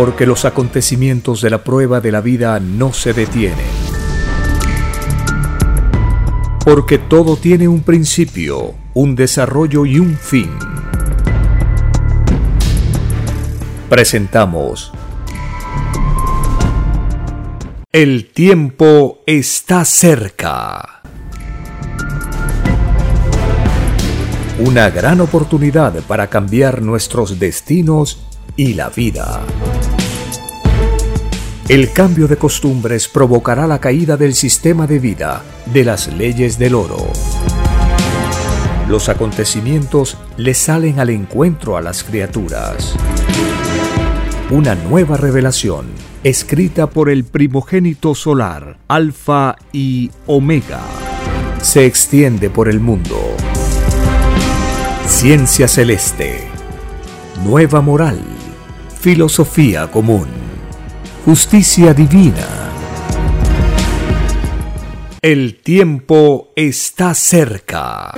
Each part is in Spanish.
porque los acontecimientos de la prueba de la vida no se detienen. Porque todo tiene un principio, un desarrollo y un fin. Presentamos El tiempo está cerca. Una gran oportunidad para cambiar nuestros destinos y la vida. El cambio de costumbres provocará la caída del sistema de vida, de las leyes del oro. Los acontecimientos le salen al encuentro a las criaturas. Una nueva revelación, escrita por el primogénito solar, Alfa y Omega, se extiende por el mundo. Ciencia celeste, nueva moral filosofía común, justicia divina. El tiempo está cerca.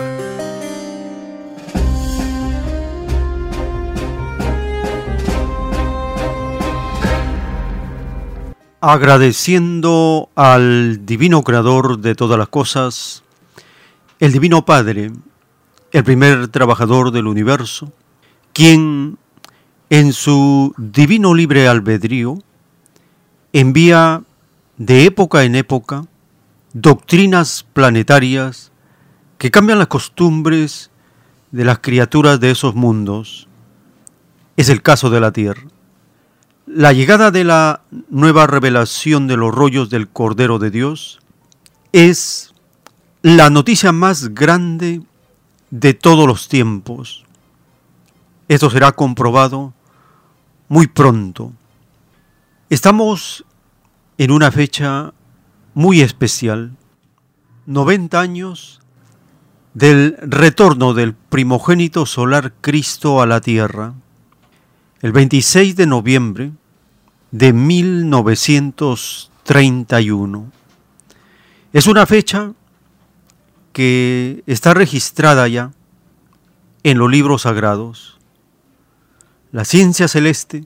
Agradeciendo al Divino Creador de todas las cosas, el Divino Padre, el primer trabajador del universo, quien en su divino libre albedrío, envía de época en época doctrinas planetarias que cambian las costumbres de las criaturas de esos mundos. Es el caso de la Tierra. La llegada de la nueva revelación de los rollos del Cordero de Dios es la noticia más grande de todos los tiempos. Esto será comprobado muy pronto. Estamos en una fecha muy especial, 90 años del retorno del primogénito solar Cristo a la tierra, el 26 de noviembre de 1931. Es una fecha que está registrada ya en los libros sagrados la ciencia celeste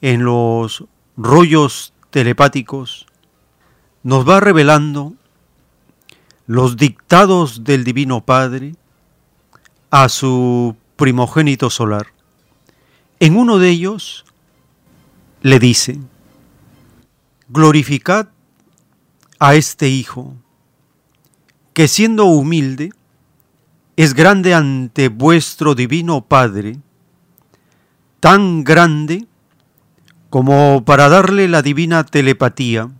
en los rollos telepáticos nos va revelando los dictados del Divino Padre a su primogénito solar. En uno de ellos le dice, glorificad a este Hijo, que siendo humilde, es grande ante vuestro Divino Padre, tan grande como para darle la divina telepatía,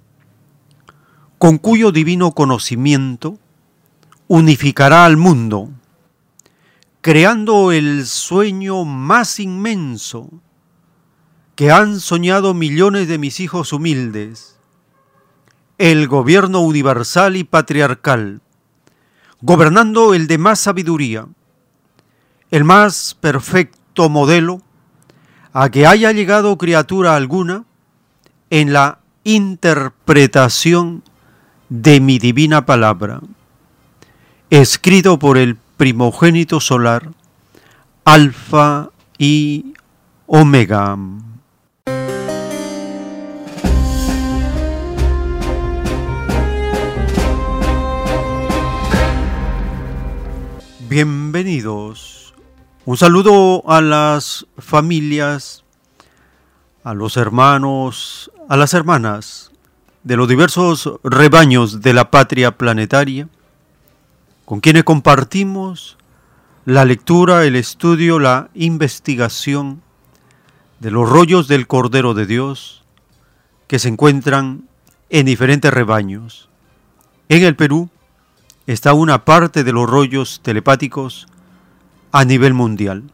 con cuyo divino conocimiento unificará al mundo, creando el sueño más inmenso que han soñado millones de mis hijos humildes, el gobierno universal y patriarcal, gobernando el de más sabiduría, el más perfecto modelo a que haya llegado criatura alguna en la interpretación de mi divina palabra, escrito por el primogénito solar, Alfa y Omega. Bienvenidos un saludo a las familias, a los hermanos, a las hermanas de los diversos rebaños de la patria planetaria, con quienes compartimos la lectura, el estudio, la investigación de los rollos del Cordero de Dios que se encuentran en diferentes rebaños. En el Perú está una parte de los rollos telepáticos a nivel mundial.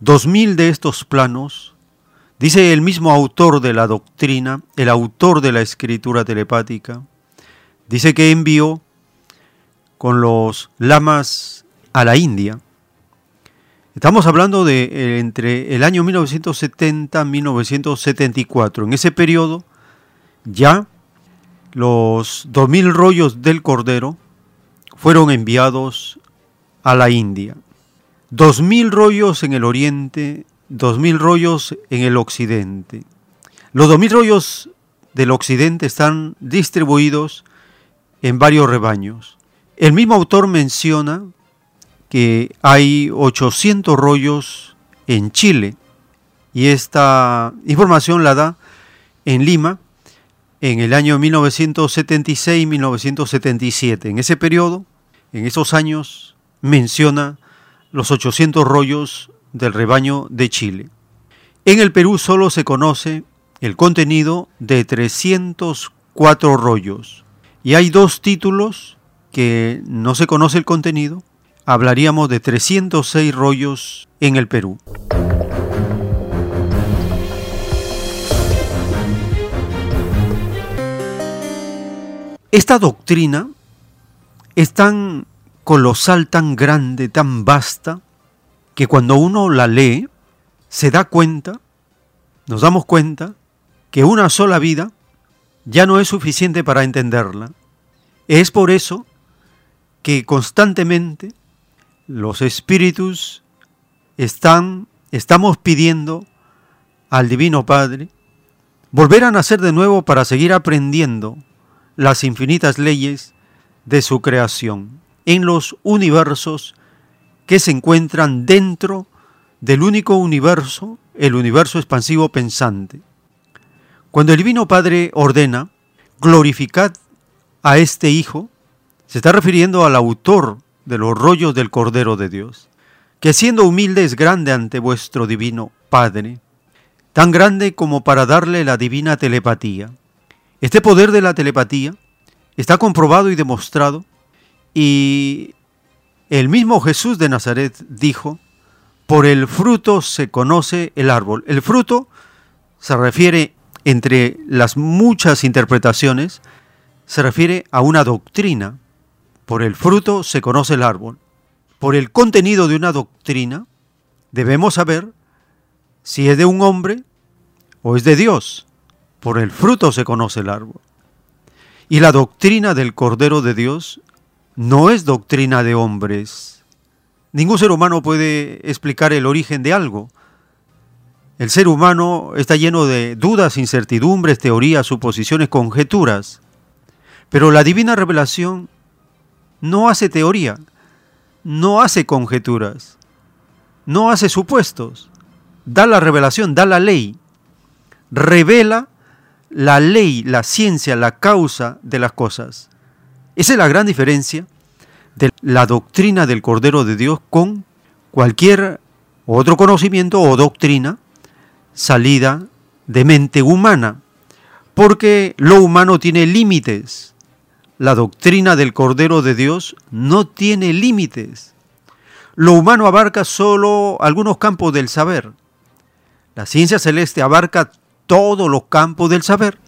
Dos mil de estos planos, dice el mismo autor de la doctrina, el autor de la escritura telepática, dice que envió con los lamas a la India. Estamos hablando de eh, entre el año 1970 y 1974. En ese periodo ya los dos mil rollos del Cordero fueron enviados a la India. Dos mil rollos en el oriente 2.000 rollos en el occidente. Los 2.000 rollos del occidente están distribuidos en varios rebaños. El mismo autor menciona que hay 800 rollos en Chile y esta información la da en Lima en el año 1976-1977. En ese periodo, en esos años, menciona los 800 rollos del rebaño de Chile. En el Perú solo se conoce el contenido de 304 rollos y hay dos títulos que no se conoce el contenido. Hablaríamos de 306 rollos en el Perú. Esta doctrina es tan colosal, tan grande, tan vasta, que cuando uno la lee, se da cuenta, nos damos cuenta, que una sola vida ya no es suficiente para entenderla. Es por eso que constantemente los espíritus están, estamos pidiendo al Divino Padre volver a nacer de nuevo para seguir aprendiendo las infinitas leyes de su creación en los universos que se encuentran dentro del único universo, el universo expansivo pensante. Cuando el Divino Padre ordena, glorificad a este Hijo, se está refiriendo al autor de los rollos del Cordero de Dios, que siendo humilde es grande ante vuestro Divino Padre, tan grande como para darle la divina telepatía. Este poder de la telepatía está comprobado y demostrado y el mismo Jesús de Nazaret dijo, por el fruto se conoce el árbol. El fruto se refiere, entre las muchas interpretaciones, se refiere a una doctrina. Por el fruto se conoce el árbol. Por el contenido de una doctrina debemos saber si es de un hombre o es de Dios. Por el fruto se conoce el árbol. Y la doctrina del Cordero de Dios no es doctrina de hombres. Ningún ser humano puede explicar el origen de algo. El ser humano está lleno de dudas, incertidumbres, teorías, suposiciones, conjeturas. Pero la divina revelación no hace teoría, no hace conjeturas, no hace supuestos. Da la revelación, da la ley. Revela la ley, la ciencia, la causa de las cosas. Esa es la gran diferencia de la doctrina del Cordero de Dios con cualquier otro conocimiento o doctrina salida de mente humana, porque lo humano tiene límites. La doctrina del Cordero de Dios no tiene límites. Lo humano abarca solo algunos campos del saber. La ciencia celeste abarca todos los campos del saber.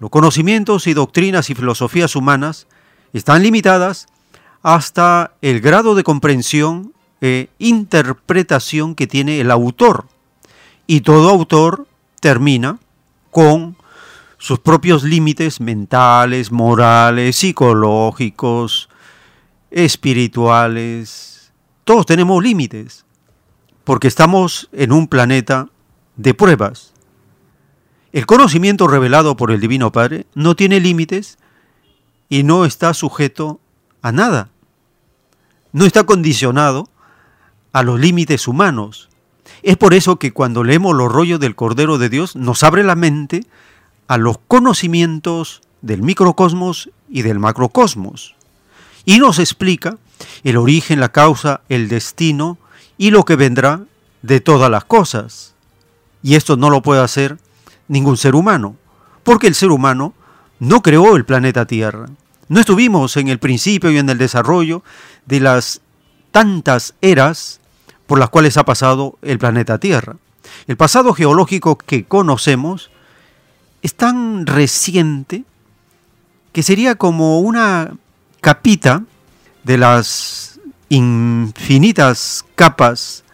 Los conocimientos y doctrinas y filosofías humanas están limitadas hasta el grado de comprensión e interpretación que tiene el autor. Y todo autor termina con sus propios límites mentales, morales, psicológicos, espirituales. Todos tenemos límites, porque estamos en un planeta de pruebas. El conocimiento revelado por el Divino Padre no tiene límites y no está sujeto a nada. No está condicionado a los límites humanos. Es por eso que cuando leemos los rollos del Cordero de Dios nos abre la mente a los conocimientos del microcosmos y del macrocosmos. Y nos explica el origen, la causa, el destino y lo que vendrá de todas las cosas. Y esto no lo puede hacer ningún ser humano, porque el ser humano no creó el planeta Tierra. No estuvimos en el principio y en el desarrollo de las tantas eras por las cuales ha pasado el planeta Tierra. El pasado geológico que conocemos es tan reciente que sería como una capita de las infinitas capas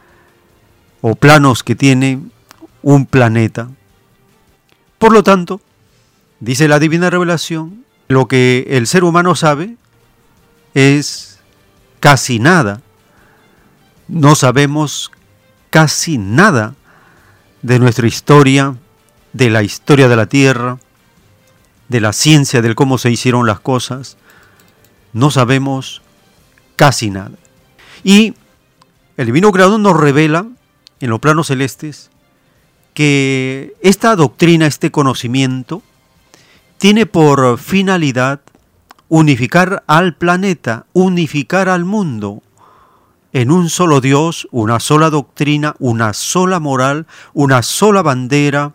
o planos que tiene un planeta. Por lo tanto, dice la divina revelación, lo que el ser humano sabe es casi nada. No sabemos casi nada de nuestra historia, de la historia de la Tierra, de la ciencia, del cómo se hicieron las cosas. No sabemos casi nada. Y el divino creador nos revela en los planos celestes que esta doctrina, este conocimiento, tiene por finalidad unificar al planeta, unificar al mundo en un solo Dios, una sola doctrina, una sola moral, una sola bandera,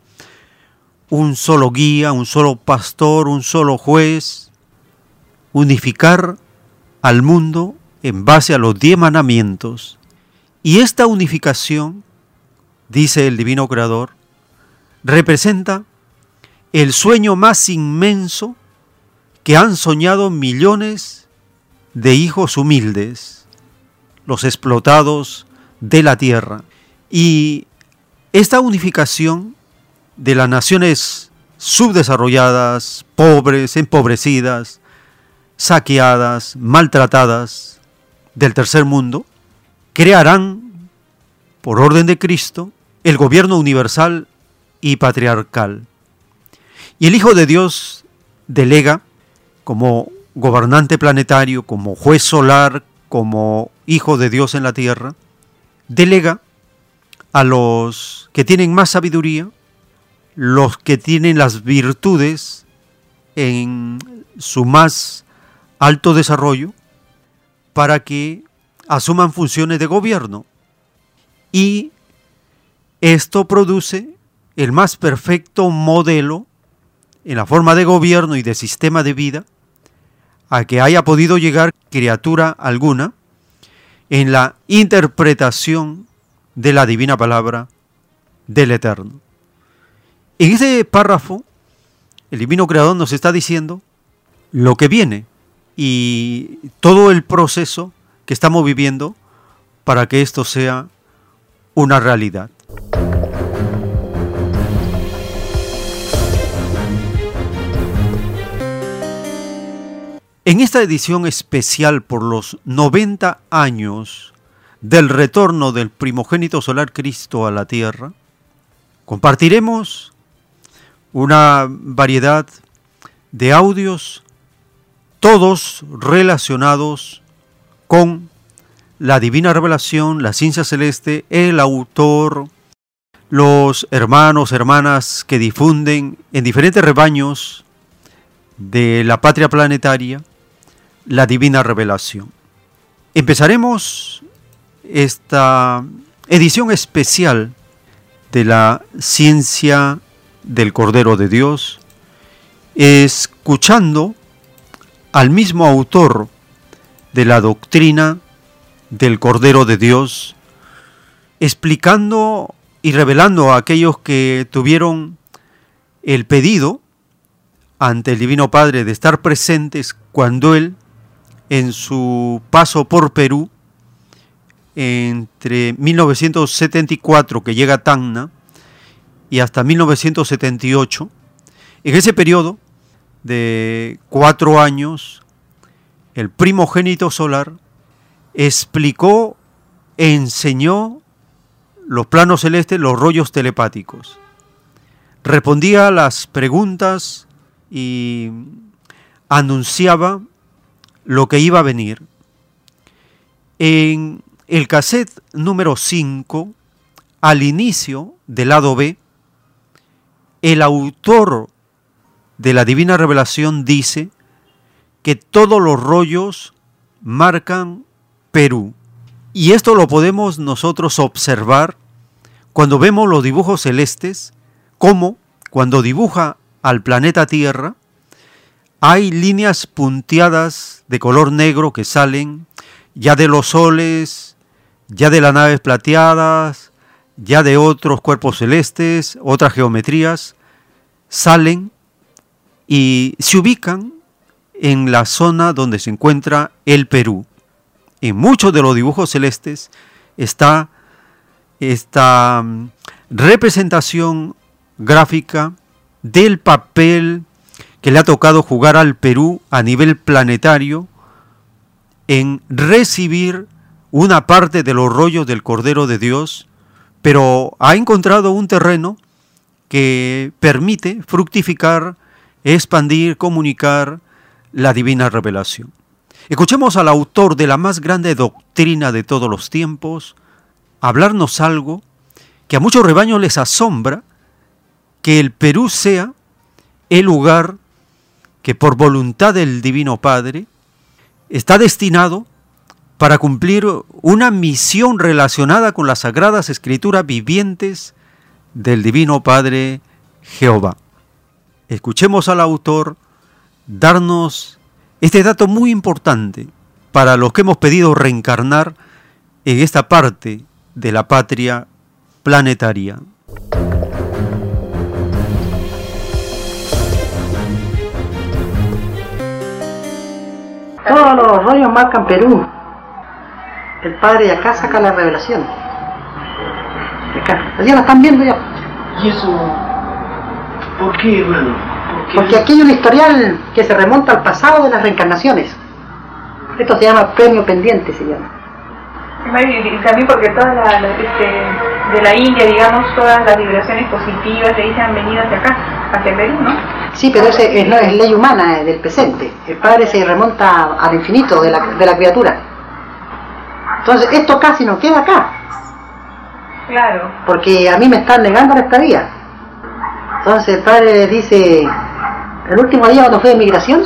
un solo guía, un solo pastor, un solo juez, unificar al mundo en base a los diez mandamientos. Y esta unificación, dice el Divino Creador, representa el sueño más inmenso que han soñado millones de hijos humildes, los explotados de la tierra. Y esta unificación de las naciones subdesarrolladas, pobres, empobrecidas, saqueadas, maltratadas del tercer mundo, crearán, por orden de Cristo, el gobierno universal y patriarcal. Y el Hijo de Dios delega como gobernante planetario, como juez solar, como Hijo de Dios en la tierra, delega a los que tienen más sabiduría, los que tienen las virtudes en su más alto desarrollo, para que asuman funciones de gobierno. Y esto produce el más perfecto modelo en la forma de gobierno y de sistema de vida a que haya podido llegar criatura alguna en la interpretación de la divina palabra del Eterno. En ese párrafo, el divino creador nos está diciendo lo que viene y todo el proceso que estamos viviendo para que esto sea una realidad. En esta edición especial por los 90 años del retorno del primogénito solar Cristo a la tierra, compartiremos una variedad de audios, todos relacionados con la divina revelación, la ciencia celeste, el autor, los hermanos, hermanas que difunden en diferentes rebaños de la patria planetaria la divina revelación. Empezaremos esta edición especial de la ciencia del Cordero de Dios, escuchando al mismo autor de la doctrina del Cordero de Dios, explicando y revelando a aquellos que tuvieron el pedido ante el Divino Padre de estar presentes cuando Él en su paso por Perú entre 1974 que llega a Tacna y hasta 1978. En ese periodo de cuatro años, el primogénito solar explicó, enseñó los planos celestes, los rollos telepáticos. Respondía a las preguntas y anunciaba lo que iba a venir. En el cassette número 5, al inicio del lado B, el autor de la Divina Revelación dice que todos los rollos marcan Perú. Y esto lo podemos nosotros observar cuando vemos los dibujos celestes, como cuando dibuja al planeta Tierra, hay líneas punteadas de color negro que salen ya de los soles, ya de las naves plateadas, ya de otros cuerpos celestes, otras geometrías, salen y se ubican en la zona donde se encuentra el Perú. En muchos de los dibujos celestes está esta mm, representación gráfica del papel que le ha tocado jugar al Perú a nivel planetario en recibir una parte de los rollos del Cordero de Dios pero ha encontrado un terreno que permite fructificar, expandir, comunicar la divina revelación. Escuchemos al autor de la más grande doctrina de todos los tiempos hablarnos algo que a muchos rebaños les asombra, que el Perú sea el lugar que por voluntad del Divino Padre está destinado para cumplir una misión relacionada con las sagradas escrituras vivientes del Divino Padre Jehová. Escuchemos al autor darnos este dato muy importante para los que hemos pedido reencarnar en esta parte de la patria planetaria. Todos los rollos marcan Perú. El padre de acá saca la revelación. De acá. Ya la están viendo ya. ¿Y eso? ¿Por qué, hermano? Porque aquí hay un historial que se remonta al pasado de las reencarnaciones. Esto se llama premio pendiente, se llama. Y también porque todas las, este, de la India, digamos, todas las vibraciones positivas se han venido hacia acá, hacia Perú, ¿no? Sí, pero ese es, no, es ley humana eh, del presente. El Padre se remonta al infinito de la, de la criatura. Entonces, esto casi no queda acá, Claro. porque a mí me están negando la estadía. Entonces el Padre dice, el último día cuando fue de migración,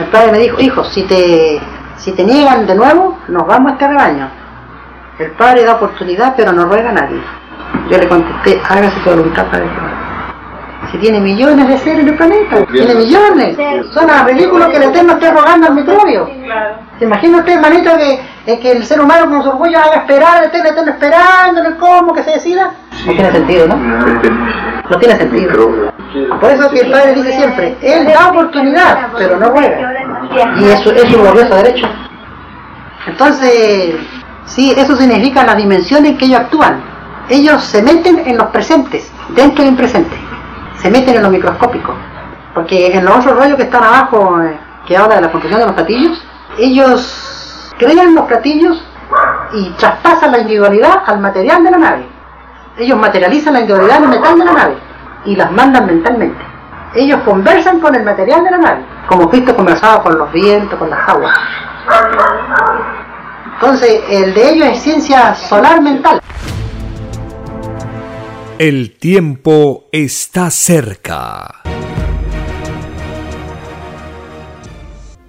el Padre me dijo, hijo, si te, si te niegan de nuevo, nos vamos a este rebaño. El Padre da oportunidad, pero no ruega a nadie. Yo le contesté, hágase tu voluntad, Padre Jehová. Si tiene millones de seres en el planeta, tiene millones. Suena ridículo que el Eterno esté rogando al microbio. Claro. ¿Se imagina usted, hermanito, que, eh, que el ser humano con su orgullo haga esperar al Eterno, el Eterno el cómo que se decida? No tiene sentido, ¿no? No tiene sentido. Por eso que el Padre dice siempre, Él da oportunidad, pero no ruega. Y eso es su glorioso derecho. Entonces, sí, eso significa las dimensiones en que ellos actúan. Ellos se meten en los presentes, dentro de un presente. Se meten en lo microscópico. Porque en los otros rollos que están abajo, eh, que habla de la construcción de los platillos, ellos crean los platillos y traspasan la individualidad al material de la nave. Ellos materializan la individualidad en el metal de la nave y las mandan mentalmente. Ellos conversan con el material de la nave, como Cristo conversaba con los vientos, con las aguas. Entonces, el de ellos es ciencia solar mental. El tiempo está cerca.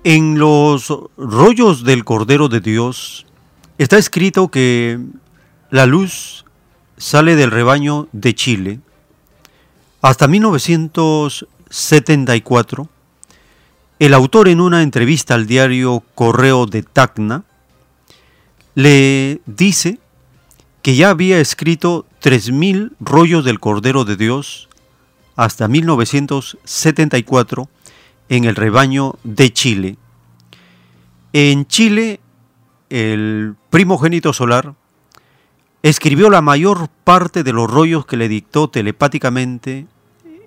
En los rollos del Cordero de Dios está escrito que la luz sale del rebaño de Chile. Hasta 1974, el autor en una entrevista al diario Correo de Tacna le dice que ya había escrito 3.000 rollos del Cordero de Dios hasta 1974 en el rebaño de Chile. En Chile, el primogénito solar escribió la mayor parte de los rollos que le dictó telepáticamente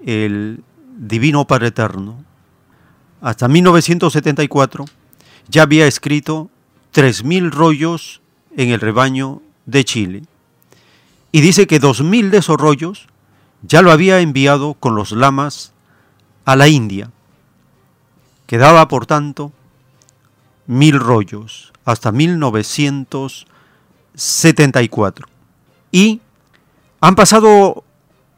el Divino Padre Eterno. Hasta 1974 ya había escrito 3.000 rollos en el rebaño de Chile. Y dice que 2.000 de esos rollos ya lo había enviado con los lamas a la India. Quedaba, por tanto, mil rollos hasta 1974. Y han pasado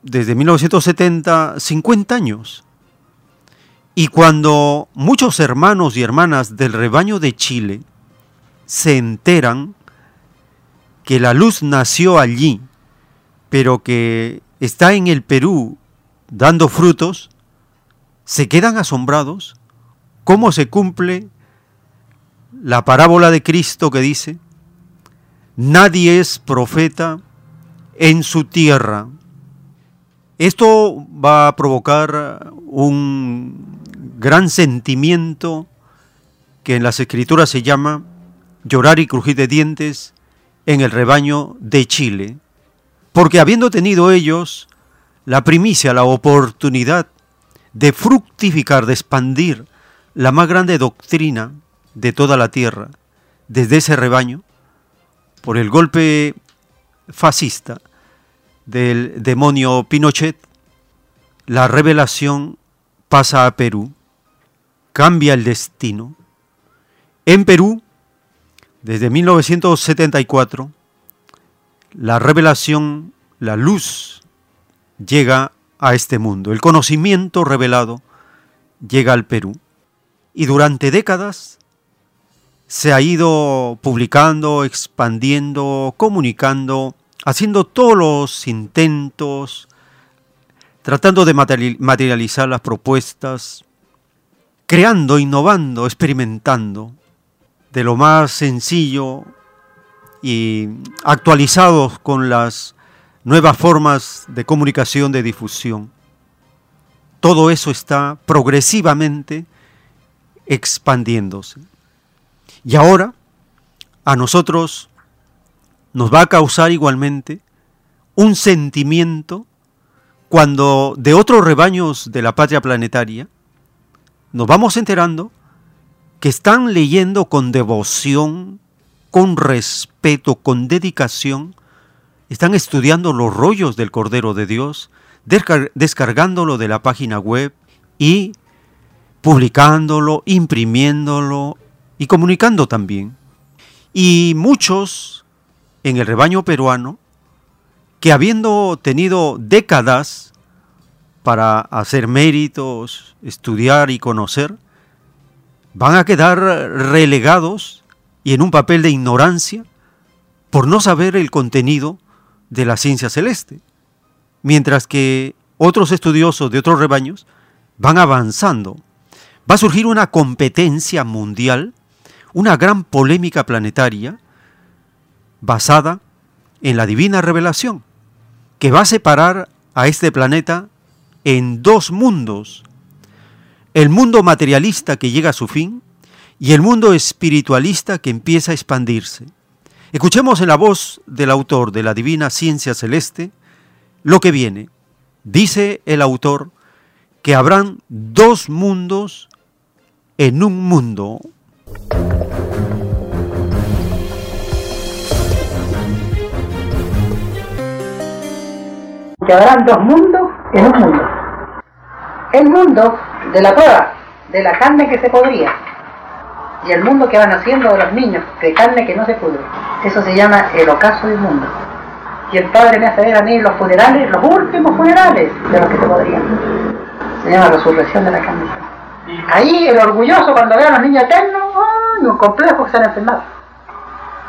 desde 1970 50 años. Y cuando muchos hermanos y hermanas del rebaño de Chile se enteran que la luz nació allí, pero que está en el Perú dando frutos, se quedan asombrados cómo se cumple la parábola de Cristo que dice, nadie es profeta en su tierra. Esto va a provocar un gran sentimiento que en las escrituras se llama llorar y crujir de dientes en el rebaño de Chile, porque habiendo tenido ellos la primicia, la oportunidad de fructificar, de expandir la más grande doctrina de toda la tierra, desde ese rebaño, por el golpe fascista, del demonio Pinochet, la revelación pasa a Perú, cambia el destino. En Perú, desde 1974, la revelación, la luz, llega a este mundo. El conocimiento revelado llega al Perú. Y durante décadas se ha ido publicando, expandiendo, comunicando, haciendo todos los intentos, tratando de materializar las propuestas, creando, innovando, experimentando, de lo más sencillo y actualizados con las nuevas formas de comunicación, de difusión. Todo eso está progresivamente expandiéndose. Y ahora a nosotros nos va a causar igualmente un sentimiento cuando de otros rebaños de la patria planetaria nos vamos enterando que están leyendo con devoción, con respeto, con dedicación, están estudiando los rollos del Cordero de Dios, descargándolo de la página web y publicándolo, imprimiéndolo y comunicando también. Y muchos en el rebaño peruano que habiendo tenido décadas para hacer méritos, estudiar y conocer, van a quedar relegados y en un papel de ignorancia por no saber el contenido de la ciencia celeste, mientras que otros estudiosos de otros rebaños van avanzando. Va a surgir una competencia mundial, una gran polémica planetaria basada en la divina revelación, que va a separar a este planeta en dos mundos, el mundo materialista que llega a su fin y el mundo espiritualista que empieza a expandirse. Escuchemos en la voz del autor de la Divina Ciencia Celeste lo que viene. Dice el autor que habrán dos mundos en un mundo. Que habrán dos mundos en un mundo. El mundo de la prueba, de la carne que se podría, y el mundo que van haciendo de los niños, de carne que no se pudre. Eso se llama el ocaso del mundo. Y el Padre me hace ver a mí los funerales, los últimos funerales de los que se podrían. Se llama resurrección de la carne. Ahí el orgulloso cuando ve a los niños eternos, ¡ay! un complejo que se han enfermado.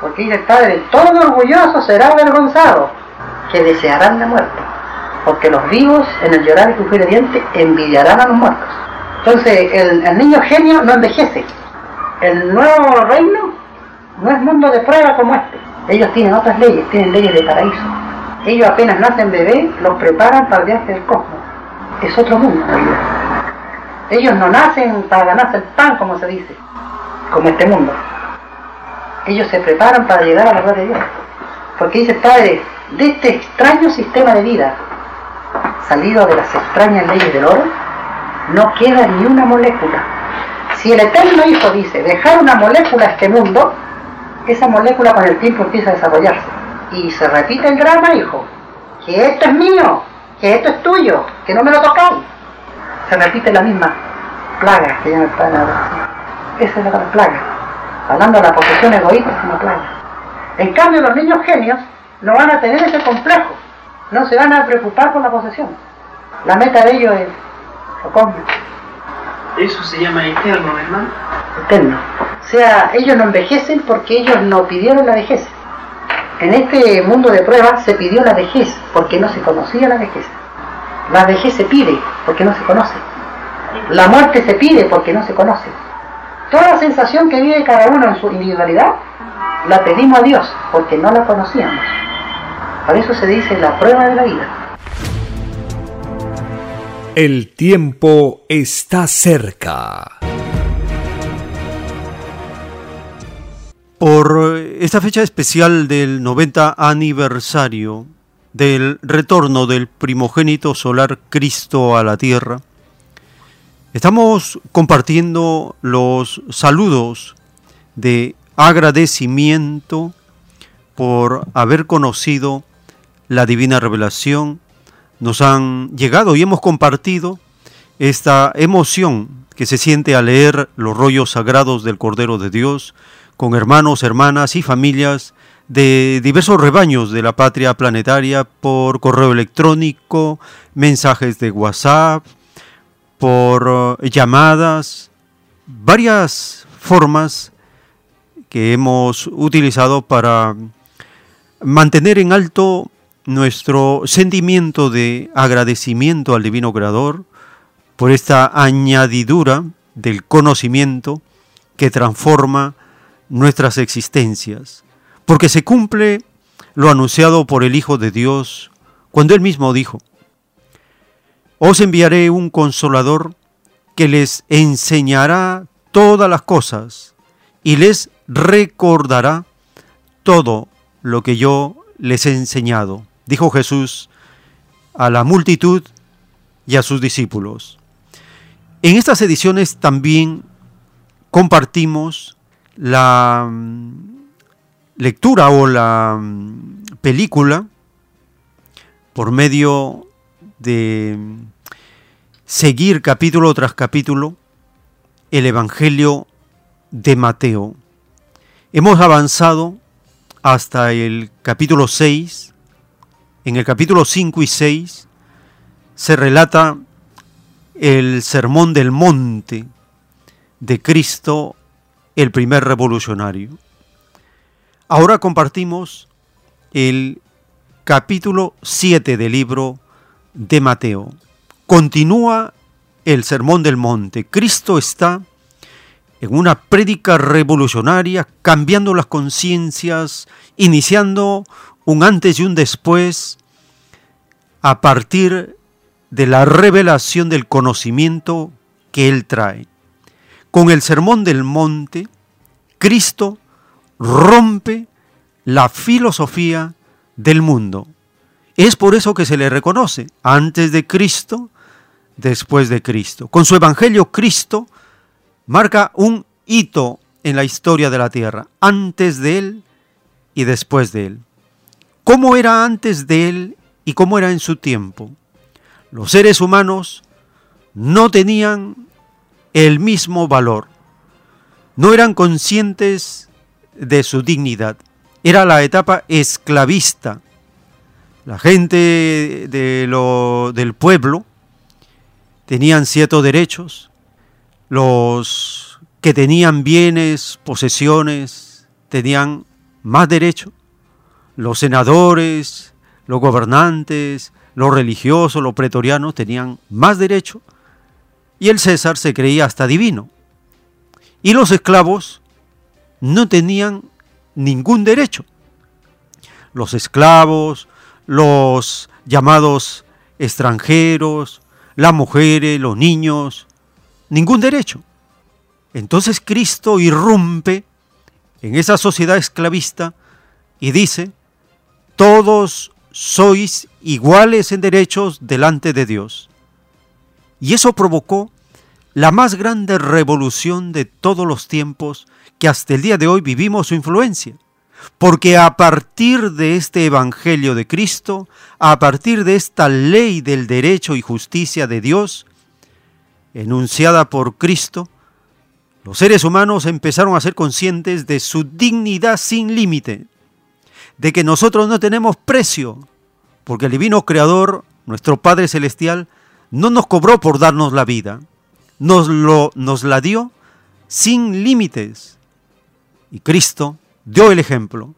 Porque dice el Padre, todo orgulloso será avergonzado, que desearán de muerto porque los vivos en el llorar y de dientes envidiarán a los muertos. Entonces el, niño genio no envejece. El nuevo reino no es mundo de prueba como este. Ellos tienen otras leyes, tienen leyes de paraíso. Ellos apenas nacen bebés, los preparan para el viaje del cosmos. Es otro mundo Ellos no nacen para ganarse el pan, como se dice, como este mundo. Ellos se preparan para llegar a la gloria de Dios. Porque dice Padre, de este extraño sistema de vida salido de las extrañas leyes del oro, no queda ni una molécula. Si el Eterno Hijo dice dejar una molécula a este mundo, esa molécula con el tiempo empieza a desarrollarse. Y se repite el drama, hijo, que esto es mío, que esto es tuyo, que no me lo tocáis. Se repite la misma plaga que ya no está nada. Esa es la plaga. Hablando de la posesión egoísta es una plaga. En cambio, los niños genios no van a tener ese complejo no se van a preocupar por la posesión. La meta de ellos es Eso se llama eterno, hermano. Eterno. O sea, ellos no envejecen porque ellos no pidieron la vejez. En este mundo de pruebas se pidió la vejez porque no se conocía la vejez. La vejez se pide porque no se conoce. La muerte se pide porque no se conoce. Toda la sensación que vive cada uno en su individualidad la pedimos a Dios porque no la conocíamos. Por eso se dice la prueba de la vida. El tiempo está cerca. Por esta fecha especial del 90 aniversario del retorno del primogénito solar Cristo a la tierra, estamos compartiendo los saludos de agradecimiento por haber conocido la divina revelación, nos han llegado y hemos compartido esta emoción que se siente al leer los rollos sagrados del Cordero de Dios con hermanos, hermanas y familias de diversos rebaños de la patria planetaria por correo electrónico, mensajes de WhatsApp, por eh, llamadas, varias formas que hemos utilizado para mantener en alto nuestro sentimiento de agradecimiento al Divino Creador por esta añadidura del conocimiento que transforma nuestras existencias, porque se cumple lo anunciado por el Hijo de Dios cuando él mismo dijo, os enviaré un consolador que les enseñará todas las cosas y les recordará todo lo que yo les he enseñado, dijo Jesús a la multitud y a sus discípulos. En estas ediciones también compartimos la lectura o la mm, película por medio de mm, seguir capítulo tras capítulo el Evangelio de Mateo. Hemos avanzado hasta el capítulo 6. En el capítulo 5 y 6 se relata el sermón del monte de Cristo, el primer revolucionario. Ahora compartimos el capítulo 7 del libro de Mateo. Continúa el sermón del monte. Cristo está en una prédica revolucionaria, cambiando las conciencias, iniciando un antes y un después a partir de la revelación del conocimiento que Él trae. Con el Sermón del Monte, Cristo rompe la filosofía del mundo. Es por eso que se le reconoce antes de Cristo, después de Cristo. Con su Evangelio, Cristo marca un hito en la historia de la tierra, antes de Él y después de Él. ¿Cómo era antes de Él y cómo era en su tiempo? los seres humanos no tenían el mismo valor, no eran conscientes de su dignidad. Era la etapa esclavista. La gente de lo, del pueblo tenían ciertos derechos, los que tenían bienes, posesiones, tenían más derechos, los senadores, los gobernantes, los religiosos, los pretorianos tenían más derecho y el César se creía hasta divino. Y los esclavos no tenían ningún derecho. Los esclavos, los llamados extranjeros, las mujeres, los niños, ningún derecho. Entonces Cristo irrumpe en esa sociedad esclavista y dice, todos sois iguales en derechos delante de Dios. Y eso provocó la más grande revolución de todos los tiempos que hasta el día de hoy vivimos su influencia. Porque a partir de este Evangelio de Cristo, a partir de esta ley del derecho y justicia de Dios, enunciada por Cristo, los seres humanos empezaron a ser conscientes de su dignidad sin límite, de que nosotros no tenemos precio, porque el divino creador, nuestro Padre Celestial, no nos cobró por darnos la vida, nos, lo, nos la dio sin límites. Y Cristo dio el ejemplo.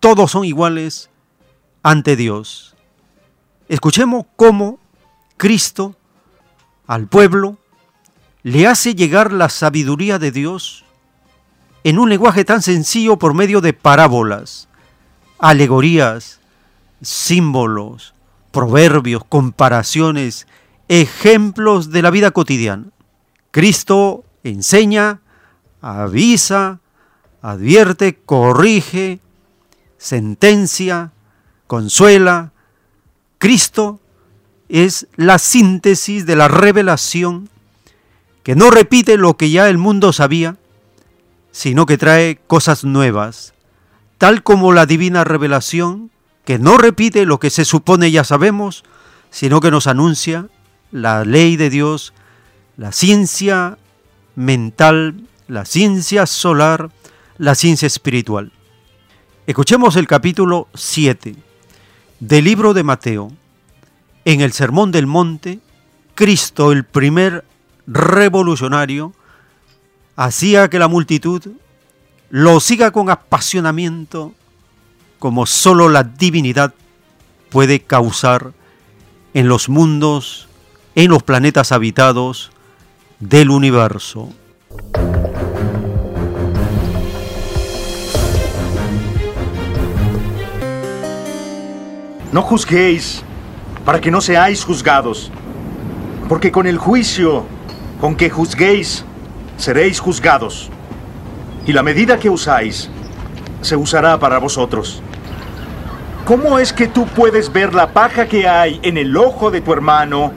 Todos son iguales ante Dios. Escuchemos cómo Cristo al pueblo le hace llegar la sabiduría de Dios en un lenguaje tan sencillo por medio de parábolas alegorías, símbolos, proverbios, comparaciones, ejemplos de la vida cotidiana. Cristo enseña, avisa, advierte, corrige, sentencia, consuela. Cristo es la síntesis de la revelación que no repite lo que ya el mundo sabía, sino que trae cosas nuevas, tal como la divina revelación que no repite lo que se supone ya sabemos, sino que nos anuncia la ley de Dios, la ciencia mental, la ciencia solar, la ciencia espiritual. Escuchemos el capítulo 7 del libro de Mateo. En el Sermón del Monte, Cristo, el primer revolucionario, hacía que la multitud lo siga con apasionamiento como solo la divinidad puede causar en los mundos, en los planetas habitados del universo. No juzguéis para que no seáis juzgados, porque con el juicio con que juzguéis seréis juzgados, y la medida que usáis se usará para vosotros. ¿Cómo es que tú puedes ver la paja que hay en el ojo de tu hermano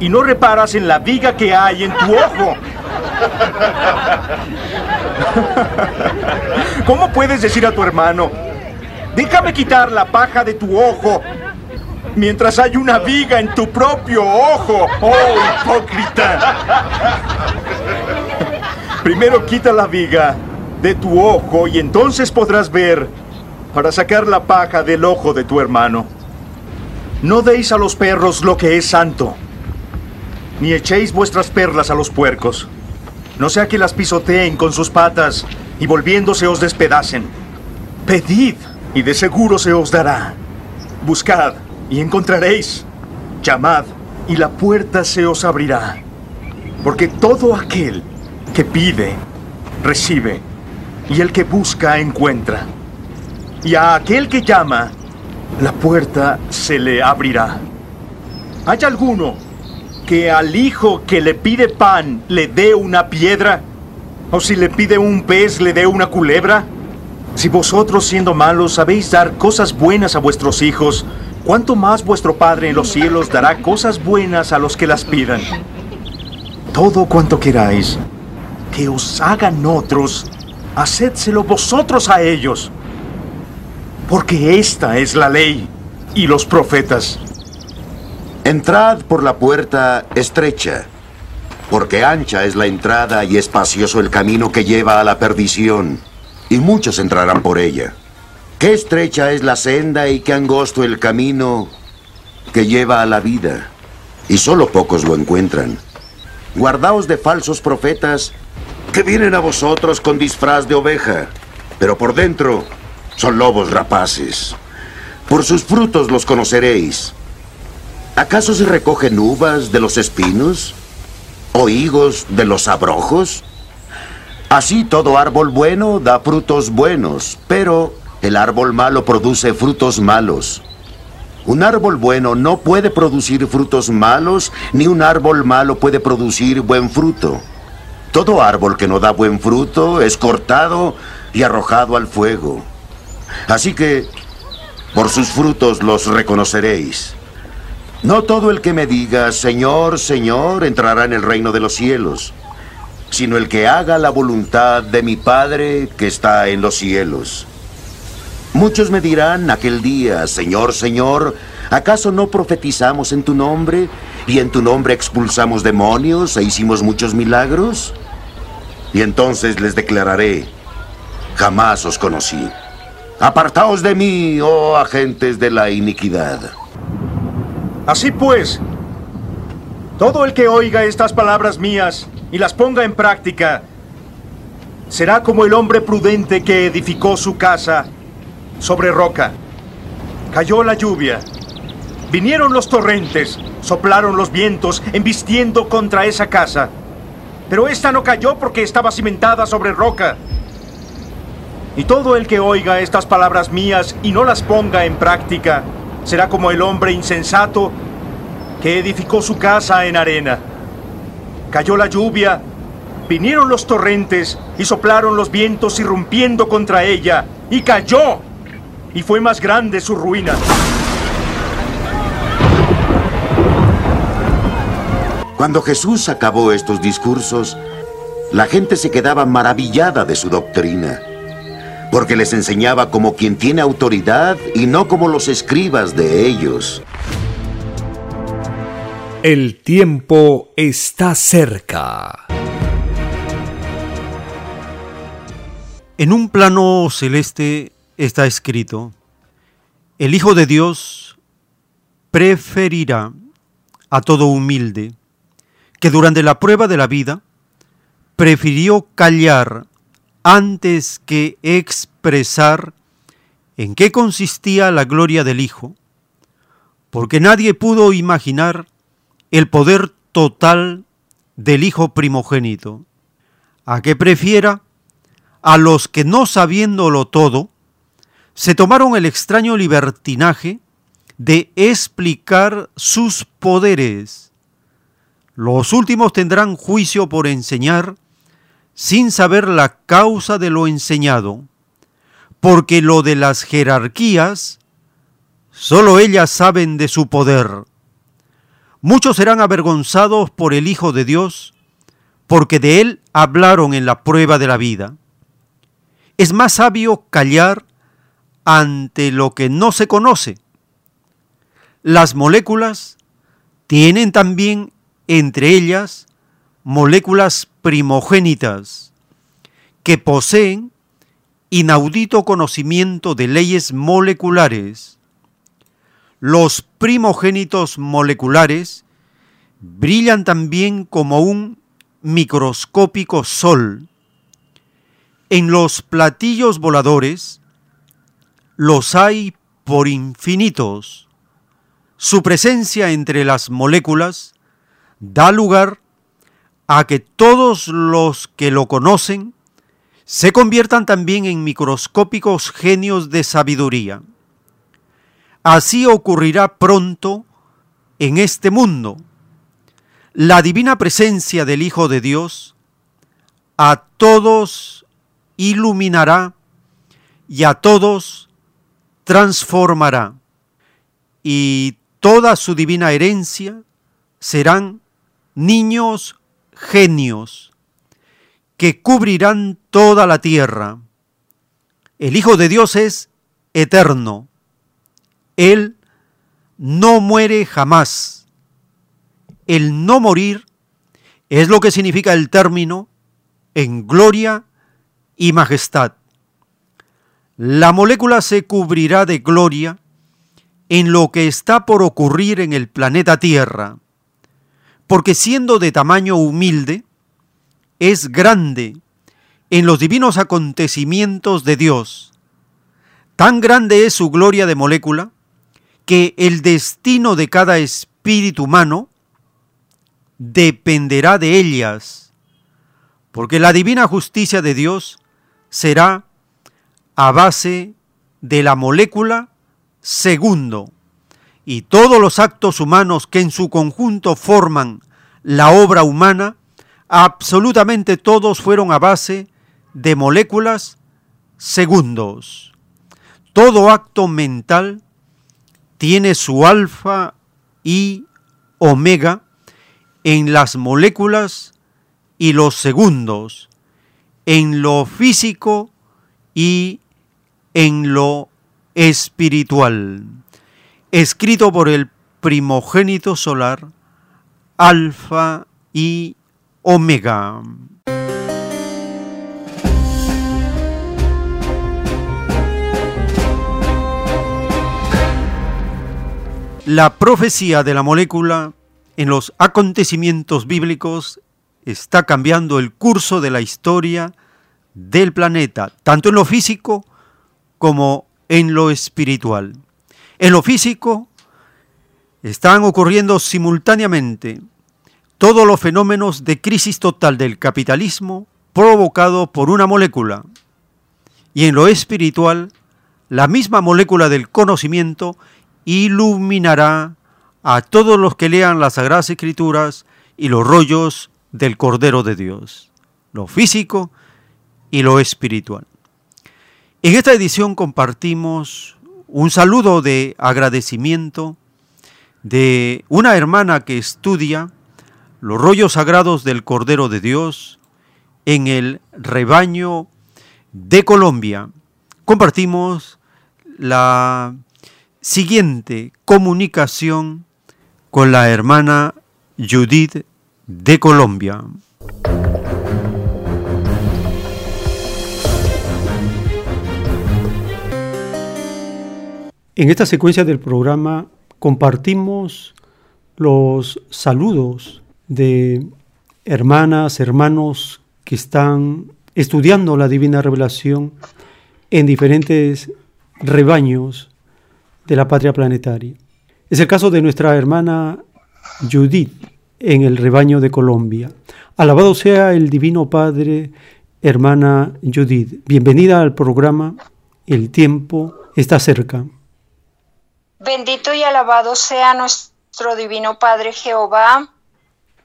y no reparas en la viga que hay en tu ojo? ¿Cómo puedes decir a tu hermano, déjame quitar la paja de tu ojo mientras hay una viga en tu propio ojo? ¡Oh, hipócrita! Primero quita la viga de tu ojo y entonces podrás ver para sacar la paja del ojo de tu hermano. No deis a los perros lo que es santo, ni echéis vuestras perlas a los puercos, no sea que las pisoteen con sus patas y volviéndose os despedacen. Pedid y de seguro se os dará. Buscad y encontraréis. Llamad y la puerta se os abrirá. Porque todo aquel que pide, recibe, y el que busca, encuentra y a aquel que llama, la puerta se le abrirá. ¿Hay alguno que al hijo que le pide pan le dé una piedra? ¿O si le pide un pez le dé una culebra? Si vosotros siendo malos sabéis dar cosas buenas a vuestros hijos, ¿cuánto más vuestro Padre en los cielos dará cosas buenas a los que las pidan? Todo cuanto queráis que os hagan otros, hacedselo vosotros a ellos porque esta es la ley y los profetas. Entrad por la puerta estrecha, porque ancha es la entrada y espacioso el camino que lleva a la perdición, y muchos entrarán por ella. Qué estrecha es la senda y qué angosto el camino que lleva a la vida, y solo pocos lo encuentran. Guardaos de falsos profetas que vienen a vosotros con disfraz de oveja, pero por dentro son lobos rapaces. Por sus frutos los conoceréis. ¿Acaso se recogen uvas de los espinos? ¿O higos de los abrojos? Así todo árbol bueno da frutos buenos, pero el árbol malo produce frutos malos. Un árbol bueno no puede producir frutos malos, ni un árbol malo puede producir buen fruto. Todo árbol que no da buen fruto es cortado y arrojado al fuego. Así que por sus frutos los reconoceréis. No todo el que me diga, Señor, Señor, entrará en el reino de los cielos, sino el que haga la voluntad de mi Padre que está en los cielos. Muchos me dirán aquel día, Señor, Señor, ¿acaso no profetizamos en tu nombre y en tu nombre expulsamos demonios e hicimos muchos milagros? Y entonces les declararé, jamás os conocí. Apartaos de mí, oh agentes de la iniquidad. Así pues, todo el que oiga estas palabras mías y las ponga en práctica, será como el hombre prudente que edificó su casa sobre roca. Cayó la lluvia, vinieron los torrentes, soplaron los vientos, embistiendo contra esa casa. Pero esta no cayó porque estaba cimentada sobre roca. Y todo el que oiga estas palabras mías y no las ponga en práctica, será como el hombre insensato que edificó su casa en arena. Cayó la lluvia, vinieron los torrentes y soplaron los vientos irrumpiendo contra ella, y cayó, y fue más grande su ruina. Cuando Jesús acabó estos discursos, la gente se quedaba maravillada de su doctrina porque les enseñaba como quien tiene autoridad y no como los escribas de ellos. El tiempo está cerca. En un plano celeste está escrito, el Hijo de Dios preferirá a todo humilde que durante la prueba de la vida prefirió callar antes que expresar en qué consistía la gloria del Hijo, porque nadie pudo imaginar el poder total del Hijo primogénito, a que prefiera a los que no sabiéndolo todo, se tomaron el extraño libertinaje de explicar sus poderes. Los últimos tendrán juicio por enseñar sin saber la causa de lo enseñado, porque lo de las jerarquías, solo ellas saben de su poder. Muchos serán avergonzados por el Hijo de Dios, porque de él hablaron en la prueba de la vida. Es más sabio callar ante lo que no se conoce. Las moléculas tienen también entre ellas moléculas primogénitas que poseen inaudito conocimiento de leyes moleculares. Los primogénitos moleculares brillan también como un microscópico sol. En los platillos voladores los hay por infinitos. Su presencia entre las moléculas da lugar a que todos los que lo conocen se conviertan también en microscópicos genios de sabiduría. Así ocurrirá pronto en este mundo. La divina presencia del Hijo de Dios a todos iluminará y a todos transformará. Y toda su divina herencia serán niños genios que cubrirán toda la tierra. El Hijo de Dios es eterno. Él no muere jamás. El no morir es lo que significa el término en gloria y majestad. La molécula se cubrirá de gloria en lo que está por ocurrir en el planeta Tierra porque siendo de tamaño humilde, es grande en los divinos acontecimientos de Dios. Tan grande es su gloria de molécula que el destino de cada espíritu humano dependerá de ellas, porque la divina justicia de Dios será a base de la molécula segundo y todos los actos humanos que en su conjunto forman la obra humana, absolutamente todos fueron a base de moléculas segundos. Todo acto mental tiene su alfa y omega en las moléculas y los segundos, en lo físico y en lo espiritual escrito por el primogénito solar, Alfa y Omega. La profecía de la molécula en los acontecimientos bíblicos está cambiando el curso de la historia del planeta, tanto en lo físico como en lo espiritual. En lo físico están ocurriendo simultáneamente todos los fenómenos de crisis total del capitalismo provocado por una molécula. Y en lo espiritual, la misma molécula del conocimiento iluminará a todos los que lean las Sagradas Escrituras y los rollos del Cordero de Dios, lo físico y lo espiritual. En esta edición compartimos un saludo de agradecimiento de una hermana que estudia los rollos sagrados del Cordero de Dios en el rebaño de Colombia. compartimos la siguiente comunicación con la hermana Judith de Colombia. En esta secuencia del programa compartimos los saludos de hermanas, hermanos que están estudiando la divina revelación en diferentes rebaños de la patria planetaria. Es el caso de nuestra hermana Judith en el rebaño de Colombia. Alabado sea el Divino Padre, hermana Judith. Bienvenida al programa El tiempo está cerca. Bendito y alabado sea nuestro Divino Padre Jehová.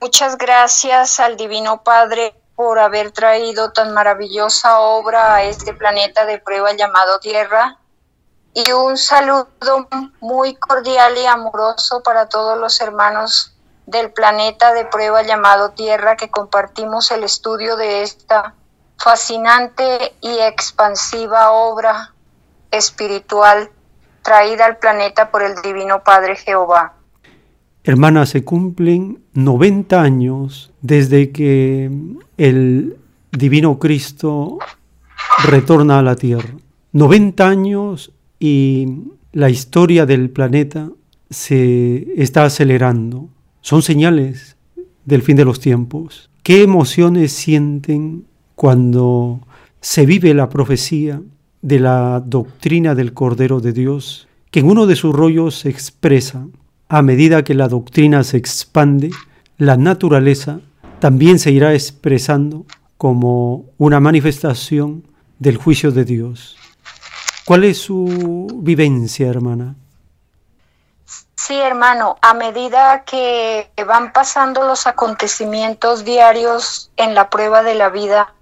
Muchas gracias al Divino Padre por haber traído tan maravillosa obra a este planeta de prueba llamado Tierra. Y un saludo muy cordial y amoroso para todos los hermanos del planeta de prueba llamado Tierra que compartimos el estudio de esta fascinante y expansiva obra espiritual traída al planeta por el Divino Padre Jehová. Hermana, se cumplen 90 años desde que el Divino Cristo retorna a la Tierra. 90 años y la historia del planeta se está acelerando. Son señales del fin de los tiempos. ¿Qué emociones sienten cuando se vive la profecía de la doctrina del Cordero de Dios, que en uno de sus rollos se expresa, a medida que la doctrina se expande, la naturaleza también se irá expresando como una manifestación del juicio de Dios. ¿Cuál es su vivencia, hermana? Sí, hermano, a medida que van pasando los acontecimientos diarios en la prueba de la vida,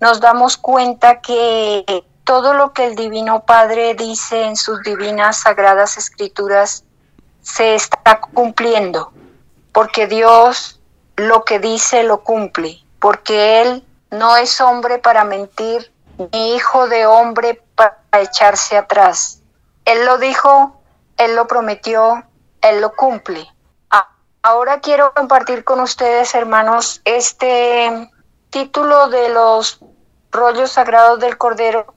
nos damos cuenta que todo lo que el Divino Padre dice en sus divinas sagradas escrituras se está cumpliendo, porque Dios lo que dice lo cumple, porque Él no es hombre para mentir, ni hijo de hombre para echarse atrás. Él lo dijo, Él lo prometió, Él lo cumple. Ahora quiero compartir con ustedes, hermanos, este título de los rollos sagrados del Cordero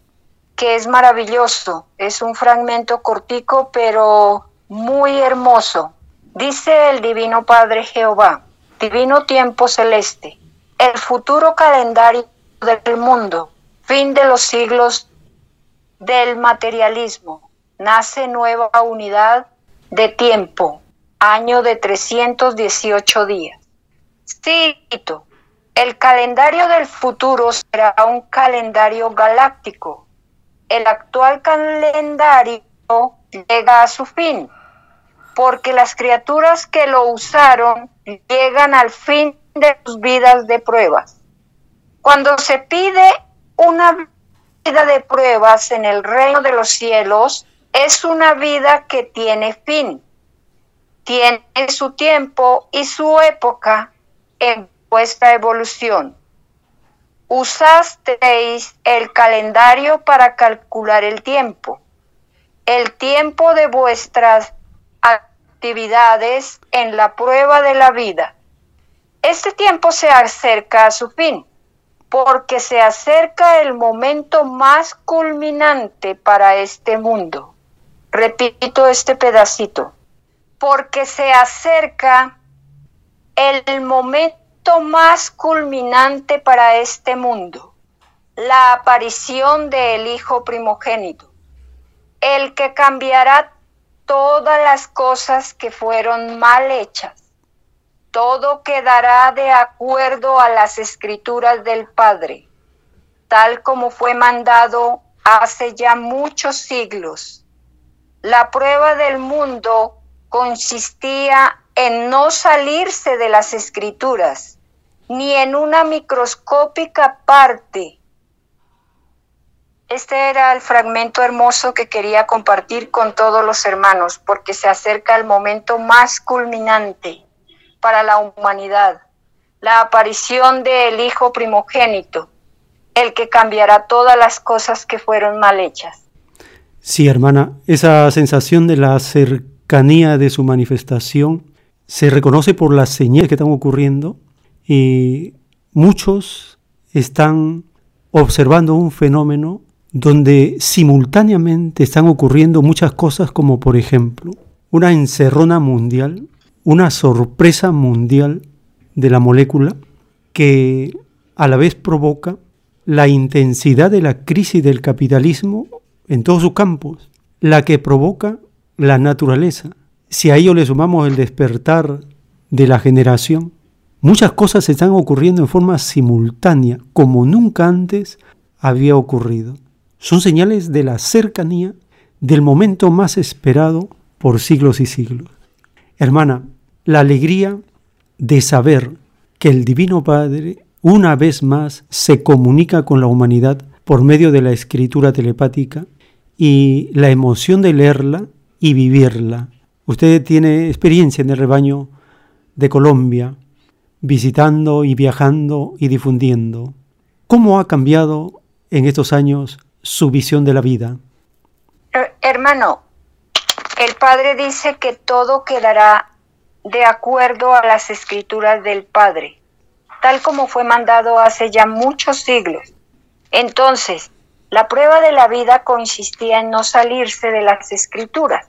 que es maravilloso. Es un fragmento cortico, pero muy hermoso. Dice el Divino Padre Jehová, Divino tiempo celeste, el futuro calendario del mundo, fin de los siglos del materialismo, nace nueva unidad de tiempo, año de 318 días. Cito, el calendario del futuro será un calendario galáctico el actual calendario llega a su fin, porque las criaturas que lo usaron llegan al fin de sus vidas de pruebas. Cuando se pide una vida de pruebas en el reino de los cielos, es una vida que tiene fin, tiene su tiempo y su época en vuestra evolución usasteis el calendario para calcular el tiempo, el tiempo de vuestras actividades en la prueba de la vida. Este tiempo se acerca a su fin, porque se acerca el momento más culminante para este mundo. Repito este pedacito, porque se acerca el momento más culminante para este mundo, la aparición del Hijo primogénito, el que cambiará todas las cosas que fueron mal hechas. Todo quedará de acuerdo a las escrituras del Padre, tal como fue mandado hace ya muchos siglos. La prueba del mundo consistía en no salirse de las escrituras, ni en una microscópica parte. Este era el fragmento hermoso que quería compartir con todos los hermanos, porque se acerca el momento más culminante para la humanidad, la aparición del Hijo primogénito, el que cambiará todas las cosas que fueron mal hechas. Sí, hermana, esa sensación de la cercanía de su manifestación se reconoce por las señales que están ocurriendo y muchos están observando un fenómeno donde simultáneamente están ocurriendo muchas cosas como por ejemplo una encerrona mundial, una sorpresa mundial de la molécula que a la vez provoca la intensidad de la crisis del capitalismo en todos sus campos, la que provoca la naturaleza. Si a ello le sumamos el despertar de la generación, muchas cosas están ocurriendo en forma simultánea, como nunca antes había ocurrido. Son señales de la cercanía del momento más esperado por siglos y siglos. Hermana, la alegría de saber que el Divino Padre una vez más se comunica con la humanidad por medio de la escritura telepática y la emoción de leerla y vivirla. Usted tiene experiencia en el rebaño de Colombia, visitando y viajando y difundiendo. ¿Cómo ha cambiado en estos años su visión de la vida? Hermano, el Padre dice que todo quedará de acuerdo a las escrituras del Padre, tal como fue mandado hace ya muchos siglos. Entonces, la prueba de la vida consistía en no salirse de las escrituras.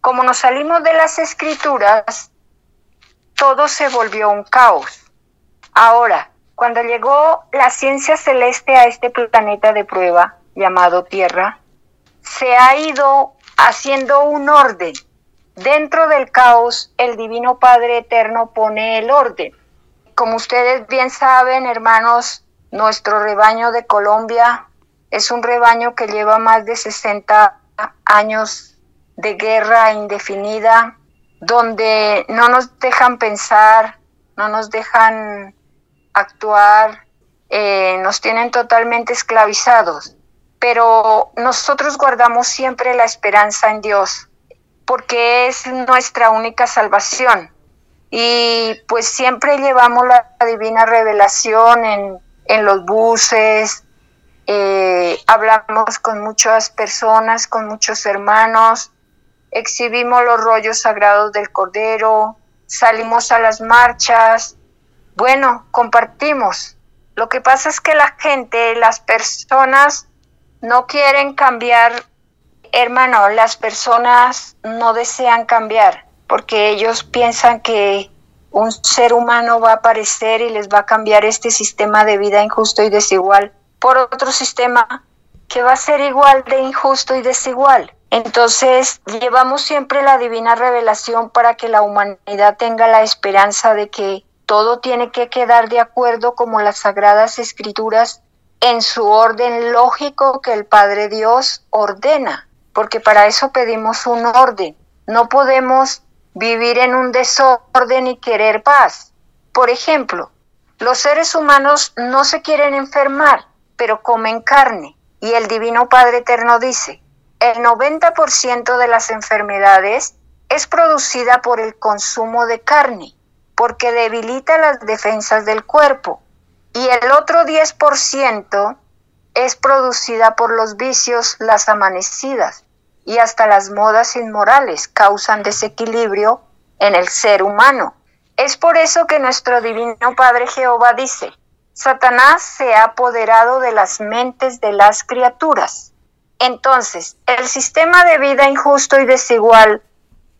Como nos salimos de las escrituras, todo se volvió un caos. Ahora, cuando llegó la ciencia celeste a este planeta de prueba llamado Tierra, se ha ido haciendo un orden. Dentro del caos, el Divino Padre Eterno pone el orden. Como ustedes bien saben, hermanos, nuestro rebaño de Colombia es un rebaño que lleva más de 60 años de guerra indefinida, donde no nos dejan pensar, no nos dejan actuar, eh, nos tienen totalmente esclavizados. Pero nosotros guardamos siempre la esperanza en Dios, porque es nuestra única salvación. Y pues siempre llevamos la divina revelación en, en los buses, eh, hablamos con muchas personas, con muchos hermanos, exhibimos los rollos sagrados del Cordero, salimos a las marchas, bueno, compartimos. Lo que pasa es que la gente, las personas no quieren cambiar, hermano, las personas no desean cambiar porque ellos piensan que un ser humano va a aparecer y les va a cambiar este sistema de vida injusto y desigual por otro sistema que va a ser igual de injusto y desigual. Entonces, llevamos siempre la divina revelación para que la humanidad tenga la esperanza de que todo tiene que quedar de acuerdo como las sagradas escrituras en su orden lógico que el Padre Dios ordena, porque para eso pedimos un orden. No podemos vivir en un desorden y querer paz. Por ejemplo, los seres humanos no se quieren enfermar, pero comen carne. Y el Divino Padre Eterno dice, el 90% de las enfermedades es producida por el consumo de carne, porque debilita las defensas del cuerpo. Y el otro 10% es producida por los vicios, las amanecidas, y hasta las modas inmorales causan desequilibrio en el ser humano. Es por eso que nuestro Divino Padre Jehová dice, Satanás se ha apoderado de las mentes de las criaturas. Entonces, el sistema de vida injusto y desigual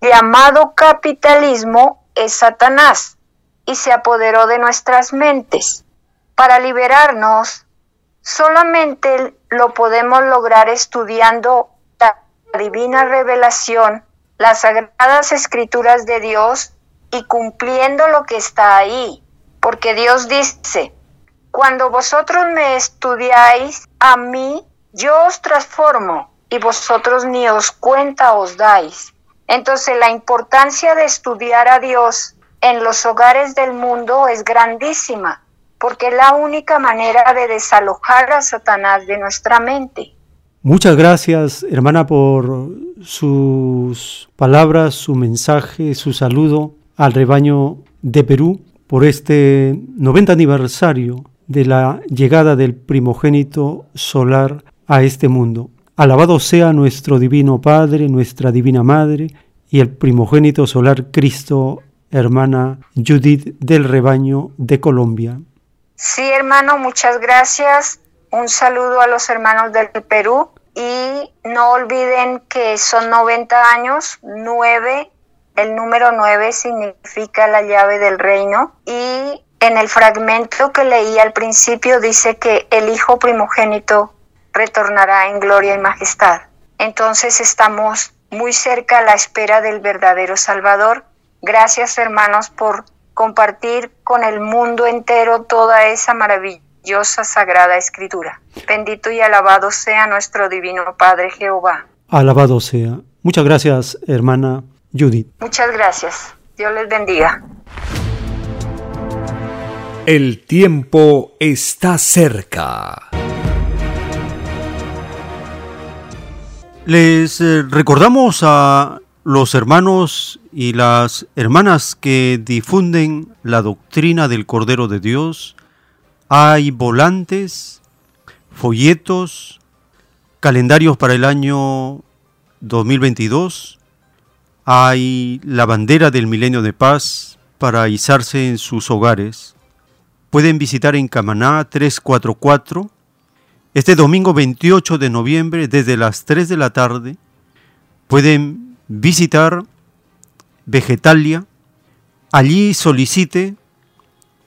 llamado capitalismo es Satanás y se apoderó de nuestras mentes. Para liberarnos, solamente lo podemos lograr estudiando la divina revelación, las sagradas escrituras de Dios y cumpliendo lo que está ahí. Porque Dios dice, cuando vosotros me estudiáis a mí, yo os transformo y vosotros ni os cuenta os dais. Entonces la importancia de estudiar a Dios en los hogares del mundo es grandísima, porque es la única manera de desalojar a Satanás de nuestra mente. Muchas gracias, hermana, por sus palabras, su mensaje, su saludo al rebaño de Perú por este 90 aniversario de la llegada del primogénito solar a este mundo. Alabado sea nuestro Divino Padre, nuestra Divina Madre y el primogénito solar Cristo, hermana Judith del Rebaño de Colombia. Sí, hermano, muchas gracias. Un saludo a los hermanos del Perú y no olviden que son 90 años, 9, el número 9 significa la llave del reino y en el fragmento que leí al principio dice que el Hijo primogénito retornará en gloria y majestad. Entonces estamos muy cerca a la espera del verdadero Salvador. Gracias hermanos por compartir con el mundo entero toda esa maravillosa sagrada escritura. Bendito y alabado sea nuestro divino Padre Jehová. Alabado sea. Muchas gracias, hermana Judith. Muchas gracias. Dios les bendiga. El tiempo está cerca. Les eh, recordamos a los hermanos y las hermanas que difunden la doctrina del Cordero de Dios. Hay volantes, folletos, calendarios para el año 2022. Hay la bandera del milenio de paz para izarse en sus hogares pueden visitar en Camaná 344 este domingo 28 de noviembre desde las 3 de la tarde. Pueden visitar Vegetalia. Allí solicite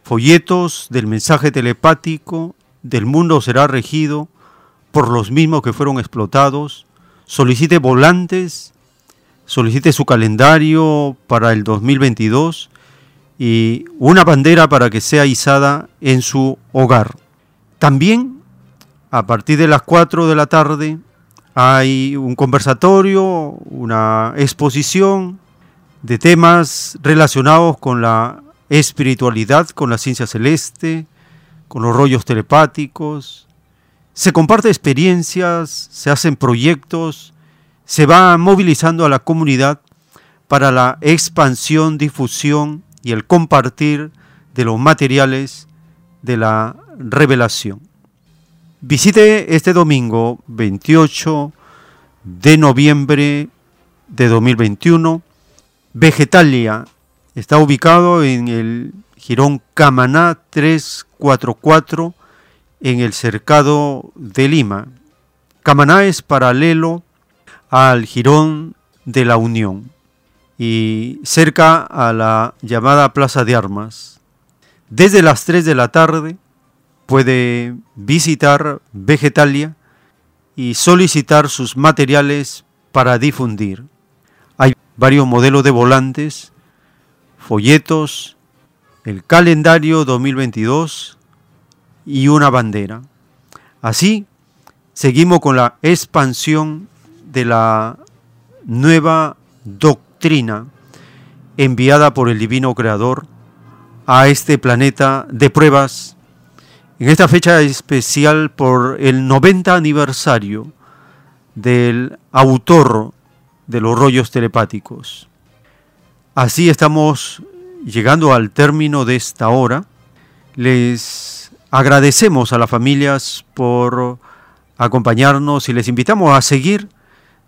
folletos del mensaje telepático del mundo será regido por los mismos que fueron explotados. Solicite volantes, solicite su calendario para el 2022 y una bandera para que sea izada en su hogar. También a partir de las 4 de la tarde hay un conversatorio, una exposición de temas relacionados con la espiritualidad, con la ciencia celeste, con los rollos telepáticos. Se comparten experiencias, se hacen proyectos, se va movilizando a la comunidad para la expansión, difusión y el compartir de los materiales de la revelación. Visite este domingo 28 de noviembre de 2021 Vegetalia. Está ubicado en el Girón Camaná 344 en el cercado de Lima. Camaná es paralelo al Girón de la Unión y cerca a la llamada Plaza de Armas. Desde las 3 de la tarde puede visitar Vegetalia y solicitar sus materiales para difundir. Hay varios modelos de volantes, folletos, el calendario 2022 y una bandera. Así, seguimos con la expansión de la nueva doctrina enviada por el Divino Creador a este planeta de pruebas en esta fecha especial por el 90 aniversario del autor de los rollos telepáticos. Así estamos llegando al término de esta hora. Les agradecemos a las familias por acompañarnos y les invitamos a seguir.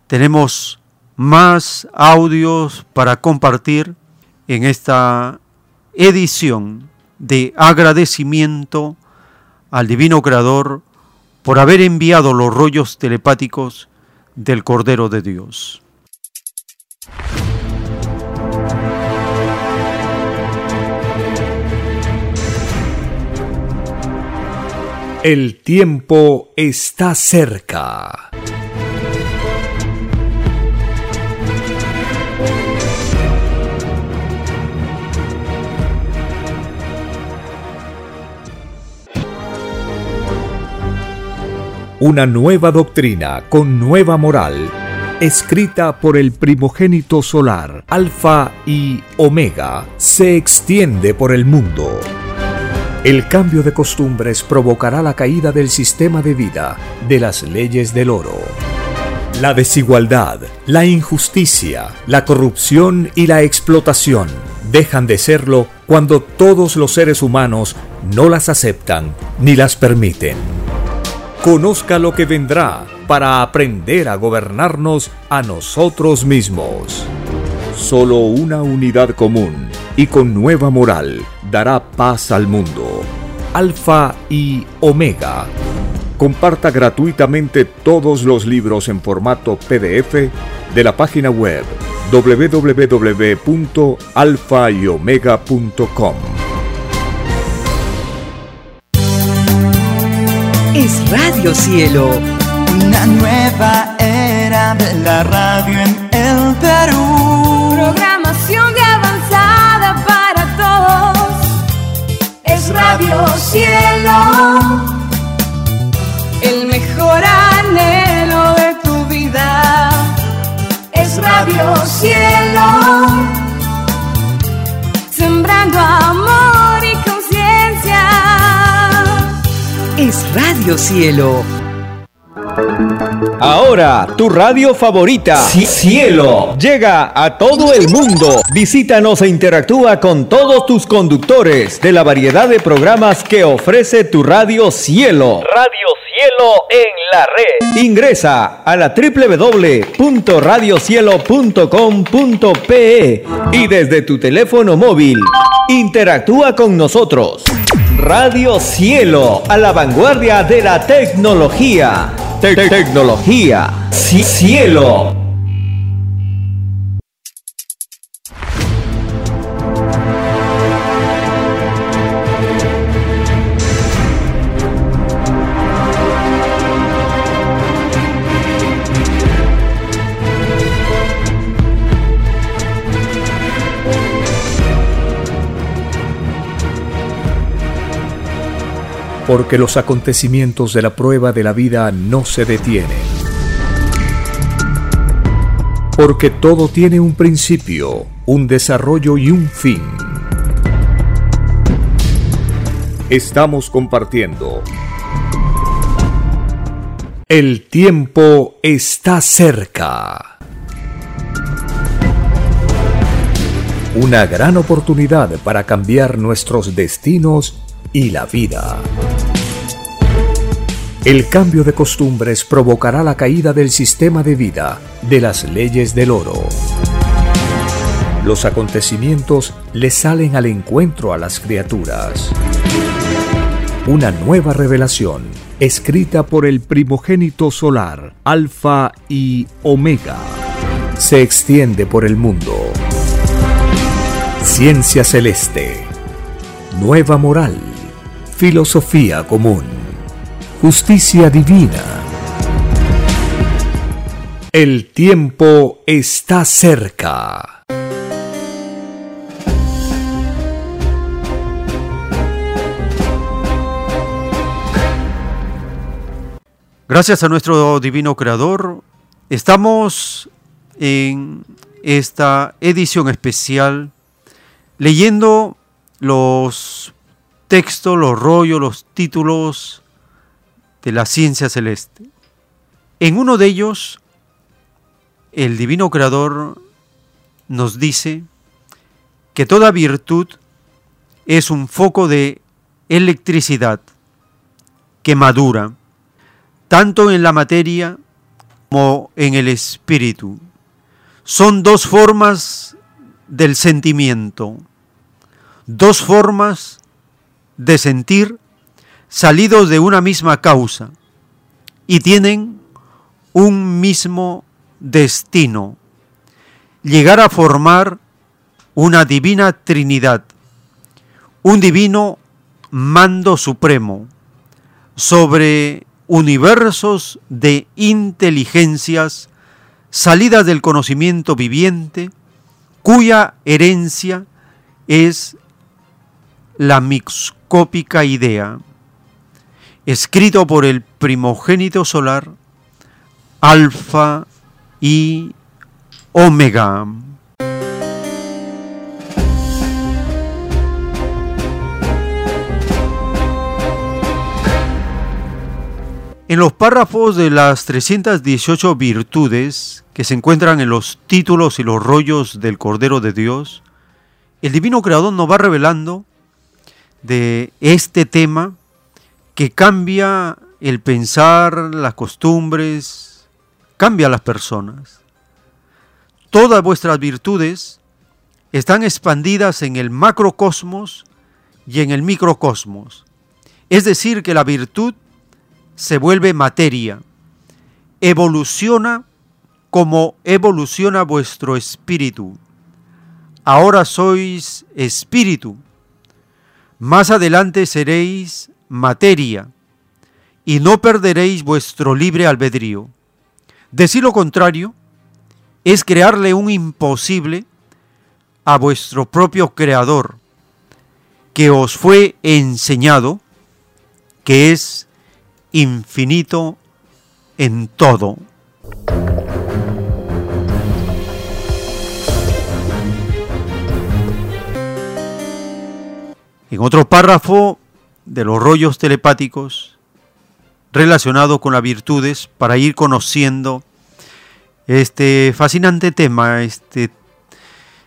Tenemos más audios para compartir en esta edición de agradecimiento al Divino Creador por haber enviado los rollos telepáticos del Cordero de Dios. El tiempo está cerca. Una nueva doctrina con nueva moral, escrita por el primogénito solar, Alfa y Omega, se extiende por el mundo. El cambio de costumbres provocará la caída del sistema de vida, de las leyes del oro. La desigualdad, la injusticia, la corrupción y la explotación dejan de serlo cuando todos los seres humanos no las aceptan ni las permiten. Conozca lo que vendrá para aprender a gobernarnos a nosotros mismos. Solo una unidad común y con nueva moral dará paz al mundo. Alfa y Omega. Comparta gratuitamente todos los libros en formato PDF de la página web www.alfayomega.com. Es Radio Cielo, una nueva era de la radio en el Perú. Programación de avanzada para todos. Es Radio Cielo, el mejor anhelo de tu vida. Es Radio Cielo, sembrando amor Es Radio Cielo. Ahora, tu radio favorita, Cielo, llega a todo el mundo. Visítanos e interactúa con todos tus conductores de la variedad de programas que ofrece tu radio Cielo. Radio Cielo en la red. Ingresa a la www.radiocielo.com.pe y desde tu teléfono móvil, interactúa con nosotros. Radio Cielo, a la vanguardia de la tecnología. Tecnología. Cielo. Porque los acontecimientos de la prueba de la vida no se detienen. Porque todo tiene un principio, un desarrollo y un fin. Estamos compartiendo. El tiempo está cerca. Una gran oportunidad para cambiar nuestros destinos y la vida. El cambio de costumbres provocará la caída del sistema de vida, de las leyes del oro. Los acontecimientos le salen al encuentro a las criaturas. Una nueva revelación, escrita por el primogénito solar, Alfa y Omega, se extiende por el mundo. Ciencia celeste, nueva moral, filosofía común, justicia divina. El tiempo está cerca. Gracias a nuestro divino creador, estamos en esta edición especial leyendo los textos, los rollos, los títulos de la ciencia celeste. En uno de ellos, el divino creador nos dice que toda virtud es un foco de electricidad que madura tanto en la materia como en el espíritu. Son dos formas del sentimiento, dos formas de sentir salidos de una misma causa y tienen un mismo destino, llegar a formar una divina Trinidad, un divino mando supremo sobre universos de inteligencias salidas del conocimiento viviente, cuya herencia es la mixcópica idea, escrito por el primogénito solar, Alfa y Omega. En los párrafos de las 318 virtudes que se encuentran en los títulos y los rollos del Cordero de Dios, el Divino Creador nos va revelando de este tema que cambia el pensar, las costumbres, cambia a las personas. Todas vuestras virtudes están expandidas en el macrocosmos y en el microcosmos. Es decir, que la virtud se vuelve materia, evoluciona como evoluciona vuestro espíritu. Ahora sois espíritu, más adelante seréis materia, y no perderéis vuestro libre albedrío. Decir lo contrario es crearle un imposible a vuestro propio Creador, que os fue enseñado, que es infinito en todo. En otro párrafo de los rollos telepáticos relacionado con las virtudes para ir conociendo este fascinante tema, este,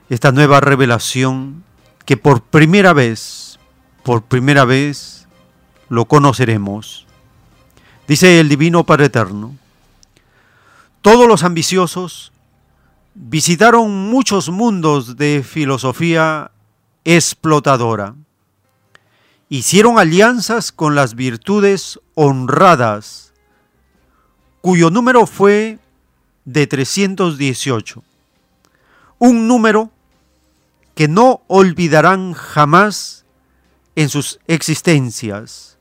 esta nueva revelación que por primera vez, por primera vez lo conoceremos. Dice el Divino Padre Eterno, todos los ambiciosos visitaron muchos mundos de filosofía explotadora. Hicieron alianzas con las virtudes honradas, cuyo número fue de 318. Un número que no olvidarán jamás en sus existencias.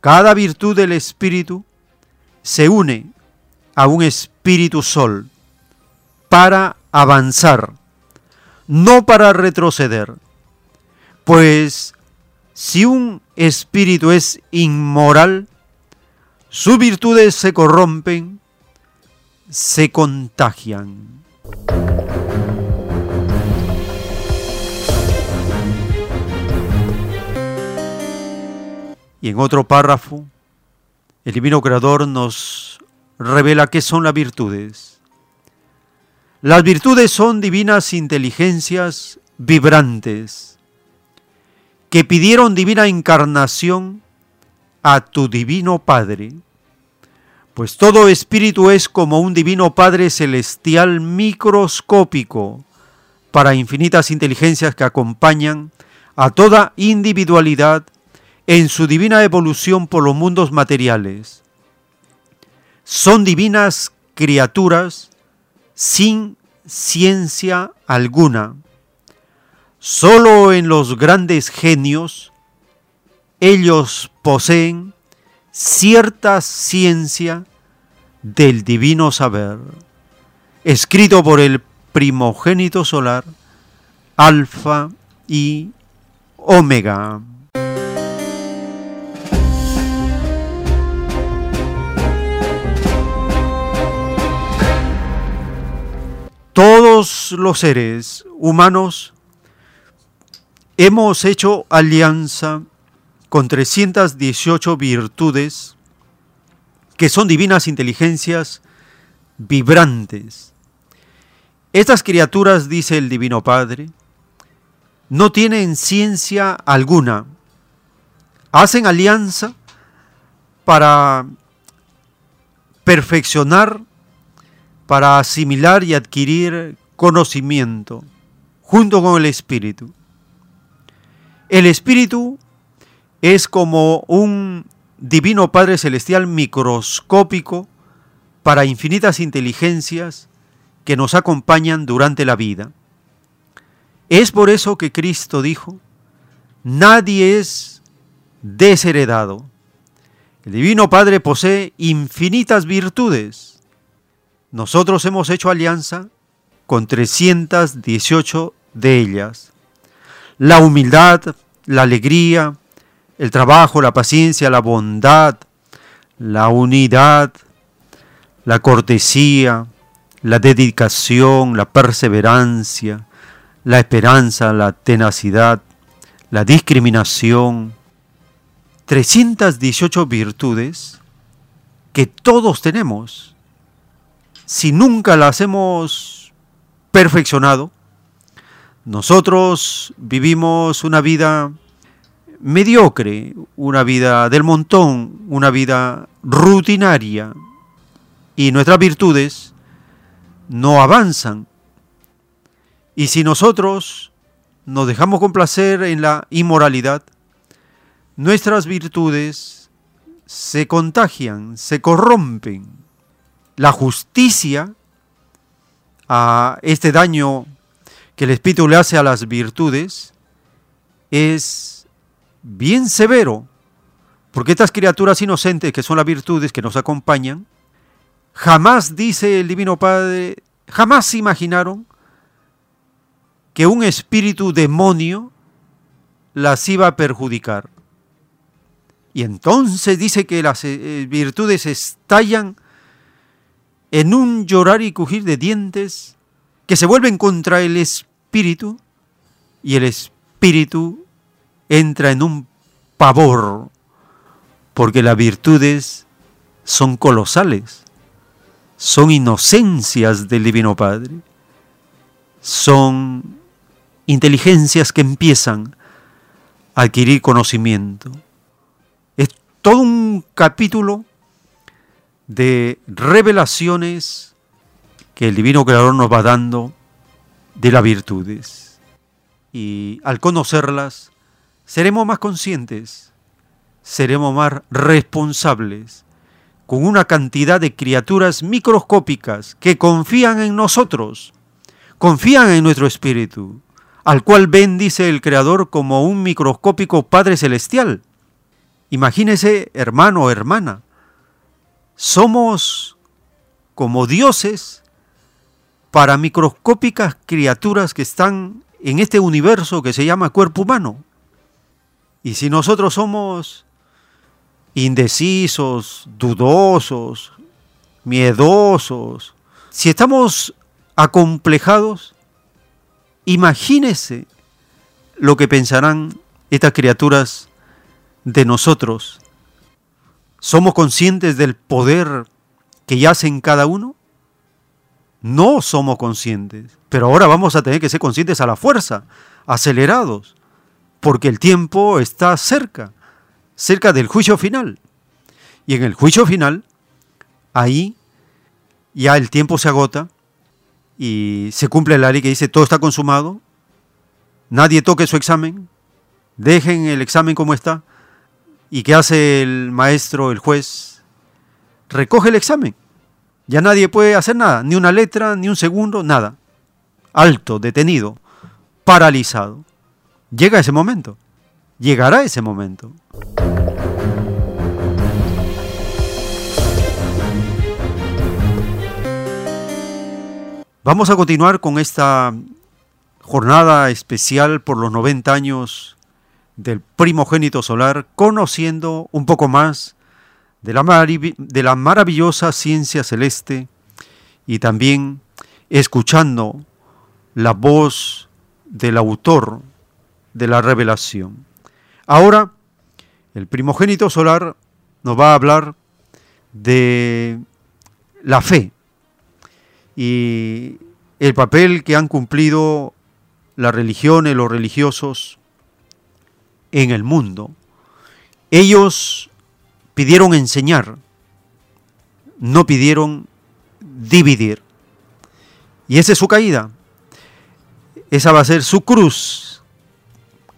Cada virtud del Espíritu se une a un Espíritu Sol para avanzar, no para retroceder. Pues si un espíritu es inmoral, sus virtudes se corrompen, se contagian. Y en otro párrafo, el Divino Creador nos revela qué son las virtudes. Las virtudes son divinas inteligencias vibrantes que pidieron divina encarnación a tu divino Padre, pues todo espíritu es como un divino Padre celestial microscópico para infinitas inteligencias que acompañan a toda individualidad en su divina evolución por los mundos materiales. Son divinas criaturas sin ciencia alguna. Solo en los grandes genios ellos poseen cierta ciencia del divino saber, escrito por el primogénito solar, Alfa y Omega. todos los seres humanos hemos hecho alianza con 318 virtudes que son divinas inteligencias vibrantes. Estas criaturas, dice el Divino Padre, no tienen ciencia alguna. Hacen alianza para perfeccionar para asimilar y adquirir conocimiento junto con el Espíritu. El Espíritu es como un divino Padre Celestial microscópico para infinitas inteligencias que nos acompañan durante la vida. Es por eso que Cristo dijo, nadie es desheredado. El Divino Padre posee infinitas virtudes nosotros hemos hecho alianza con 318 de ellas. La humildad, la alegría, el trabajo, la paciencia, la bondad, la unidad, la cortesía, la dedicación, la perseverancia, la esperanza, la tenacidad, la discriminación. 318 virtudes que todos tenemos si nunca las hemos perfeccionado, nosotros vivimos una vida mediocre, una vida del montón, una vida rutinaria. Y nuestras virtudes no avanzan. Y si nosotros nos dejamos complacer en la inmoralidad, nuestras virtudes se contagian, se corrompen. La justicia a este daño que el Espíritu le hace a las virtudes es bien severo, porque estas criaturas inocentes que son las virtudes que nos acompañan, jamás, dice el Divino Padre, jamás imaginaron que un espíritu demonio las iba a perjudicar. Y entonces dice que las eh, virtudes estallan en un llorar y crujir de dientes que se vuelven contra el espíritu y el espíritu entra en un pavor porque las virtudes son colosales, son inocencias del Divino Padre, son inteligencias que empiezan a adquirir conocimiento. Es todo un capítulo de revelaciones que el Divino Creador nos va dando de las virtudes. Y al conocerlas, seremos más conscientes, seremos más responsables, con una cantidad de criaturas microscópicas que confían en nosotros, confían en nuestro espíritu, al cual ven, dice el Creador, como un microscópico Padre Celestial. Imagínese, hermano o hermana, somos como dioses para microscópicas criaturas que están en este universo que se llama cuerpo humano. Y si nosotros somos indecisos, dudosos, miedosos, si estamos acomplejados, Imagínese lo que pensarán estas criaturas de nosotros. ¿Somos conscientes del poder que yace en cada uno? No somos conscientes, pero ahora vamos a tener que ser conscientes a la fuerza, acelerados, porque el tiempo está cerca, cerca del juicio final. Y en el juicio final, ahí ya el tiempo se agota y se cumple la ley que dice todo está consumado, nadie toque su examen, dejen el examen como está, y ¿qué hace el maestro, el juez? Recoge el examen. Ya nadie puede hacer nada, ni una letra, ni un segundo, nada. Alto, detenido, paralizado. Llega ese momento. Llegará ese momento. Vamos a continuar con esta jornada especial por los 90 años del primogénito solar, conociendo un poco más de la, de la maravillosa ciencia celeste y también escuchando la voz del autor de la revelación. Ahora, el primogénito solar nos va a hablar de la fe, y el papel que han cumplido las religiones, los religiosos en el mundo. Ellos pidieron enseñar, no pidieron dividir. Y esa es su caída. Esa va a ser su cruz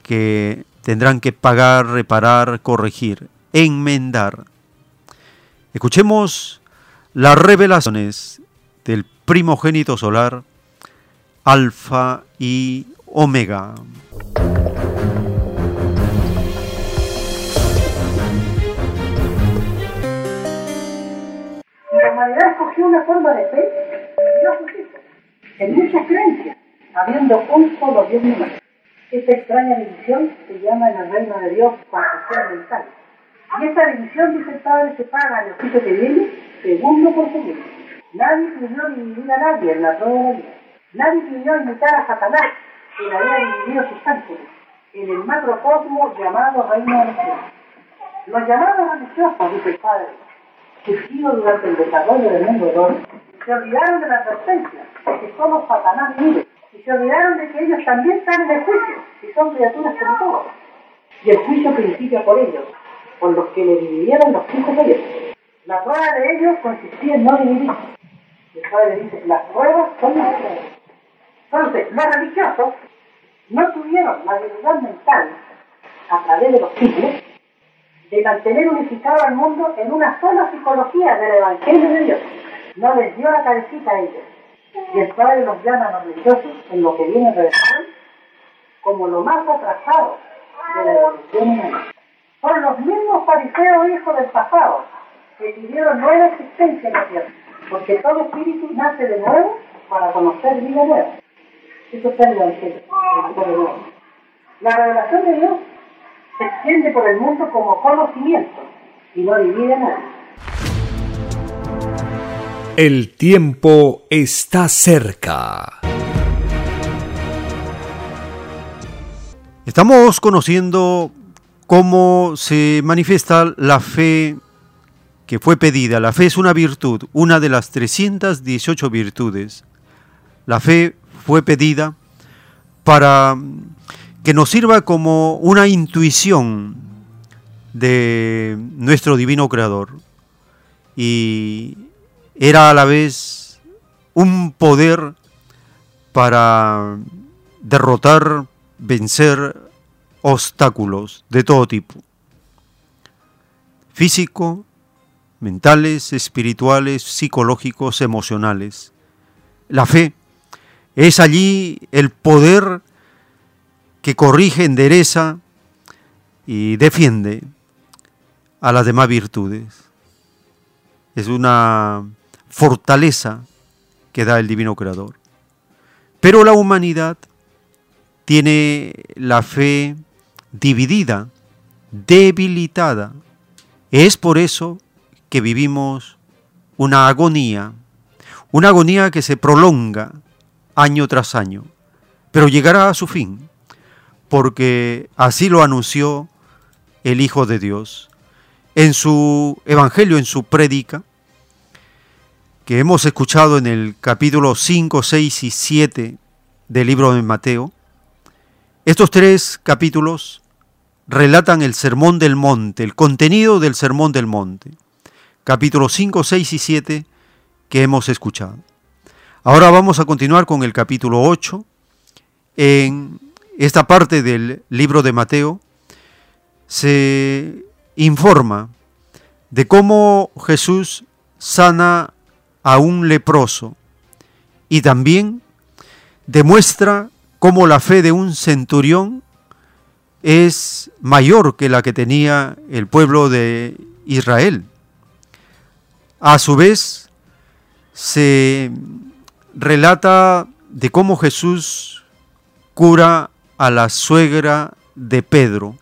que tendrán que pagar, reparar, corregir, enmendar. Escuchemos las revelaciones del primogénito solar, alfa y omega. Una forma de fe en muchas creencias, habiendo un solo Dios humano. Esta extraña división se llama en el reino de Dios confusión mental. Y esta división, dice el Padre, se paga en el juicio que viene, segundo por segundo. Nadie pidió dividir a nadie en la prueba de la vida. Nadie pidió imitar a Satanás, que había dividido sus ángeles, en el macrocosmo llamado reino de los cielos. Los llamados religiosos, dice el Padre, surgidos durante el desarrollo del mundo de hoy, se olvidaron de la advertencia de que solo Satanás vive, y se olvidaron de que ellos también están en el juicio, y son criaturas como todos. y el juicio principia por ellos, por los que le dividieron los hijos de ellos. La prueba de ellos consistía en no dividir. Y el padre dice, las pruebas son las pruebas. Entonces, los religiosos no tuvieron la habilidad mental, a través de los siglos, de mantener unificado al mundo en una sola psicología del Evangelio de Dios. No les dio la cabecita a ellos. Y el Padre los llama a los religiosos, en lo que viene de después, como lo más atrasado de la evolución humana. Son los mismos fariseos hijos del pasado que pidieron nueva existencia en la tierra, porque todo espíritu nace de nuevo para conocer vida nueva. Eso está el Evangelio, el nuevo. La revelación de Dios se extiende por el mundo como conocimiento y no divide nada. El tiempo está cerca. Estamos conociendo cómo se manifiesta la fe que fue pedida. La fe es una virtud, una de las 318 virtudes. La fe fue pedida para que nos sirva como una intuición de nuestro divino creador. Y era a la vez un poder para derrotar, vencer obstáculos de todo tipo. Físico, mentales, espirituales, psicológicos, emocionales. La fe es allí el poder que corrige, endereza y defiende a las demás virtudes. Es una fortaleza que da el Divino Creador. Pero la humanidad tiene la fe dividida, debilitada. Es por eso que vivimos una agonía, una agonía que se prolonga año tras año, pero llegará a su fin, porque así lo anunció el Hijo de Dios. En su Evangelio, en su prédica, que hemos escuchado en el capítulo 5, 6 y 7 del libro de Mateo, estos tres capítulos relatan el Sermón del Monte, el contenido del Sermón del Monte, capítulos 5, 6 y 7 que hemos escuchado. Ahora vamos a continuar con el capítulo 8. En esta parte del libro de Mateo se informa de cómo Jesús sana a un leproso y también demuestra cómo la fe de un centurión es mayor que la que tenía el pueblo de Israel. A su vez, se relata de cómo Jesús cura a la suegra de Pedro.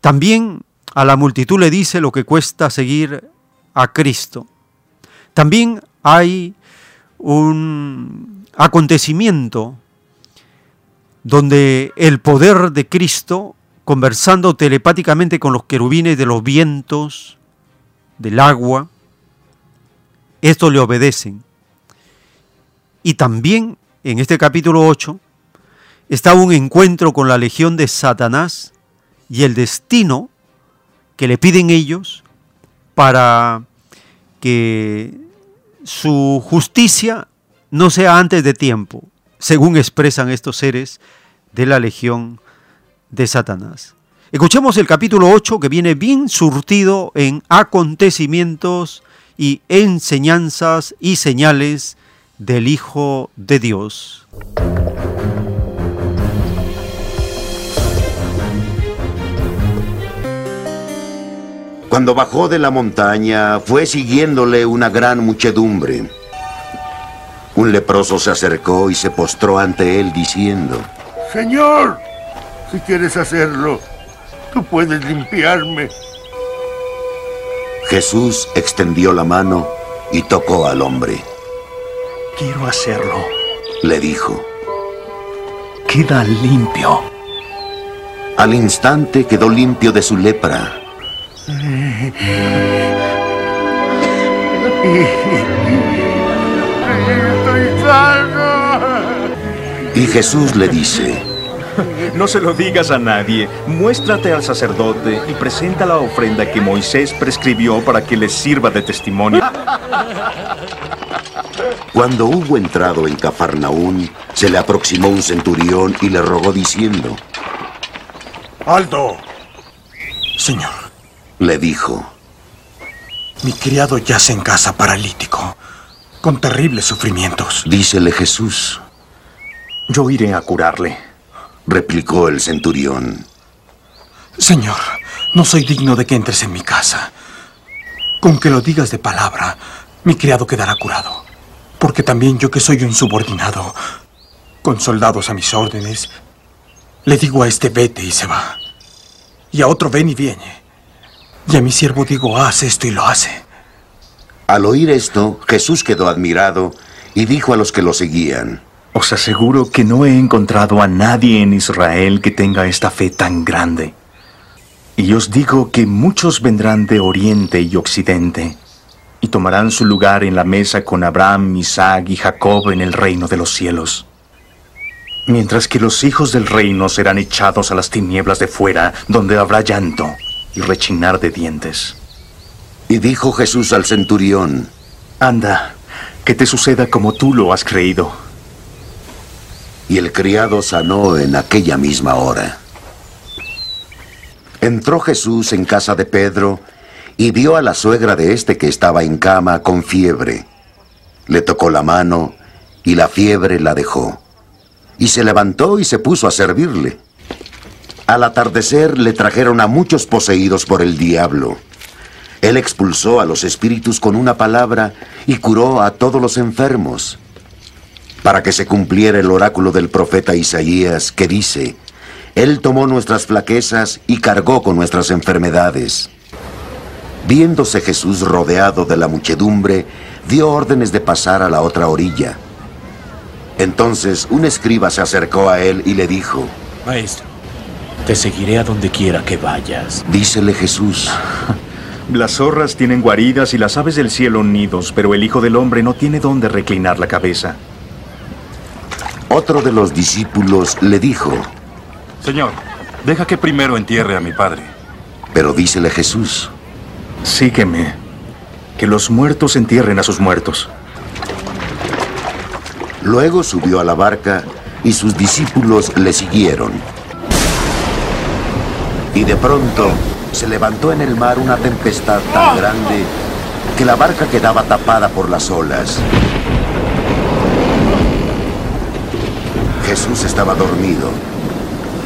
También a la multitud le dice lo que cuesta seguir a Cristo. También hay un acontecimiento donde el poder de Cristo, conversando telepáticamente con los querubines de los vientos, del agua, esto le obedecen. Y también en este capítulo 8 está un encuentro con la legión de Satanás y el destino que le piden ellos para que su justicia no sea antes de tiempo, según expresan estos seres de la legión de Satanás. Escuchemos el capítulo 8 que viene bien surtido en acontecimientos y enseñanzas y señales del Hijo de Dios. Cuando bajó de la montaña, fue siguiéndole una gran muchedumbre. Un leproso se acercó y se postró ante él diciendo, Señor, si quieres hacerlo, tú puedes limpiarme. Jesús extendió la mano y tocó al hombre. Quiero hacerlo. Le dijo. Queda limpio. Al instante quedó limpio de su lepra. Estoy sano. Y Jesús le dice, No se lo digas a nadie. Muéstrate al sacerdote y presenta la ofrenda que Moisés prescribió para que les sirva de testimonio. Cuando hubo entrado en Cafarnaún, se le aproximó un centurión y le rogó diciendo, Aldo, señor, le dijo, mi criado yace en casa paralítico, con terribles sufrimientos. dícele Jesús, Yo iré a curarle. replicó el centurión. Señor, no soy digno de que entres en mi casa. Con que lo digas de palabra, mi criado quedará curado. Porque también yo que soy un subordinado, con soldados a mis órdenes, le digo a este vete y se va. Y a otro ven y viene. Y a mi siervo digo, haz esto y lo hace. Al oír esto, Jesús quedó admirado y dijo a los que lo seguían, Os aseguro que no he encontrado a nadie en Israel que tenga esta fe tan grande. Y os digo que muchos vendrán de oriente y occidente y tomarán su lugar en la mesa con Abraham, Isaac y Jacob en el reino de los cielos. Mientras que los hijos del reino serán echados a las tinieblas de fuera, donde habrá llanto y rechinar de dientes. Y dijo Jesús al centurión, Anda, que te suceda como tú lo has creído. y el criado sanó en aquella misma hora. Entró Jesús en casa de Pedro y vio a la suegra de este que estaba en cama con fiebre. Le tocó la mano y la fiebre la dejó. Y se levantó y se puso a servirle. Al atardecer le trajeron a muchos poseídos por el diablo. Él expulsó a los espíritus con una palabra y curó a todos los enfermos. Para que se cumpliera el oráculo del profeta Isaías que dice, Él tomó nuestras flaquezas y cargó con nuestras enfermedades. Viéndose Jesús rodeado de la muchedumbre, dio órdenes de pasar a la otra orilla. Entonces un escriba se acercó a él y le dijo, Maestro, te seguiré a donde quiera que vayas. Dícele Jesús, Las zorras tienen guaridas y las aves del cielo nidos, pero el Hijo del Hombre no tiene dónde reclinar la cabeza. Otro de los discípulos le dijo, Señor, deja que primero entierre a mi padre. pero dícele Jesús, Sígueme, que los muertos entierren a sus muertos. Luego subió a la barca y sus discípulos le siguieron. Y de pronto se levantó en el mar una tempestad tan grande que la barca quedaba tapada por las olas. Jesús estaba dormido.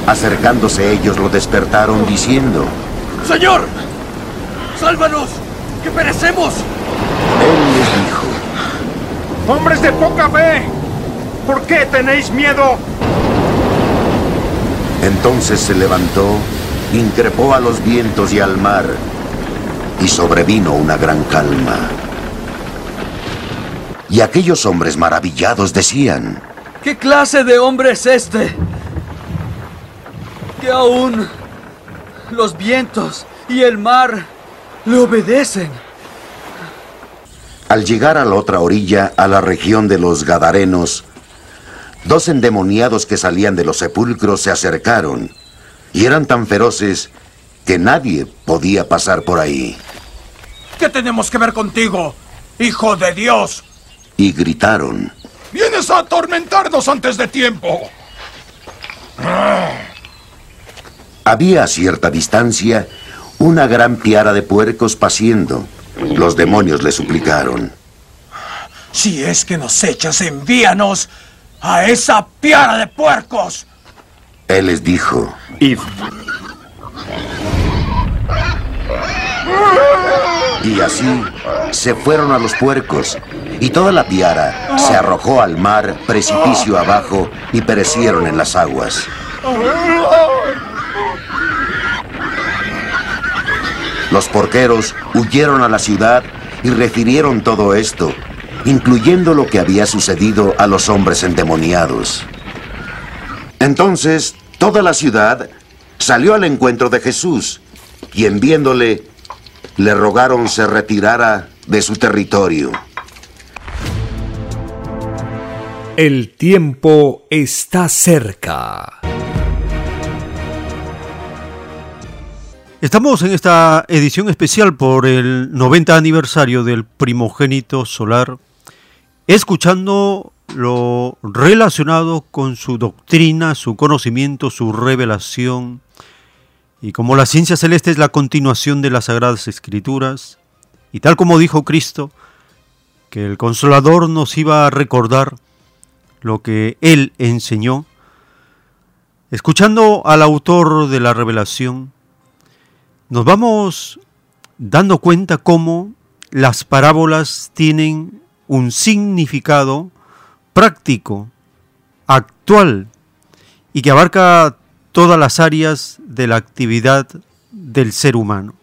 Acercándose ellos lo despertaron diciendo, Señor, sálvanos, que perecemos. Él les dijo, ¡Hombres de poca fe! ¿Por qué tenéis miedo? Entonces se levantó, increpó a los vientos y al mar, y sobrevino una gran calma. Y aquellos hombres maravillados decían, ¿Qué clase de hombre es este? Que aún los vientos y el mar le obedecen. al llegar a la otra orilla, a la región de los Gadarenos, dos endemoniados que salían de los sepulcros se acercaron, y eran tan feroces que nadie podía pasar por ahí, ¿Qué tenemos que ver contigo, hijo de Dios? y gritaron, Vienes a atormentarnos antes de tiempo. Había a cierta distancia una gran piara de puercos paciendo. Los demonios le suplicaron. Si es que nos echas, envíanos a esa piara de puercos. Él les dijo, Id. Y así se fueron a los puercos, y toda la piara se arrojó al mar, precipicio abajo, y perecieron en las aguas. Los porqueros huyeron a la ciudad y refirieron todo esto, incluyendo lo que había sucedido a los hombres endemoniados. Entonces toda la ciudad salió al encuentro de Jesús, quien viéndole, le rogaron se retirara de su territorio. El tiempo está cerca. Estamos en esta edición especial por el 90 aniversario del primogénito solar, escuchando lo relacionado con su doctrina, su conocimiento, su revelación. Y como la ciencia celeste es la continuación de las sagradas escrituras, y tal como dijo Cristo, que el consolador nos iba a recordar lo que él enseñó, escuchando al autor de la revelación, nos vamos dando cuenta cómo las parábolas tienen un significado práctico, actual, y que abarca todas las áreas de la actividad del ser humano.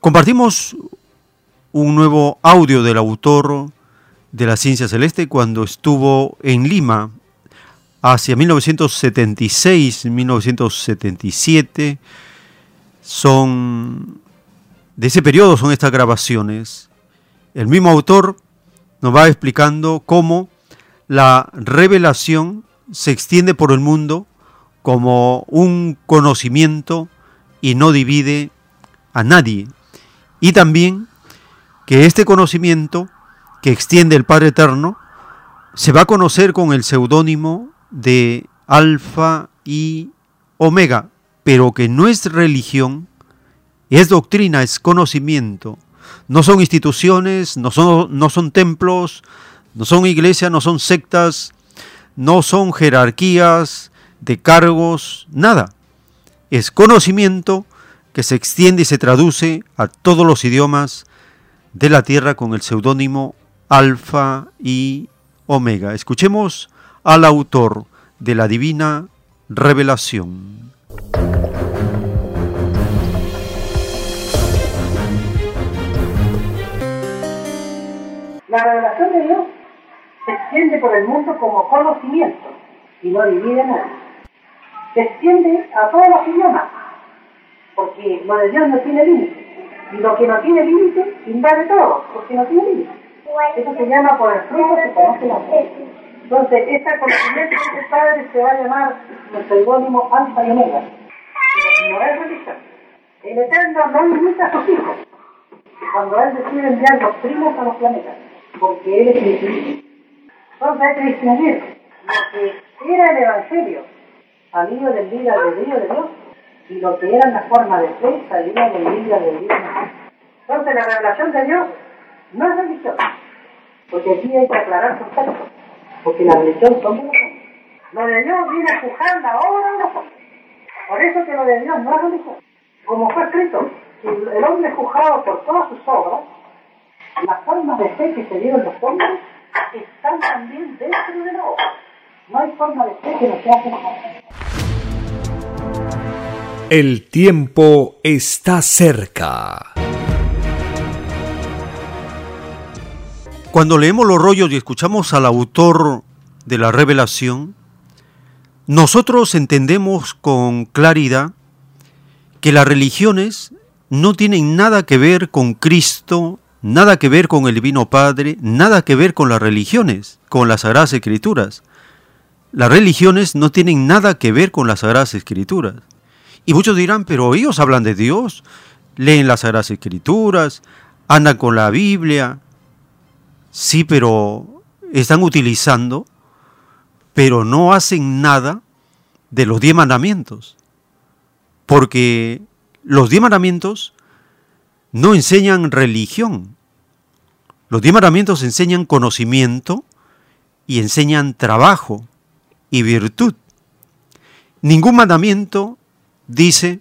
Compartimos un nuevo audio del autor de la ciencia celeste cuando estuvo en Lima hacia 1976-1977 son, de ese periodo son estas grabaciones. El mismo autor nos va explicando cómo la revelación se extiende por el mundo como un conocimiento y no divide a nadie. Y también que este conocimiento que extiende el Padre Eterno se va a conocer con el seudónimo de Alfa y Omega, pero que no es religión, es doctrina, es conocimiento. No son instituciones, no son, no son templos, no son iglesias, no son sectas, no son jerarquías de cargos, nada. Es conocimiento que se extiende y se traduce a todos los idiomas de la tierra con el seudónimo Alfa y Omega. Escuchemos al autor de la divina revelación. La revelación de Dios se extiende por el mundo como conocimiento y no divide nada. Se extiende a todos los idiomas, porque lo de Dios no tiene límite. Y lo que no tiene límite invade todo, porque no tiene límite. Eso se llama por el fruto se conoce la fe. Entonces, este conocimiento de este Padre se va a llamar nuestro seudónimo Alfa y Omega. No es religión. El Eterno no limita a sus hijos. Cuando Él decide enviar los primos a los planetas, porque Él es infinito. Entonces hay que distinguir lo que era el Evangelio, salido del albedrío de Dios, y lo que era la forma de fe, salida del albedrío de Dios. Entonces la revelación de Dios no es religión, porque aquí hay que aclarar conceptos, porque la religión son nosotros. Lo de Dios viene a juzgar nosotros. Por eso que lo de Dios no es religión. Como fue escrito, el hombre juzgado por todas sus obras, las formas de fe que se dieron los hombres están también dentro de la obra. No hay forma de fe que no sea semejante. El tiempo está cerca. Cuando leemos los rollos y escuchamos al autor de la revelación, nosotros entendemos con claridad que las religiones no tienen nada que ver con Cristo, nada que ver con el Divino Padre, nada que ver con las religiones, con las Sagradas Escrituras. Las religiones no tienen nada que ver con las Sagradas Escrituras. Y muchos dirán, pero ellos hablan de Dios, leen las Sagradas Escrituras, andan con la Biblia. Sí, pero están utilizando, pero no hacen nada de los diez mandamientos. Porque los diez mandamientos no enseñan religión. Los diez mandamientos enseñan conocimiento y enseñan trabajo y virtud. Ningún mandamiento dice,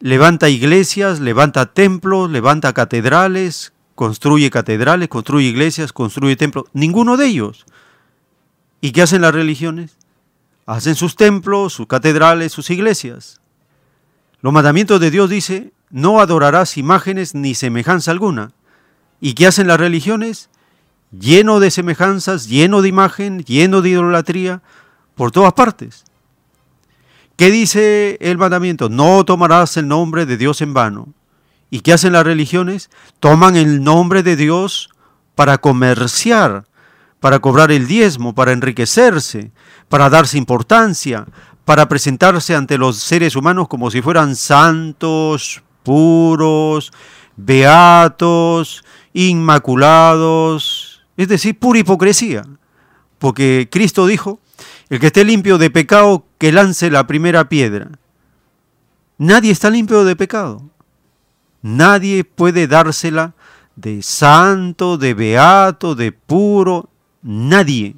levanta iglesias, levanta templos, levanta catedrales, construye catedrales, construye iglesias, construye templos. Ninguno de ellos. ¿Y qué hacen las religiones? Hacen sus templos, sus catedrales, sus iglesias. Los mandamientos de Dios dice, no adorarás imágenes ni semejanza alguna. ¿Y qué hacen las religiones? Lleno de semejanzas, lleno de imagen, lleno de idolatría, por todas partes. ¿Qué dice el mandamiento? No tomarás el nombre de Dios en vano. ¿Y qué hacen las religiones? Toman el nombre de Dios para comerciar, para cobrar el diezmo, para enriquecerse, para darse importancia, para presentarse ante los seres humanos como si fueran santos, puros, beatos, inmaculados, es decir, pura hipocresía. Porque Cristo dijo, el que esté limpio de pecado, que lance la primera piedra. Nadie está limpio de pecado. Nadie puede dársela de santo, de beato, de puro. Nadie.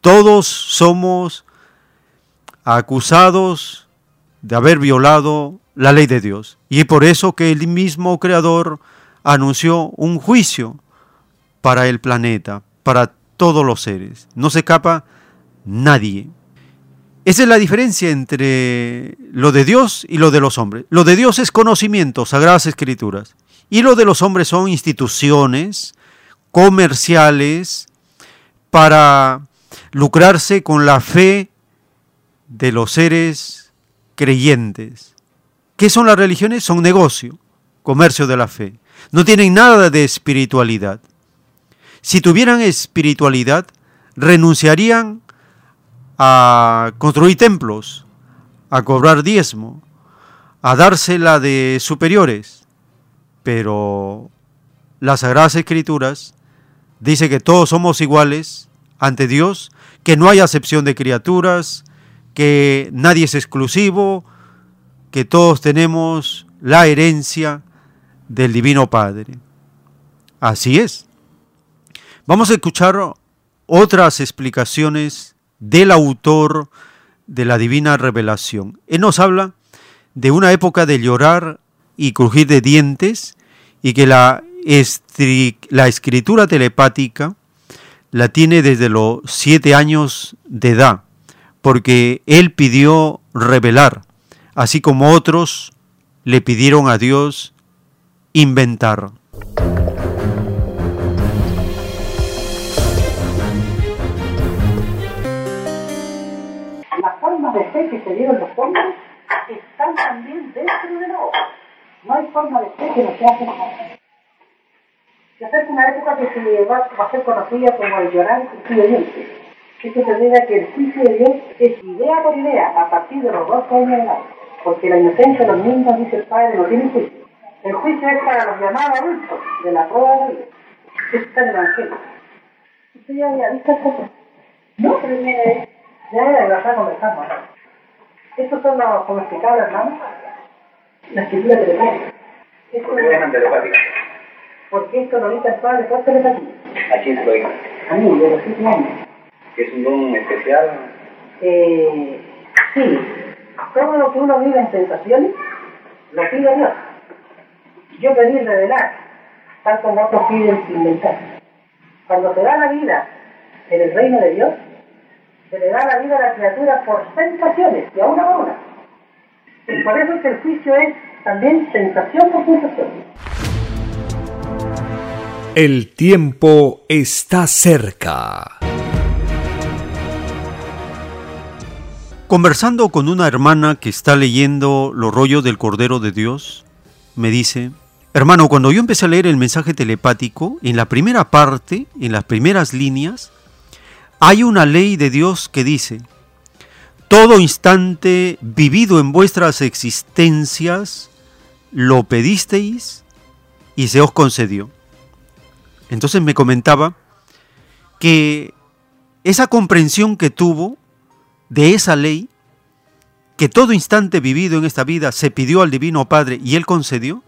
Todos somos acusados de haber violado la ley de Dios. Y es por eso que el mismo Creador anunció un juicio para el planeta, para todos los seres. No se escapa nadie. Esa es la diferencia entre lo de Dios y lo de los hombres. Lo de Dios es conocimiento, sagradas escrituras. Y lo de los hombres son instituciones comerciales para lucrarse con la fe de los seres creyentes. ¿Qué son las religiones? Son negocio, comercio de la fe. No tienen nada de espiritualidad. Si tuvieran espiritualidad, renunciarían a construir templos, a cobrar diezmo, a dársela de superiores. Pero las Sagradas Escrituras dice que todos somos iguales ante Dios, que no hay acepción de criaturas, que nadie es exclusivo, que todos tenemos la herencia del Divino Padre. Así es. Vamos a escuchar otras explicaciones del autor de la Divina Revelación. Él nos habla de una época de llorar y crujir de dientes y que la, la escritura telepática la tiene desde los siete años de edad, porque él pidió revelar así como otros le pidieron a Dios inventar. Las formas de fe que se dieron los hombres están también dentro de la obra. No hay forma de fe que no sea aceptada. Se acerca una época que se va, a ser conocida como el llorar y el dientes. Esto se debe a que el juicio de Dios es idea por idea a partir de los dos años de edad porque la inocencia de los niños, dice el padre, no tiene juicio. El juicio es para los llamados adultos de la prueba de la vida. Está en el Evangelio. ¿Usted ya había visto esta cosa? No, primera vez. Ya de verdad conversamos. Estos son los, como explicaba hermano, la escritura telepática. Esto ¿Por qué llaman telepática? Porque esto lo dice el padre por telepatía. ¿A quién se lo dijo? A mí, de los siete años. ¿Que es un don especial? Eh, sí, todo lo que uno vive en sensaciones, lo pide Dios. Yo pedí revelar, tal como otros piden inventar. Cuando se da la vida en el reino de Dios, se le da la vida a la criatura por sensaciones, y a una por una. Y por eso es que el juicio es también sensación por sensación. El tiempo está cerca. Conversando con una hermana que está leyendo los rollos del Cordero de Dios, me dice, hermano, cuando yo empecé a leer el mensaje telepático, en la primera parte, en las primeras líneas, hay una ley de Dios que dice, todo instante vivido en vuestras existencias, lo pedisteis y se os concedió. Entonces me comentaba que esa comprensión que tuvo de esa ley que todo instante vivido en esta vida se pidió al Divino Padre y Él concedió,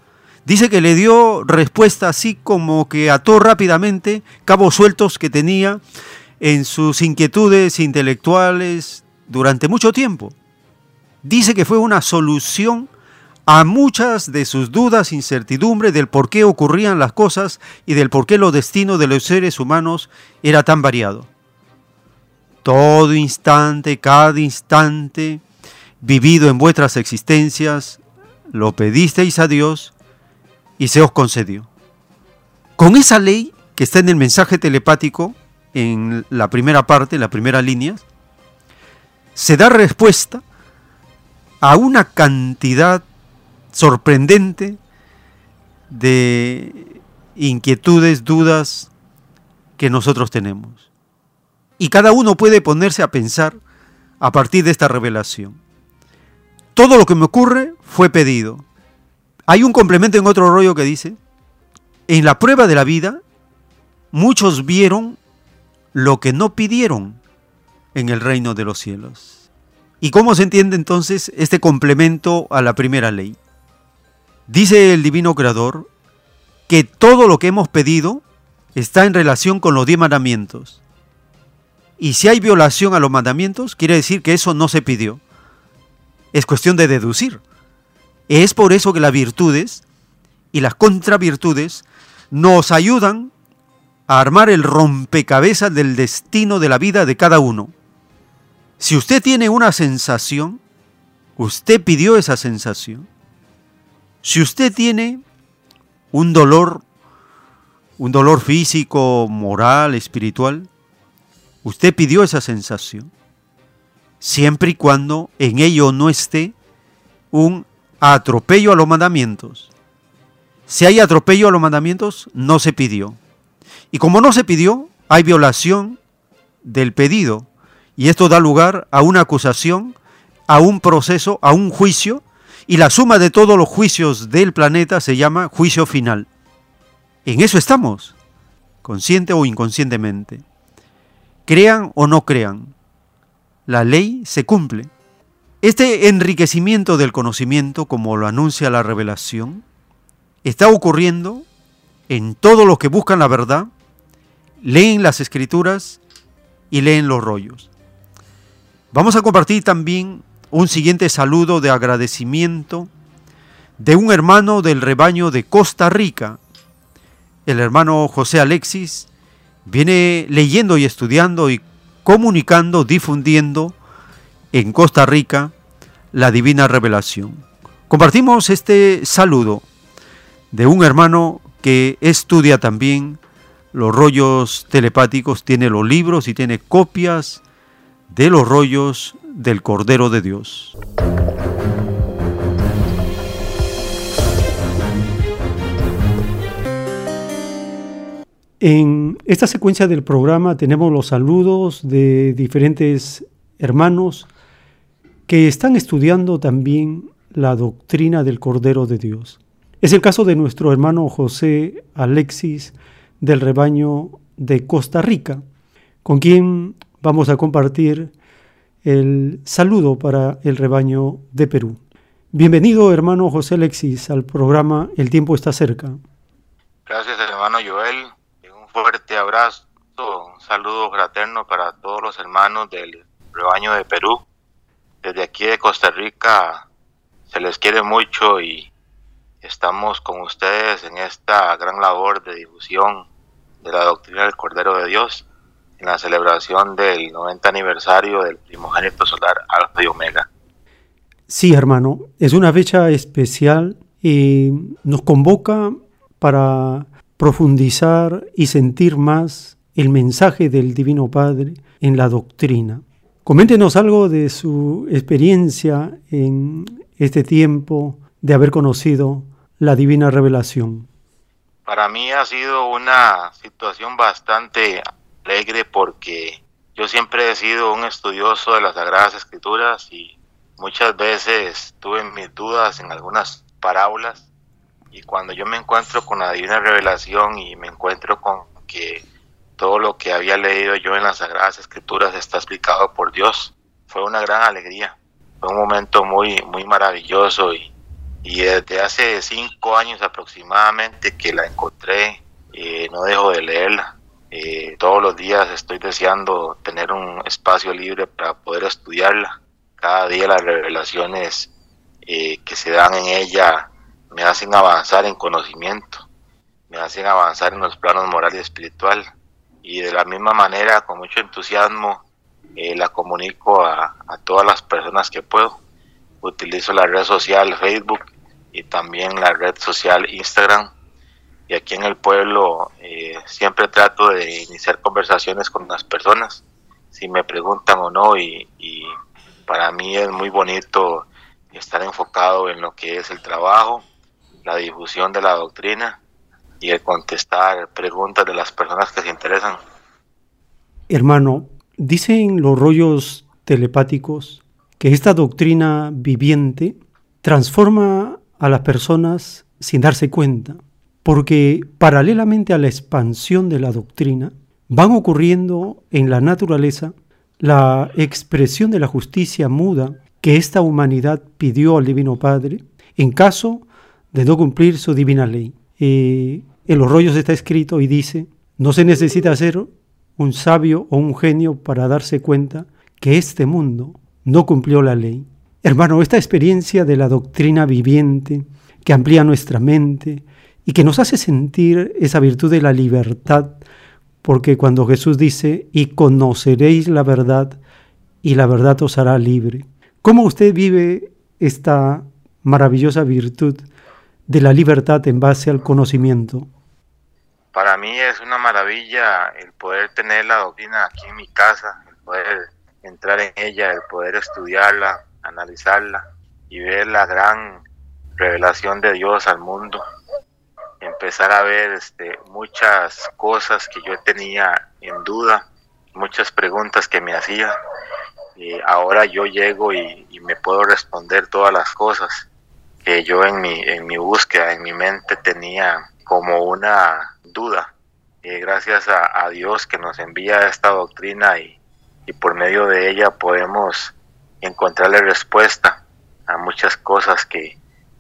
dice que le dio respuesta así como que ató rápidamente cabos sueltos que tenía en sus inquietudes intelectuales durante mucho tiempo. Dice que fue una solución a muchas de sus dudas, incertidumbres del por qué ocurrían las cosas y del por qué los destinos de los seres humanos era tan variado todo instante, cada instante vivido en vuestras existencias, lo pedisteis a Dios y se os concedió. Con esa ley que está en el mensaje telepático, en la primera parte, en la primera línea, se da respuesta a una cantidad sorprendente de inquietudes, dudas que nosotros tenemos. Y cada uno puede ponerse a pensar a partir de esta revelación. Todo lo que me ocurre fue pedido. Hay un complemento en otro rollo que dice, en la prueba de la vida, muchos vieron lo que no pidieron en el reino de los cielos. ¿Y cómo se entiende entonces este complemento a la primera ley? Dice el divino creador que todo lo que hemos pedido está en relación con los diez mandamientos. Y si hay violación a los mandamientos, quiere decir que eso no se pidió. Es cuestión de deducir. Es por eso que las virtudes y las contravirtudes nos ayudan a armar el rompecabezas del destino de la vida de cada uno. Si usted tiene una sensación, usted pidió esa sensación. Si usted tiene un dolor, un dolor físico, moral, espiritual, usted pidió esa sensación. Siempre y cuando en ello no esté un atropello a los mandamientos. Si hay atropello a los mandamientos, no se pidió. Y como no se pidió, hay violación del pedido. Y esto da lugar a una acusación, a un proceso, a un juicio. Y la suma de todos los juicios del planeta se llama juicio final. En eso estamos, consciente o inconscientemente. Crean o no crean, la ley se cumple. Este enriquecimiento del conocimiento, como lo anuncia la revelación, está ocurriendo en todos los que buscan la verdad, leen las escrituras y leen los rollos. Vamos a compartir también un siguiente saludo de agradecimiento de un hermano del rebaño de Costa Rica. El hermano José Alexis viene leyendo y estudiando y comunicando, difundiendo en Costa Rica la divina revelación. Compartimos este saludo de un hermano que estudia también los rollos telepáticos, tiene los libros y tiene copias de los rollos del Cordero de Dios. En esta secuencia del programa tenemos los saludos de diferentes hermanos que están estudiando también la doctrina del Cordero de Dios. Es el caso de nuestro hermano José Alexis del rebaño de Costa Rica, con quien vamos a compartir el saludo para el rebaño de Perú. Bienvenido hermano José Alexis al programa El tiempo está cerca. Gracias hermano Joel, fuerte abrazo, un saludo fraterno para todos los hermanos del rebaño de Perú. Desde aquí de Costa Rica se les quiere mucho y estamos con ustedes en esta gran labor de difusión de la doctrina del Cordero de Dios en la celebración del 90 aniversario del primogénito solar Alfa y Omega. Sí, hermano, es una fecha especial y nos convoca para profundizar y sentir más el mensaje del Divino Padre en la doctrina. Coméntenos algo de su experiencia en este tiempo de haber conocido la divina revelación? Para mí ha sido una situación bastante alegre porque yo siempre he sido un estudioso de las Sagradas Escrituras y muchas veces tuve mis dudas en algunas parábolas y cuando yo me encuentro con la divina revelación y me encuentro con que todo lo que había leído yo en las Sagradas Escrituras está explicado por Dios, fue una gran alegría. Fue un momento muy, muy maravilloso y y desde hace cinco años aproximadamente que la encontré, eh, no dejo de leerla. Eh, todos los días estoy deseando tener un espacio libre para poder estudiarla. Cada día las revelaciones eh, que se dan en ella me hacen avanzar en conocimiento, me hacen avanzar en los planos moral y espiritual. Y de la misma manera, con mucho entusiasmo, la comunico a, a todas las personas que puedo utilizo la red social Facebook y también la red social Instagram. Y aquí en el pueblo eh, siempre trato de iniciar conversaciones con las personas, si me preguntan o no, y, y para mí es muy bonito estar enfocado en lo que es el trabajo, la difusión de la doctrina y el contestar preguntas de las personas que se interesan. Hermano, dicen los rollos telepáticos que esta doctrina viviente transforma a las personas sin darse cuenta, porque paralelamente a la expansión de la doctrina, van ocurriendo en la naturaleza la expresión de la justicia muda que esta humanidad pidió al Divino Padre en caso de no cumplir su divina ley. Eh, en los rollos está escrito y dice, no se necesita ser un sabio o un genio para darse cuenta que este mundo no cumplió la ley. Hermano, esta experiencia de la doctrina viviente que amplía nuestra mente y que nos hace sentir esa virtud de la libertad, porque cuando Jesús dice, y conoceréis la verdad, y la verdad os hará libre. ¿Cómo usted vive esta maravillosa virtud de la libertad en base al conocimiento? Para mí es una maravilla el poder tener la doctrina aquí en mi casa, el poder entrar en ella, el poder estudiarla, analizarla y ver la gran revelación de Dios al mundo. Empezar a ver este, muchas cosas que yo tenía en duda, muchas preguntas que me hacía. Y ahora yo llego y, y me puedo responder todas las cosas que yo en mi, en mi búsqueda, en mi mente tenía como una duda. Y gracias a, a Dios que nos envía esta doctrina y, y por medio de ella podemos encontrarle respuesta a muchas cosas que,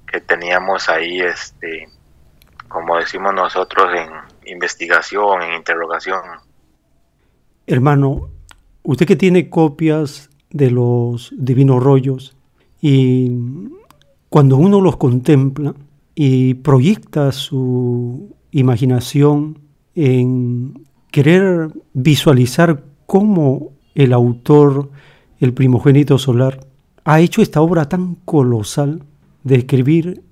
que teníamos ahí, este, como decimos nosotros, en investigación, en interrogación. Hermano, usted que tiene copias de los divinos rollos y cuando uno los contempla y proyecta su imaginación en querer visualizar cómo el autor, el primogénito solar, ha hecho esta obra tan colosal de escribir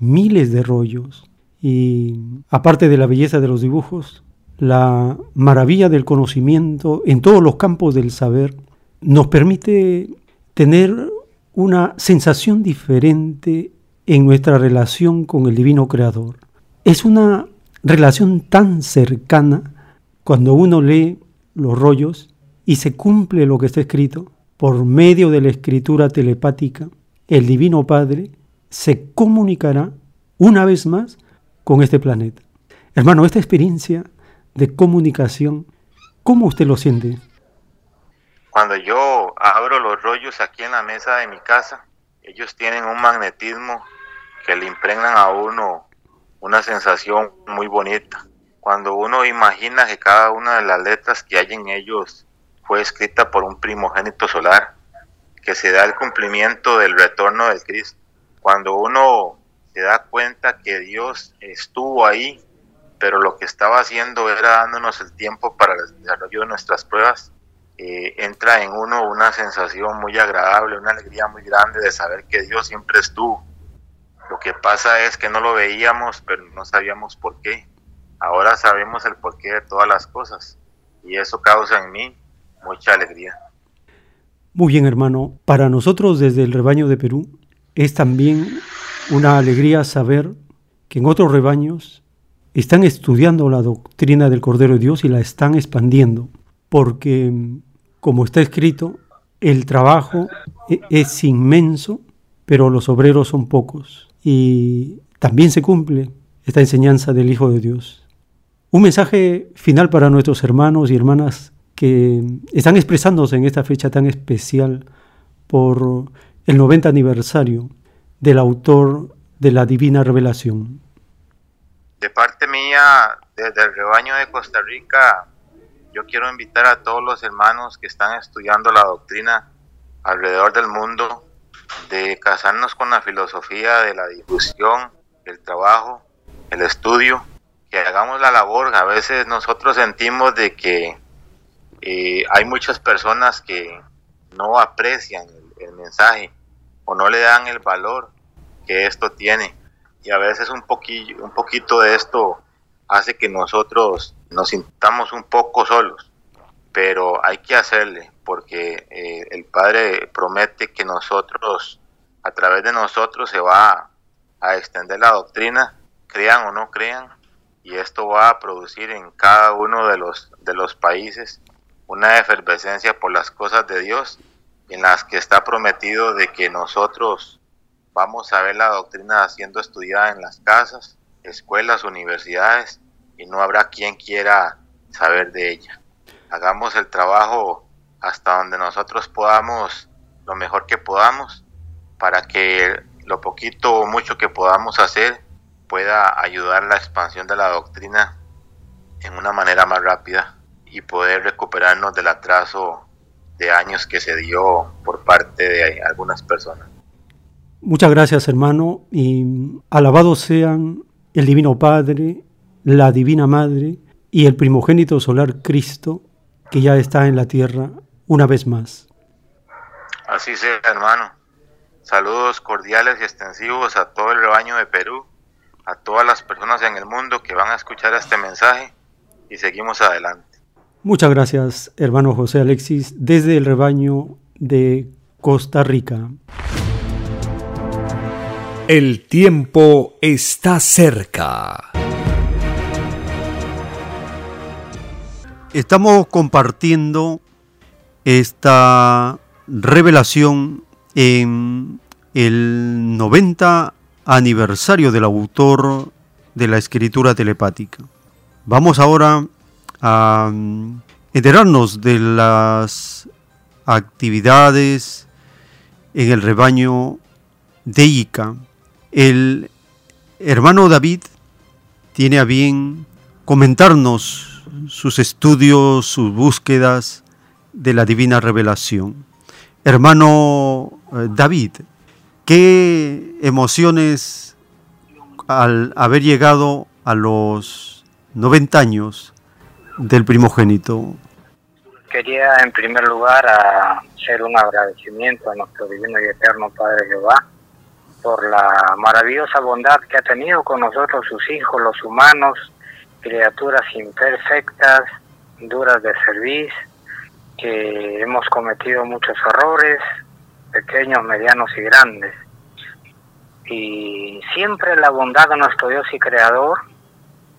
miles de rollos y aparte de la belleza de los dibujos, la maravilla del conocimiento en todos los campos del saber nos permite tener una sensación diferente en nuestra relación con el divino creador. Es una relación tan cercana cuando uno lee los rollos y se cumple lo que está escrito por medio de la escritura telepática, el divino Padre se comunicará una vez más con este planeta. Hermano, esta experiencia de comunicación, ¿cómo usted lo siente? Cuando yo abro los rollos aquí en la mesa de mi casa, ellos tienen un magnetismo que le impregnan a uno una sensación muy bonita. Cuando uno imagina que cada una de las letras que hay en ellos fue escrita por un primogénito solar, que se da el cumplimiento del retorno del Cristo. Cuando uno se da cuenta que Dios estuvo ahí, pero lo que estaba haciendo era dándonos el tiempo para el desarrollo de nuestras pruebas, eh, entra en uno una sensación muy agradable, una alegría muy grande de saber que Dios siempre estuvo. Lo que pasa es que no lo veíamos, pero no sabíamos por qué. Ahora sabemos el porqué de todas las cosas y eso causa en mí mucha alegría. Muy bien, hermano. Para nosotros desde el rebaño de Perú es también una alegría saber que en otros rebaños están estudiando la doctrina del Cordero de Dios y la están expandiendo, porque como está escrito, el trabajo e-, es inmenso, pero los obreros son pocos. Y también se cumple esta enseñanza del Hijo de Dios. Un mensaje final para nuestros hermanos y hermanas que están expresándose en esta fecha tan especial por el 90 aniversario del autor de la Divina Revelación. De parte mía, desde el rebaño de Costa Rica, yo quiero invitar a todos los hermanos que están estudiando la doctrina alrededor del mundo de casarnos con la filosofía de la difusión, el trabajo, el estudio, que hagamos la labor. A veces nosotros sentimos de que eh, hay muchas personas que no aprecian el, el, mensaje o no le dan el valor que esto tiene. Y a veces un, poquillo, un poquito de esto hace que nosotros nos sintamos un poco solos, pero hay que hacerle porque eh, el Padre promete que nosotros, a través de nosotros, se va a, extender la doctrina, crean o no crean, y esto va a producir en cada uno de los, de los países una efervescencia por las cosas de Dios en las que está prometido de que nosotros vamos a ver la doctrina siendo estudiada en las casas, escuelas, universidades y no habrá quien quiera saber de ella. Hagamos el trabajo hasta donde nosotros podamos, lo mejor que podamos, para que lo poquito o mucho que podamos hacer pueda ayudar la expansión de la doctrina en una manera más rápida y poder recuperarnos del atraso de años que se dio por parte de algunas personas. Muchas gracias hermano y alabados sean el Divino Padre, la Divina Madre y el primogénito solar Cristo que ya está en la tierra una vez más. Así sea hermano. Saludos cordiales y extensivos a todo el rebaño de Perú, a todas las personas en el mundo que van a escuchar este mensaje y seguimos adelante. Muchas gracias, hermano José Alexis, desde el rebaño de Costa Rica. El tiempo está cerca. Estamos compartiendo esta revelación en el 90 aniversario del autor de la escritura telepática. Vamos ahora a mm, enterarnos de las actividades en el rebaño de Ica. El hermano David tiene a bien comentarnos sus estudios, sus búsquedas de la divina revelación. Hermano eh, David, ¿qué emociones al haber llegado a los 90 años del primogénito? Quería en primer lugar hacer un agradecimiento a nuestro divino y eterno Padre Jehová por la maravillosa bondad que ha tenido con nosotros sus hijos, los humanos, criaturas imperfectas, duras de servir, que hemos cometido muchos errores, pequeños, medianos y grandes. Y siempre la bondad de nuestro Dios y Creador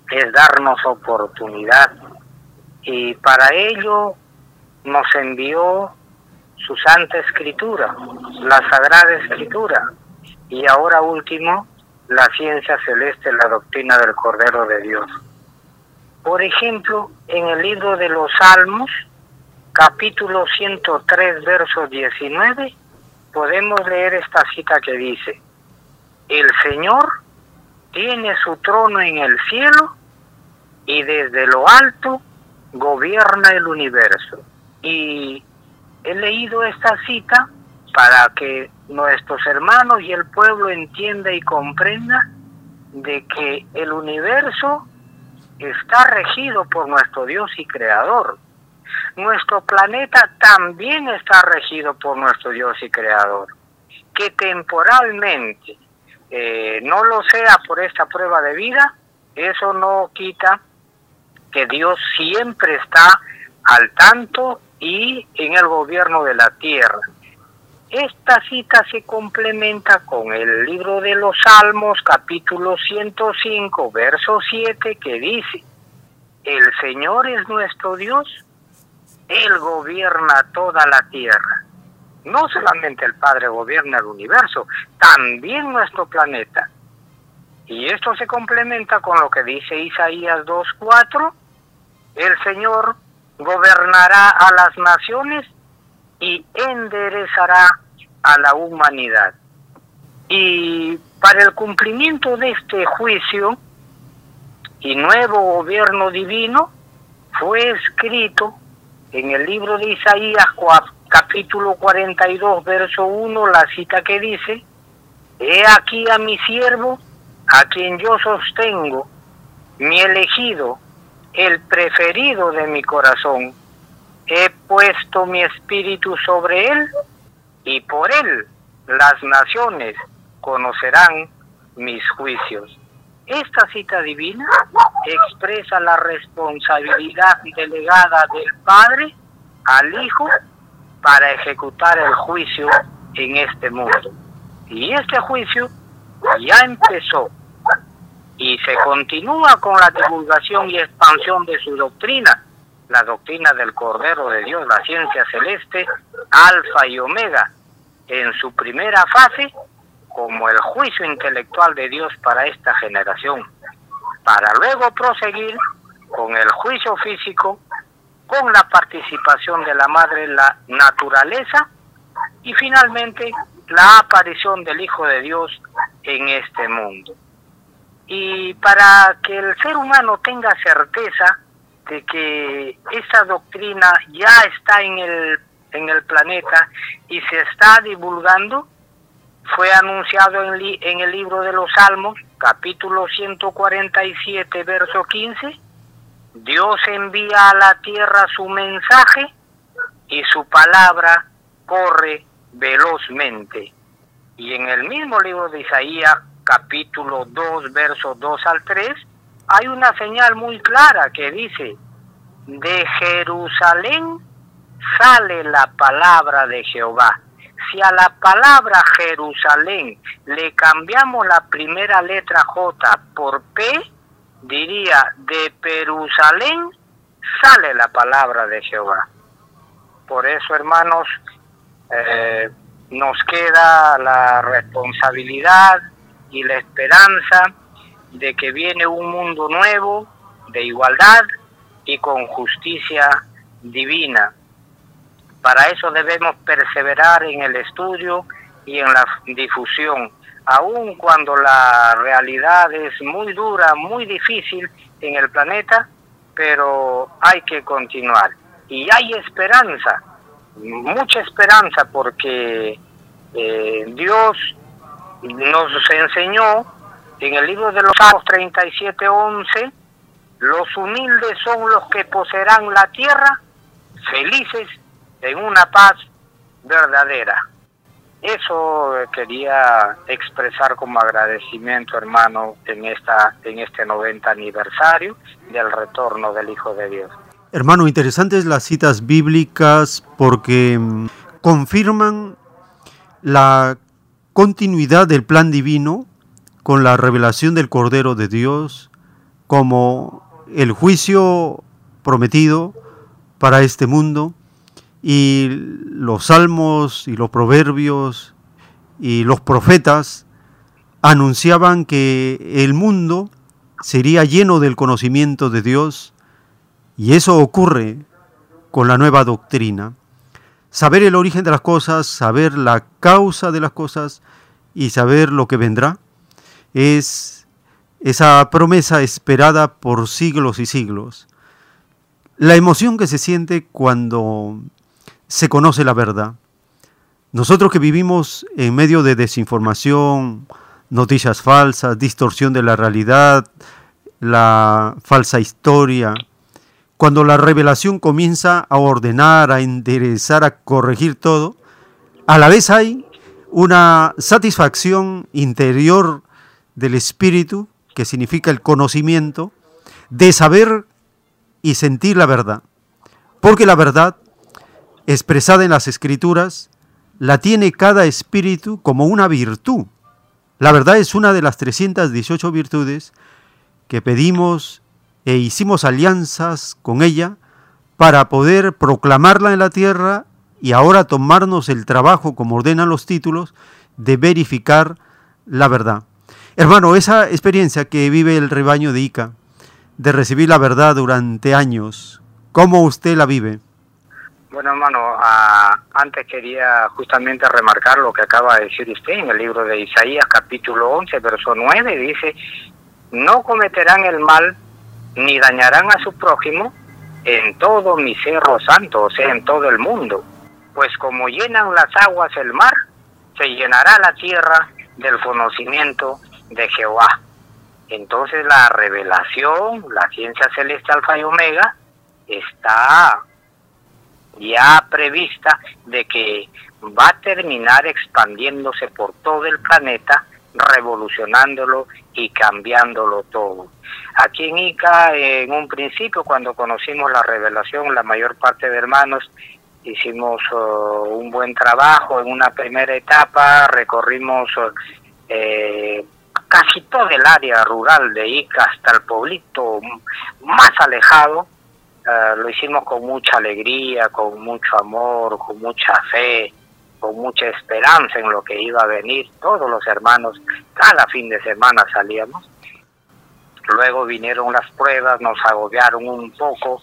es darnos oportunidad. Y para ello nos envió su Santa Escritura, la Sagrada Escritura. Y ahora último, la ciencia celeste, la doctrina del Cordero de Dios. Por ejemplo, en el libro de los Salmos, capítulo 103, verso 19, podemos leer esta cita que dice, el Señor tiene su trono en el cielo y desde lo alto gobierna el universo. Y he leído esta cita para que nuestros hermanos y el pueblo entienda y comprenda de que el universo está regido por nuestro Dios y Creador nuestro planeta también está regido por nuestro Dios y Creador, que temporalmente eh, no lo sea por esta prueba de vida, eso no quita que Dios siempre está al tanto y en el gobierno de la tierra. Esta cita se complementa con el libro de los Salmos, capítulo 105, verso 7, que dice, el Señor es nuestro Dios él gobierna toda la tierra. No solamente el Padre gobierna el universo, también nuestro planeta. Y esto se complementa con lo que dice Isaías 2.4. El Señor gobernará a las naciones y enderezará a la humanidad. Y para el cumplimiento de este juicio y nuevo gobierno divino fue escrito en el libro de Isaías capítulo 42 verso 1 la cita que dice, He aquí a mi siervo, a quien yo sostengo, mi elegido, el preferido de mi corazón. He puesto mi espíritu sobre él y por él las naciones conocerán mis juicios. Esta cita divina expresa la responsabilidad delegada del Padre al Hijo para ejecutar el juicio en este mundo. Y este juicio ya empezó y se continúa con la divulgación y expansión de su doctrina, la doctrina del Cordero de Dios, la ciencia celeste, alfa y omega, en su primera fase como el juicio intelectual de Dios para esta generación, para luego proseguir con el juicio físico, con la participación de la madre en la naturaleza y finalmente la aparición del Hijo de Dios en este mundo. Y para que el ser humano tenga certeza de que esa doctrina ya está en el, en el planeta y se está divulgando, fue anunciado en, li- en el libro de los Salmos, capítulo 147, verso 15. Dios envía a la tierra su mensaje y su palabra corre velozmente. Y en el mismo libro de Isaías, capítulo 2, versos 2 al 3, hay una señal muy clara que dice, de Jerusalén sale la palabra de Jehová. Si a la palabra Jerusalén le cambiamos la primera letra J por P, diría, de Jerusalén sale la palabra de Jehová. Por eso, hermanos, eh, nos queda la responsabilidad y la esperanza de que viene un mundo nuevo, de igualdad y con justicia divina. Para eso debemos perseverar en el estudio y en la difusión, aun cuando la realidad es muy dura, muy difícil en el planeta, pero hay que continuar. Y hay esperanza, mucha esperanza, porque eh, Dios nos enseñó en el libro de los Salmos 37, 11, los humildes son los que poseerán la tierra, felices en una paz verdadera. Eso quería expresar como agradecimiento, hermano, en esta en este 90 aniversario del retorno del Hijo de Dios. Hermano, interesantes las citas bíblicas porque mm, confirman la continuidad del plan divino con la revelación del Cordero de Dios como el juicio prometido para este mundo y los salmos y los proverbios y los profetas anunciaban que el mundo sería lleno del conocimiento de Dios y eso ocurre con la nueva doctrina. Saber el origen de las cosas, saber la causa de las cosas y saber lo que vendrá es esa promesa esperada por siglos y siglos. La emoción que se siente cuando se conoce la verdad. Nosotros que vivimos en medio de desinformación, noticias falsas, distorsión de la realidad, la falsa historia, cuando la revelación comienza a ordenar, a enderezar, a corregir todo, a la vez hay una satisfacción interior del espíritu, que significa el conocimiento, de saber y sentir la verdad. Porque la verdad, expresada en las escrituras, la tiene cada espíritu como una virtud. La verdad es una de las 318 virtudes que pedimos e hicimos alianzas con ella para poder proclamarla en la tierra y ahora tomarnos el trabajo, como ordenan los títulos, de verificar la verdad. Hermano, esa experiencia que vive el rebaño de Ica, de recibir la verdad durante años, ¿cómo usted la vive? Bueno, hermano, ah, antes quería justamente remarcar lo que acaba de decir usted en el libro de Isaías, capítulo 11, verso 9, dice, no cometerán el mal ni dañarán a su prójimo en todo mi cerro santo, o sea, en todo el mundo. Pues como llenan las aguas el mar, se llenará la tierra del conocimiento de Jehová. Entonces la revelación, la ciencia celeste alfa y omega, está ya prevista de que va a terminar expandiéndose por todo el planeta, revolucionándolo y cambiándolo todo. Aquí en Ica, en un principio, cuando conocimos la revelación, la mayor parte de hermanos hicimos uh, un buen trabajo en una primera etapa, recorrimos uh, eh, casi todo el área rural de Ica hasta el pueblito más alejado, eh, lo hicimos con mucha alegría, con mucho amor, con mucha fe, con mucha esperanza en lo que iba a venir. Todos los hermanos, cada fin de semana salíamos. Luego vinieron las pruebas, nos agobiaron un poco.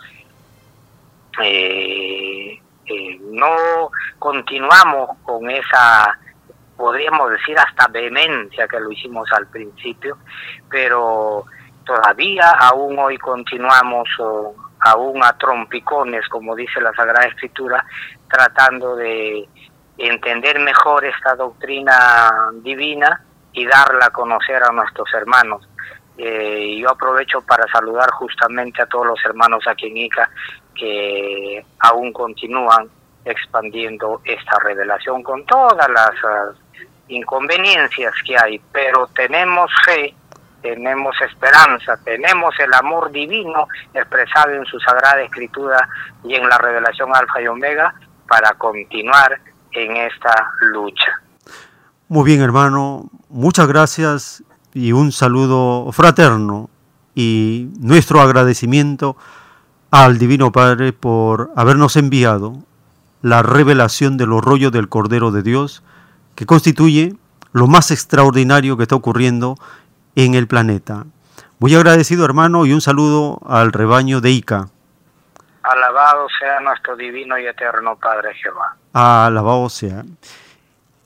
Eh, eh, no continuamos con esa, podríamos decir, hasta vehemencia que lo hicimos al principio, pero todavía aún hoy continuamos aún a trompicones, como dice la Sagrada Escritura, tratando de entender mejor esta doctrina divina y darla a conocer a nuestros hermanos. Eh, yo aprovecho para saludar justamente a todos los hermanos aquí en Ica que aún continúan expandiendo esta revelación con todas las inconveniencias que hay, pero tenemos fe, tenemos esperanza, tenemos el amor divino expresado en su sagrada escritura y en la revelación alfa y omega para continuar en esta lucha. Muy bien, hermano, muchas gracias y un saludo fraterno y nuestro agradecimiento al Divino Padre por habernos enviado la revelación de los rollos del Cordero de Dios, que constituye lo más extraordinario que está ocurriendo en el planeta. Muy agradecido hermano y un saludo al rebaño de Ica. Alabado sea nuestro divino y eterno Padre Jehová. Alabado sea.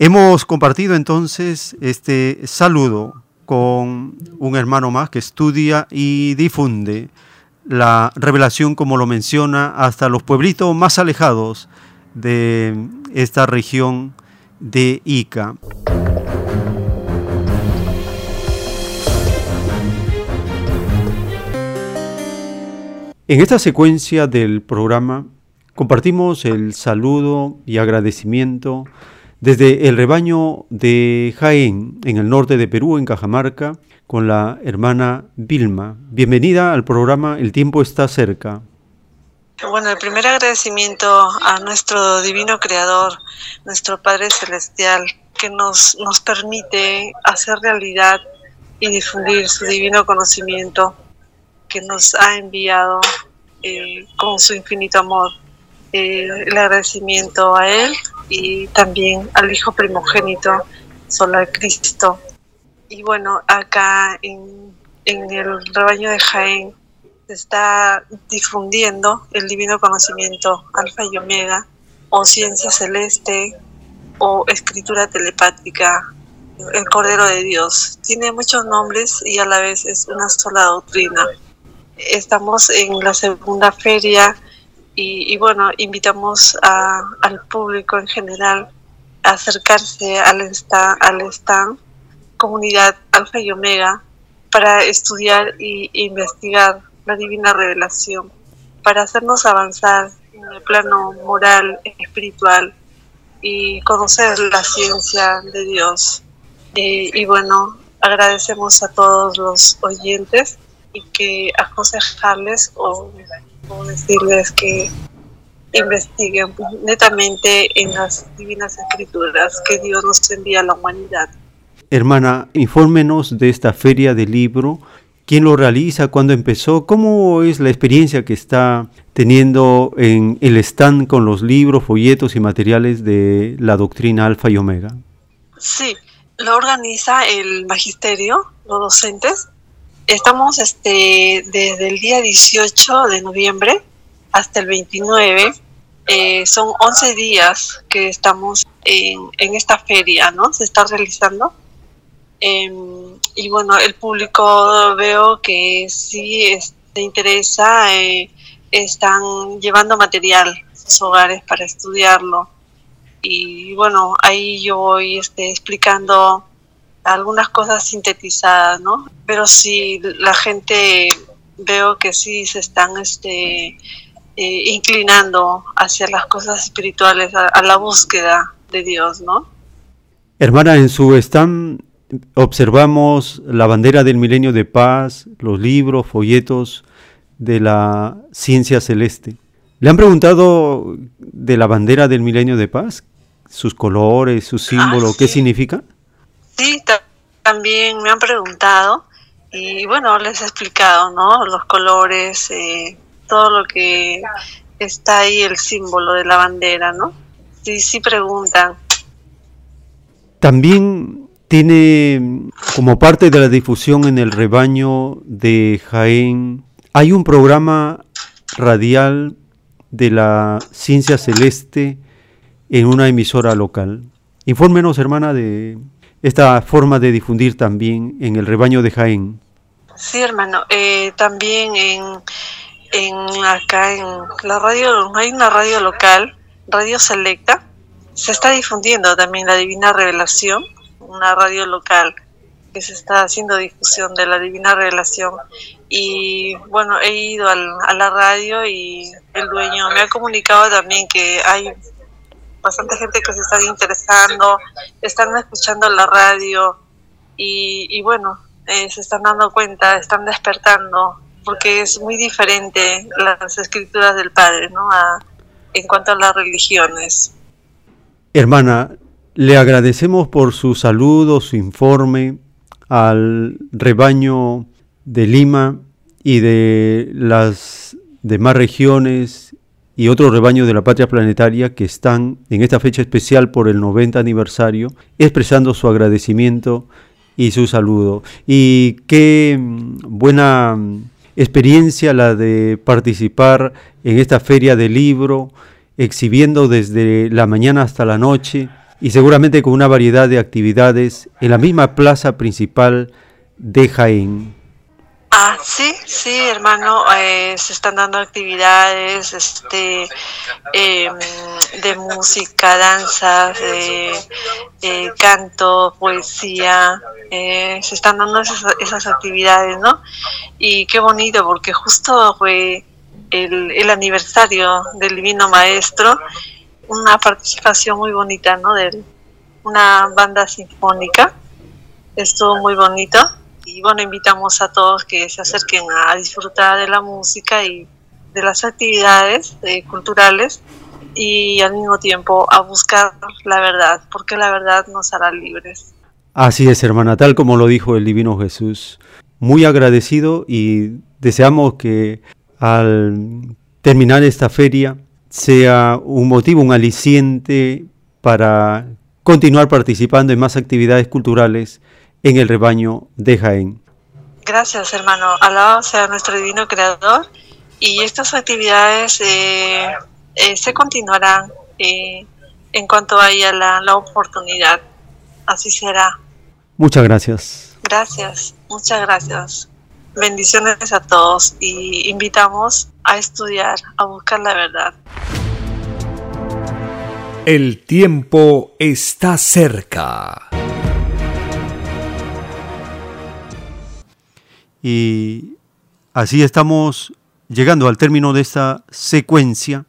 Hemos compartido entonces este saludo con un hermano más que estudia y difunde la revelación, como lo menciona, hasta los pueblitos más alejados de esta región de Ica. En esta secuencia del programa compartimos el saludo y agradecimiento desde el rebaño de Jaén, en el norte de Perú, en Cajamarca, con la hermana Vilma. Bienvenida al programa El tiempo está cerca. Bueno, el primer agradecimiento a nuestro divino creador, nuestro Padre Celestial, que nos, nos permite hacer realidad y difundir su divino conocimiento que nos ha enviado eh, con su infinito amor. Eh, el agradecimiento a Él y también al Hijo primogénito, solo al Cristo, y bueno, acá en, el rebaño de Jaén se está difundiendo el divino conocimiento alfa y omega, o ciencia celeste, o escritura telepática, el Cordero de Dios. Tiene muchos nombres y a la vez es una sola doctrina. Estamos en la segunda feria y, bueno, invitamos al público en general a acercarse al, al stand comunidad Alfa y Omega para estudiar e investigar divina revelación, para hacernos avanzar en el plano moral, espiritual y conocer la ciencia de Dios. y bueno, agradecemos a todos los oyentes y que aconsejarles o, decirles que investiguen netamente en las divinas escrituras que Dios nos envía a la humanidad. Hermana, infórmenos de esta feria del libro. ¿Quién lo realiza? ¿Cuándo empezó? ¿Cómo es la experiencia que está teniendo en el stand con los libros, folletos y materiales de la doctrina Alfa y Omega? Sí, lo organiza el magisterio, los docentes. Estamos este, desde el día 18 de noviembre hasta el 29. Eh, son 11 días que estamos en, en esta feria, ¿no? Se está realizando Em, y bueno, el público veo que sí se interesa, eh, están llevando material a sus hogares para estudiarlo. Y bueno, ahí yo voy este, explicando algunas cosas sintetizadas, ¿no? Pero sí, la gente veo que sí se están este, eh, inclinando hacia las cosas espirituales, a, a, la búsqueda de Dios, ¿no? Hermana, en su stand observamos la bandera del milenio de paz, los libros, folletos de la ciencia celeste. ¿Le han preguntado de la bandera del milenio de paz? ¿Sus colores, su símbolo, ah, qué significa? Sí, también me han preguntado y bueno, les he explicado, ¿no? Los colores, eh, todo lo que está ahí, el símbolo de la bandera, ¿no? Sí, sí preguntan. También tiene como parte de la difusión en el rebaño de Jaén, hay un programa radial de la ciencia celeste en una emisora local. Infórmenos, hermana, de esta forma de difundir también en el rebaño de Jaén. Sí, hermano. Eh, también en, en acá en la radio, hay una radio local, Radio Selecta, se está difundiendo también la Divina Revelación, una radio local que se está haciendo difusión de la Divina Revelación. Y bueno, he ido al, a la radio y el dueño me ha comunicado también que hay bastante gente que se está interesando, están escuchando la radio y, y bueno, eh, se están dando cuenta, están despertando, porque es muy diferente las escrituras del Padre, ¿no? A, en cuanto a las religiones. Hermana, le agradecemos por su saludo, su informe al rebaño de Lima y de las demás regiones y otros rebaños de la patria planetaria que están en esta fecha especial por el 90 aniversario expresando su agradecimiento y su saludo. Y qué mm, buena mm, experiencia la de participar en esta feria de libro, exhibiendo desde la mañana hasta la noche y seguramente con una variedad de actividades en la misma plaza principal de Jaén. Ah, sí, sí, hermano, eh, se están dando actividades este, em, de música, danza, de canto, poesía, eh, se están dando esas, esas, actividades, ¿no? Y qué bonito, porque justo fue el, el aniversario del Divino Maestro, una participación muy bonita, ¿no? De una banda sinfónica, estuvo muy bonito y bueno, invitamos a todos que se acerquen a disfrutar de la música y de las actividades eh, culturales y al mismo tiempo a buscar la verdad, porque la verdad nos hará libres. Así es, hermana, tal como lo dijo el Divino Jesús. Muy agradecido y deseamos que al terminar esta feria sea un motivo, un aliciente para continuar participando en más actividades culturales en el rebaño de Jaén. Gracias, hermano. Alabado sea nuestro divino creador. Y estas actividades eh, eh, se continuarán eh, en cuanto haya la, la oportunidad. Así será. Muchas gracias. Gracias, muchas gracias. Bendiciones a todos y invitamos a estudiar, a buscar la verdad. El tiempo está cerca. Y así estamos llegando al término de esta secuencia.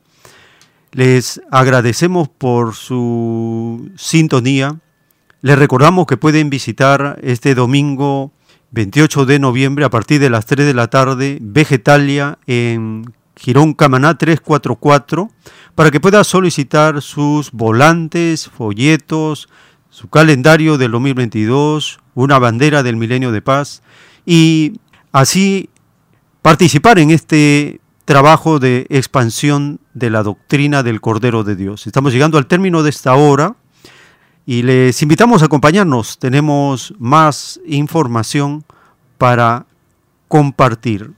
Les agradecemos por su sintonía. Les recordamos que pueden visitar este domingo 28 de noviembre a partir de las 3 de la tarde Vegetalia en Girón Camaná 344 para que pueda solicitar sus volantes, folletos, su calendario del 2022, una bandera del milenio de paz y así participar en este trabajo de expansión de la doctrina del Cordero de Dios. Estamos llegando al término de esta hora y les invitamos a acompañarnos. Tenemos más información para compartir.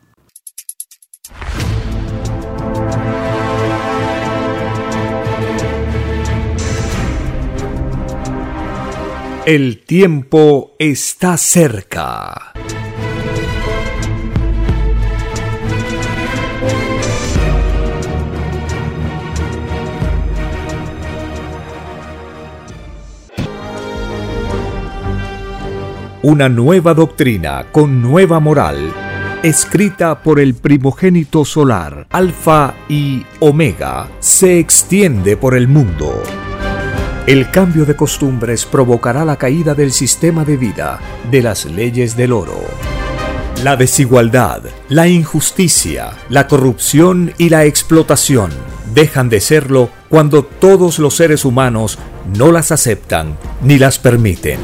El tiempo está cerca. Una nueva doctrina con nueva moral, escrita por el primogénito solar, Alfa y Omega, se extiende por el mundo. El cambio de costumbres provocará la caída del sistema de vida, de las leyes del oro. La desigualdad, la injusticia, la corrupción y la explotación dejan de serlo cuando todos los seres humanos no las aceptan ni las permiten.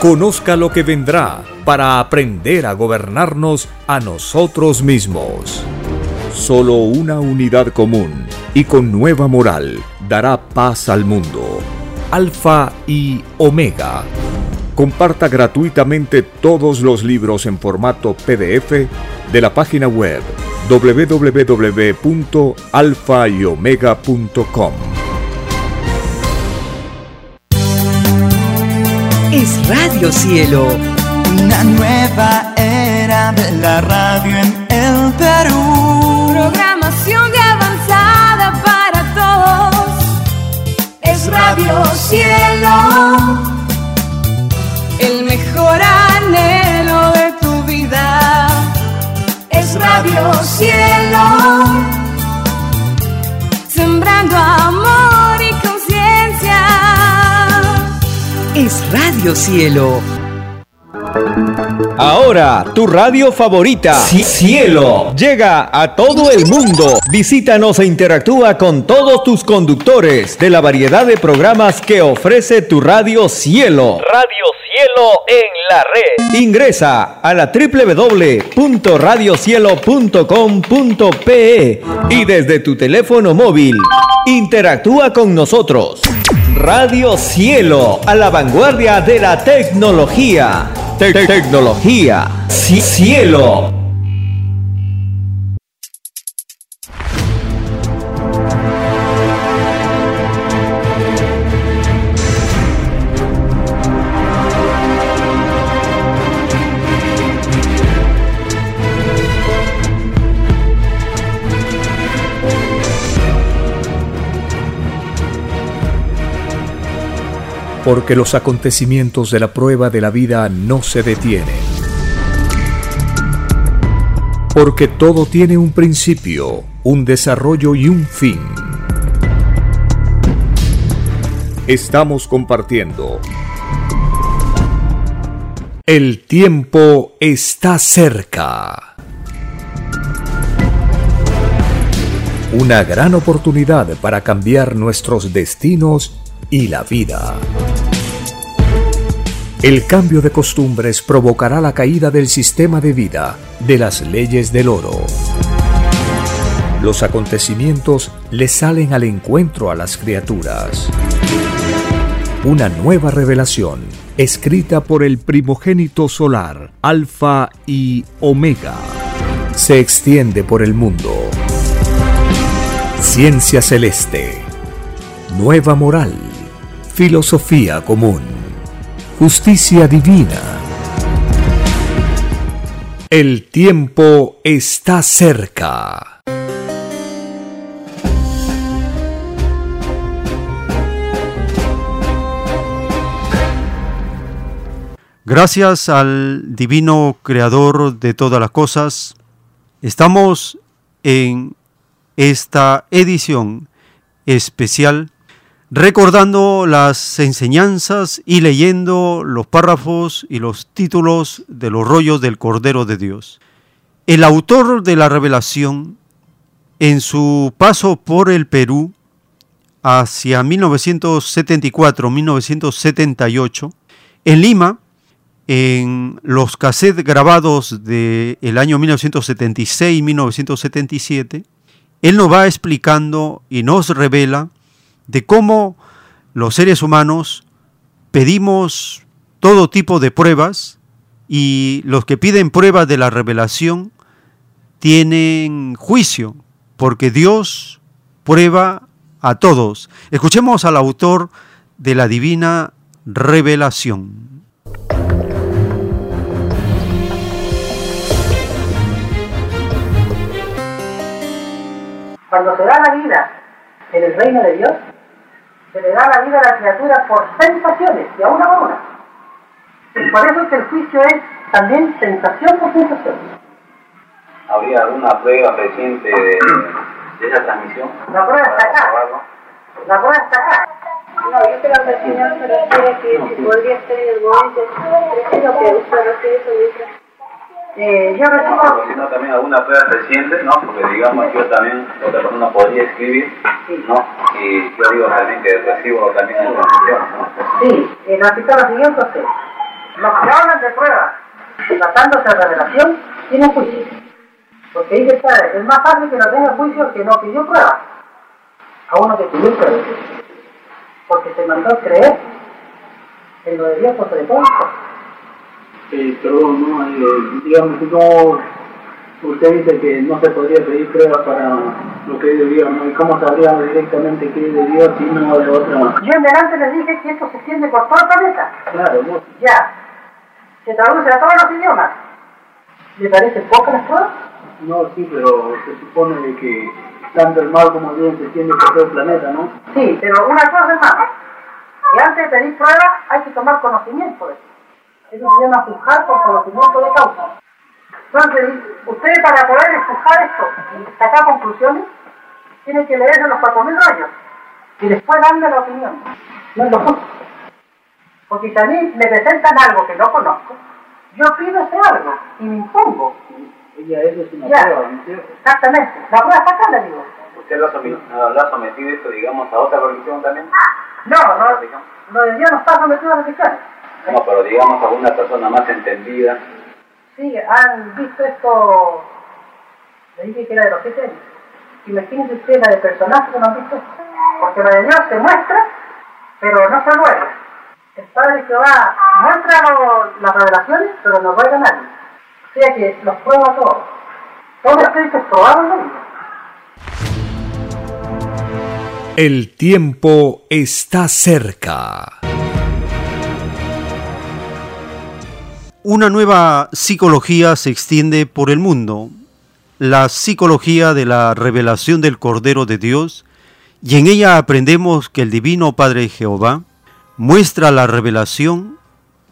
Conozca lo que vendrá para aprender a gobernarnos a nosotros mismos. Solo una unidad común y con nueva moral dará paz al mundo. Alfa y Omega. Comparta gratuitamente todos los libros en formato PDF de la página web www.alfayomega.com. Es Radio Cielo. Una nueva era de la radio en el Perú. Programación de avanzada para todos. Es Radio Cielo. El mejor anhelo de tu vida. Es Radio Cielo. Sembrando amor Es Radio Cielo. Ahora, tu radio favorita, Cielo, llega a todo el mundo. Visítanos e interactúa con todos tus conductores de la variedad de programas que ofrece tu radio Cielo. Radio Cielo en la red. Ingresa a la www.radiocielo.com.pe y desde tu teléfono móvil, interactúa con nosotros. Radio Cielo, a la vanguardia de la tecnología. Te- te- tecnología. Ci- Cielo. Porque los acontecimientos de la prueba de la vida no se detienen. Porque todo tiene un principio, un desarrollo y un fin. Estamos compartiendo. El tiempo está cerca. Una gran oportunidad para cambiar nuestros destinos y la vida. El cambio de costumbres provocará la caída del sistema de vida, de las leyes del oro. Los acontecimientos le salen al encuentro a las criaturas. Una nueva revelación, escrita por el primogénito solar, Alfa y Omega, se extiende por el mundo. Ciencia celeste, nueva moral, filosofía común, justicia divina. El tiempo está cerca. Gracias al divino creador de todas las cosas, estamos en esta edición especial recordando las enseñanzas y leyendo los párrafos y los títulos de los rollos del Cordero de Dios. El autor de la revelación, en su paso por el Perú hacia 1974-1978, en Lima, en los cassettes grabados del año 1976-1977, él nos va explicando y nos revela de cómo los seres humanos pedimos todo tipo de pruebas y los que piden pruebas de la revelación tienen juicio, porque Dios prueba a todos. Escuchemos al autor de la divina revelación. Cuando se da la vida en el reino de Dios, se le da la vida a la criatura por sensaciones, y a una por una. Y por eso es que el juicio es también sensación por sensación. ¿Habría alguna prueba reciente de, de esa transmisión? La prueba está acá. La prueba está acá. No, yo creo que el Señor se refiere que si podría ser en el momento preciso que usted su letra. Eh, yo recibo... Sino también alguna prueba reciente, ¿no? Porque digamos yo también, otra persona podría escribir, ¿no? Y yo digo también que recibo también en transmisión, ¿no? Sí, en la cita la siguiente usted. Los que hablan de pruebas, tratándose de revelación, tienen juicio. Porque está, es más fácil que no tenga juicio que no pidió prueba. A uno que pidió prueba. Porque se mandó a creer en lo de Dios por todo. Eh, perdón, ¿no? Eh, digamos, no, usted dice que no se podría pedir pruebas para lo que es de Dios, ¿no? ¿Y cómo sabríamos directamente qué es de Dios y no de otra? Yo en delante les dije que esto se extiende por todo el planeta. Claro, ¿no? Ya. Se traduce a todos los idiomas. ¿Le parece poco las pruebas? No, sí, pero se supone de que tanto el mal como el bien se extiende por todo el planeta, ¿no? Sí, pero una cosa es más. Que antes de pedir pruebas hay que tomar conocimiento de eso. Eso se llama juzgar por conocimiento de causa. Entonces, usted para poder juzgar esto y sacar conclusiones, tiene que leer los 4.000 rayos y después darle la opinión. No es lo justo. Porque si a mí me presentan algo que no conozco, yo pido ese algo y me impongo. Ella eso es una Ya. prueba, ¿no es? Exactamente. La prueba está acá, le digo. ¿Usted lo ha, no, lo ha sometido esto, digamos, a otra religión también? No, no, lo de Dios no está sometido a religiones. No, pero digamos a una persona más entendida. Sí, han visto esto, le dije que era de los años. Imagínense usted la de personajes que no han visto esto. Porque lo de Dios se muestra, pero no se ruega. El Padre Jehová muestra lo- las revelaciones, pero no ruega a nadie. O sea que los prueba todos. Todo esto es probado en la vida. El tiempo está cerca. Una nueva psicología se extiende por el mundo, la psicología de la revelación del Cordero de Dios, y en ella aprendemos que el Divino Padre Jehová muestra la revelación,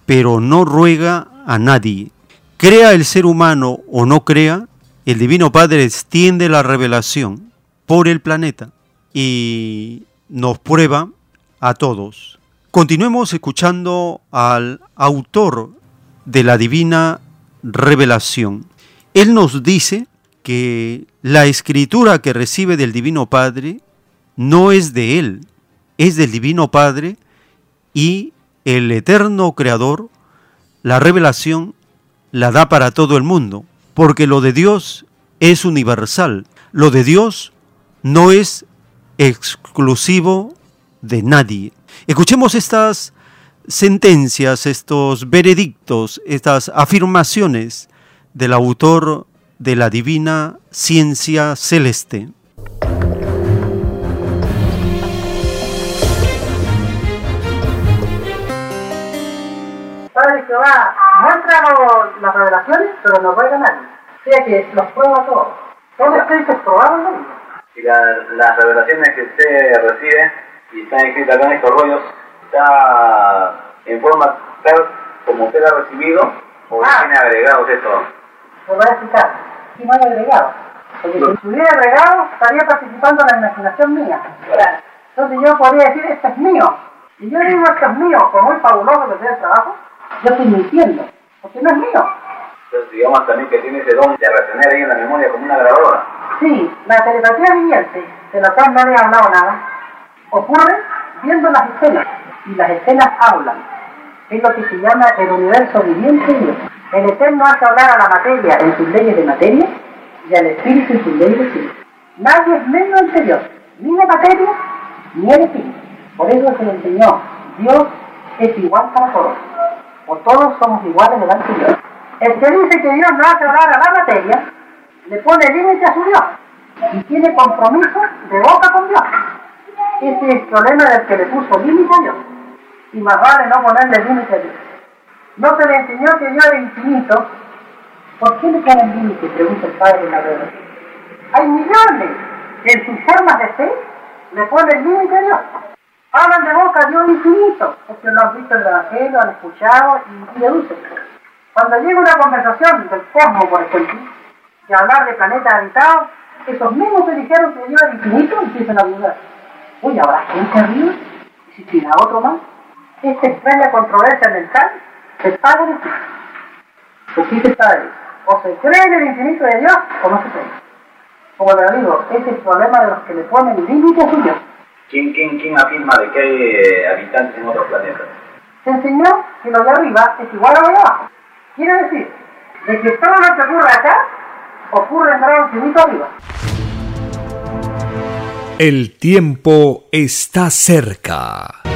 pero no ruega a nadie. Crea el ser humano o no crea, el Divino Padre extiende la revelación por el planeta y nos prueba a todos. Continuemos escuchando al autor de la divina revelación. Él nos dice que la escritura que recibe del Divino Padre no es de Él, es del Divino Padre y el eterno Creador, la revelación la da para todo el mundo, porque lo de Dios es universal, lo de Dios no es exclusivo de nadie. Escuchemos estas sentencias, estos veredictos, estas afirmaciones del autor de la divina ciencia celeste. Padre Jehová muestra lo- las revelaciones, pero no ruega a nadie. O sea que los prueba todos. Todo esto es probado. Y la- las revelaciones que usted recibe y están escritas acá en estos rollos, ¿está en forma tal como usted la ha recibido o tiene agregados esto? Lo voy a explicar. Si no hay agregado. Porque si estuviera agregado, estaría participando en la imaginación mía. Entonces yo podría decir, esto es mío. Y yo digo, esto es mío, por muy fabuloso que sea el trabajo, yo estoy mintiendo. Porque no es mío. Entonces digamos también que tiene ese don de retener ahí en la memoria como una grabadora. Sí, la telepatía viviente, de la cual no le he hablado nada, ocurre viendo las escenas. Y las escenas hablan. Es lo que se llama el universo viviente Dios. El Eterno hace hablar a la materia en sus leyes de materia y al espíritu en sus leyes de espíritu. Nadie es menos ante Dios, ni la materia ni el espíritu. Por eso se le enseñó, Dios es igual para todos, o todos somos iguales delante de Dios. El que dice que Dios no hace hablar a la materia, le pone límite a su Dios y tiene compromiso de boca con Dios. Ese es el problema del que le puso límite a Dios. Y más vale no ponerle límite a Dios. No se le enseñó que Dios era infinito. ¿Por qué le ponen límite? Pregunta el Padre en la revelación. Hay millones que en sus formas de fe le ponen límite a Dios. Hablan de boca a Dios infinito, porque lo han visto en el Evangelio, han escuchado y, y deducen. Cuando llega una conversación del cosmos, por ejemplo, de hablar de planetas habitados, esos mismos que dijeron que Dios era infinito empiezan a dudar. Oye, ¿habrá gente arriba? ¿Existirá otro más? Esta extraña controversia mental se paga de Porque se sabe, o se cree en el infinito de Dios o no se cree. Como le digo, ese es el problema de los que le ponen límite a Dios. ¿Quién, quién, quién afirma de que hay eh, habitantes en otros planetas? Se enseñó que lo de arriba es igual a lo de abajo. Quiere decir, de que todo lo que ocurre acá ocurre en grado infinito arriba. El tiempo está cerca.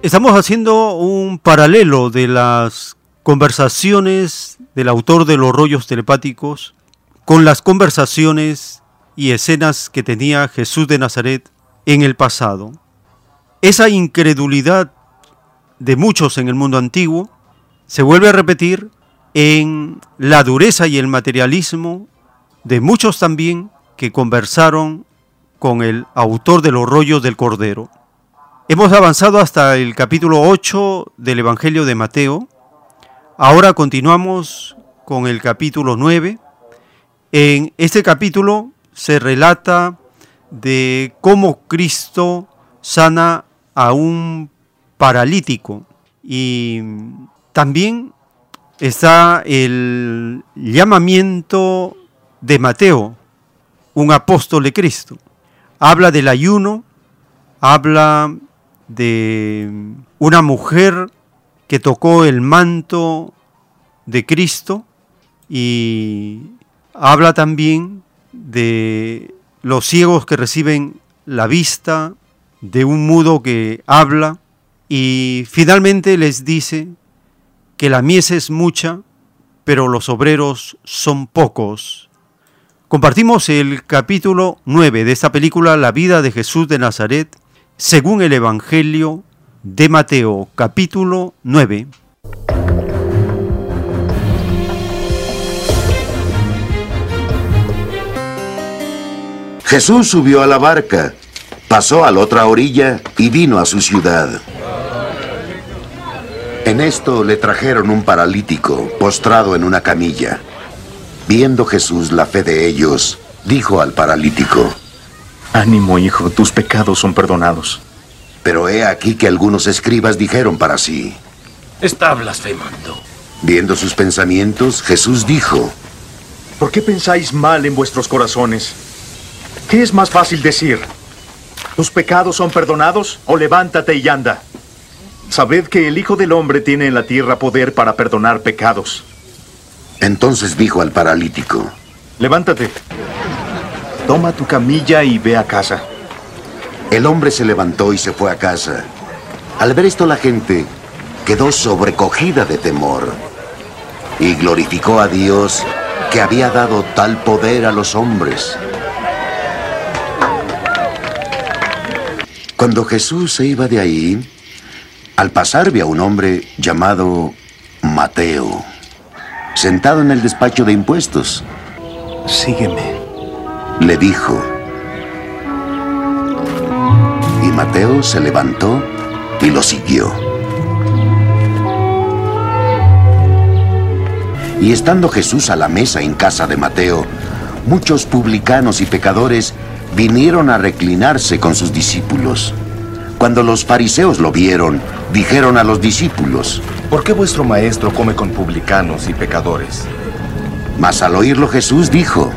Estamos haciendo un paralelo de las conversaciones del autor de los rollos telepáticos con las conversaciones y escenas que tenía Jesús de Nazaret en el pasado. Esa incredulidad de muchos en el mundo antiguo se vuelve a repetir en la dureza y el materialismo de muchos también que conversaron con el autor de los rollos del Cordero. Hemos avanzado hasta el capítulo 8 del Evangelio de Mateo. Ahora continuamos con el capítulo 9. En este capítulo se relata de cómo Cristo sana a un paralítico y también está el llamamiento de Mateo, un apóstol de Cristo. Habla del ayuno, habla de una mujer que tocó el manto de Cristo y habla también de los ciegos que reciben la vista, de un mudo que habla y finalmente les dice que la mies es mucha, pero los obreros son pocos. Compartimos el capítulo 9 de esta película La vida de Jesús de Nazaret, según el Evangelio de Mateo, capítulo 9. Jesús subió a la barca, pasó a la otra orilla y vino a su ciudad. En esto le trajeron un paralítico postrado en una camilla. Viendo Jesús la fe de ellos, dijo al paralítico, Ánimo, hijo, tus pecados son perdonados. Pero he aquí que algunos escribas dijeron para sí. Está blasfemando. Viendo sus pensamientos, Jesús dijo, ¿Por qué pensáis mal en vuestros corazones? ¿Qué es más fácil decir? ¿Tus pecados son perdonados o levántate y anda? Sabed que el Hijo del Hombre tiene en la tierra poder para perdonar pecados. Entonces dijo al paralítico, Levántate, toma tu camilla y ve a casa. El hombre se levantó y se fue a casa. Al ver esto la gente quedó sobrecogida de temor y glorificó a Dios que había dado tal poder a los hombres. Cuando Jesús se iba de ahí, al pasar vio a un hombre llamado Mateo, sentado en el despacho de impuestos. Sígueme, le dijo. Y Mateo se levantó y lo siguió. Y estando Jesús a la mesa en casa de Mateo, muchos publicanos y pecadores vinieron a reclinarse con sus discípulos. Cuando los fariseos lo vieron, dijeron a los discípulos, ¿Por qué vuestro maestro come con publicanos y pecadores? Mas al oírlo Jesús dijo,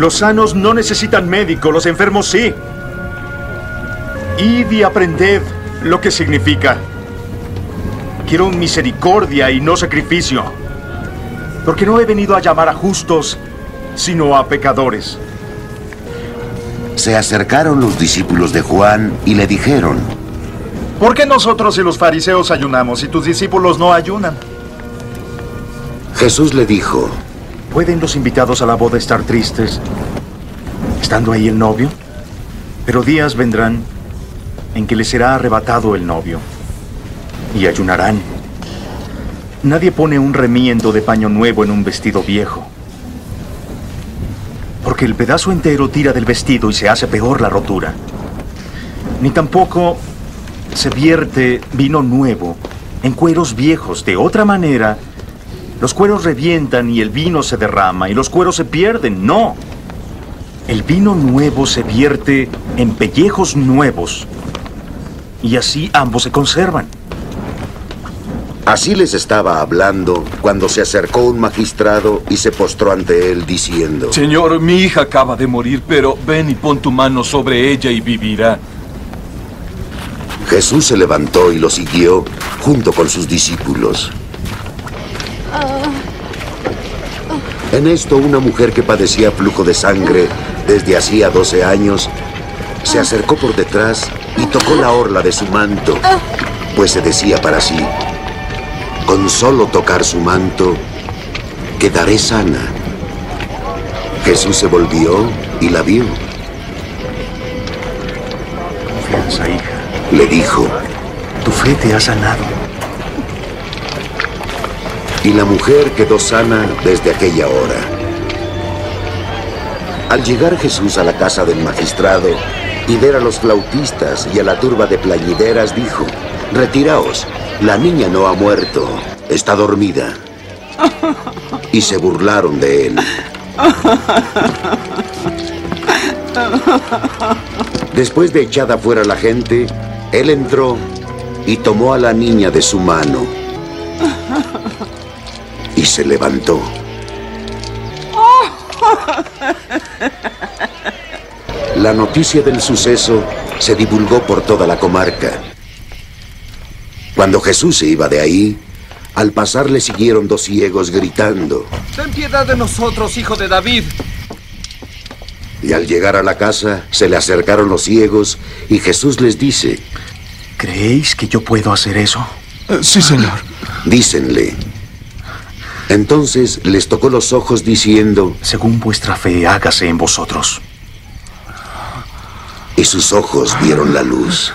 Los sanos no necesitan médico, los enfermos sí. Id y aprended lo que significa. Quiero misericordia y no sacrificio. Porque no he venido a llamar a justos, sino a pecadores. Se acercaron los discípulos de Juan y le dijeron, ¿Por qué nosotros y los fariseos ayunamos y tus discípulos no ayunan? Jesús le dijo, ¿Pueden los invitados a la boda estar tristes estando ahí el novio? Pero días vendrán en que les será arrebatado el novio y ayunarán. Nadie pone un remiendo de paño nuevo en un vestido viejo, porque el pedazo entero tira del vestido y se hace peor la rotura. Ni tampoco se vierte vino nuevo en cueros viejos. De otra manera, los cueros revientan y el vino se derrama y los cueros se pierden. No. El vino nuevo se vierte en pellejos nuevos y así ambos se conservan. Así les estaba hablando cuando se acercó un magistrado y se postró ante él diciendo, Señor, mi hija acaba de morir, pero ven y pon tu mano sobre ella y vivirá. Jesús se levantó y lo siguió junto con sus discípulos. En esto una mujer que padecía flujo de sangre desde hacía 12 años se acercó por detrás y tocó la orla de su manto, pues se decía para sí, con solo tocar su manto, quedaré sana. Jesús se volvió y la vio. Confianza, hija. Le dijo, Tu fe te ha sanado. Y la mujer quedó sana desde aquella hora. Al llegar Jesús a la casa del magistrado y ver a los flautistas y a la turba de plañideras, dijo, Retiraos, la niña no ha muerto, está dormida. Y se burlaron de él. Después de echada fuera la gente, él entró y tomó a la niña de su mano y se levantó. La noticia del suceso se divulgó por toda la comarca. Cuando Jesús se iba de ahí, al pasar le siguieron dos ciegos gritando. Ten piedad de nosotros, hijo de David. Y al llegar a la casa, se le acercaron los ciegos y Jesús les dice, ¿Creéis que yo puedo hacer eso? sí, Señor. Dícenle. Entonces les tocó los ojos diciendo, Según vuestra fe, hágase en vosotros. y sus ojos vieron la luz.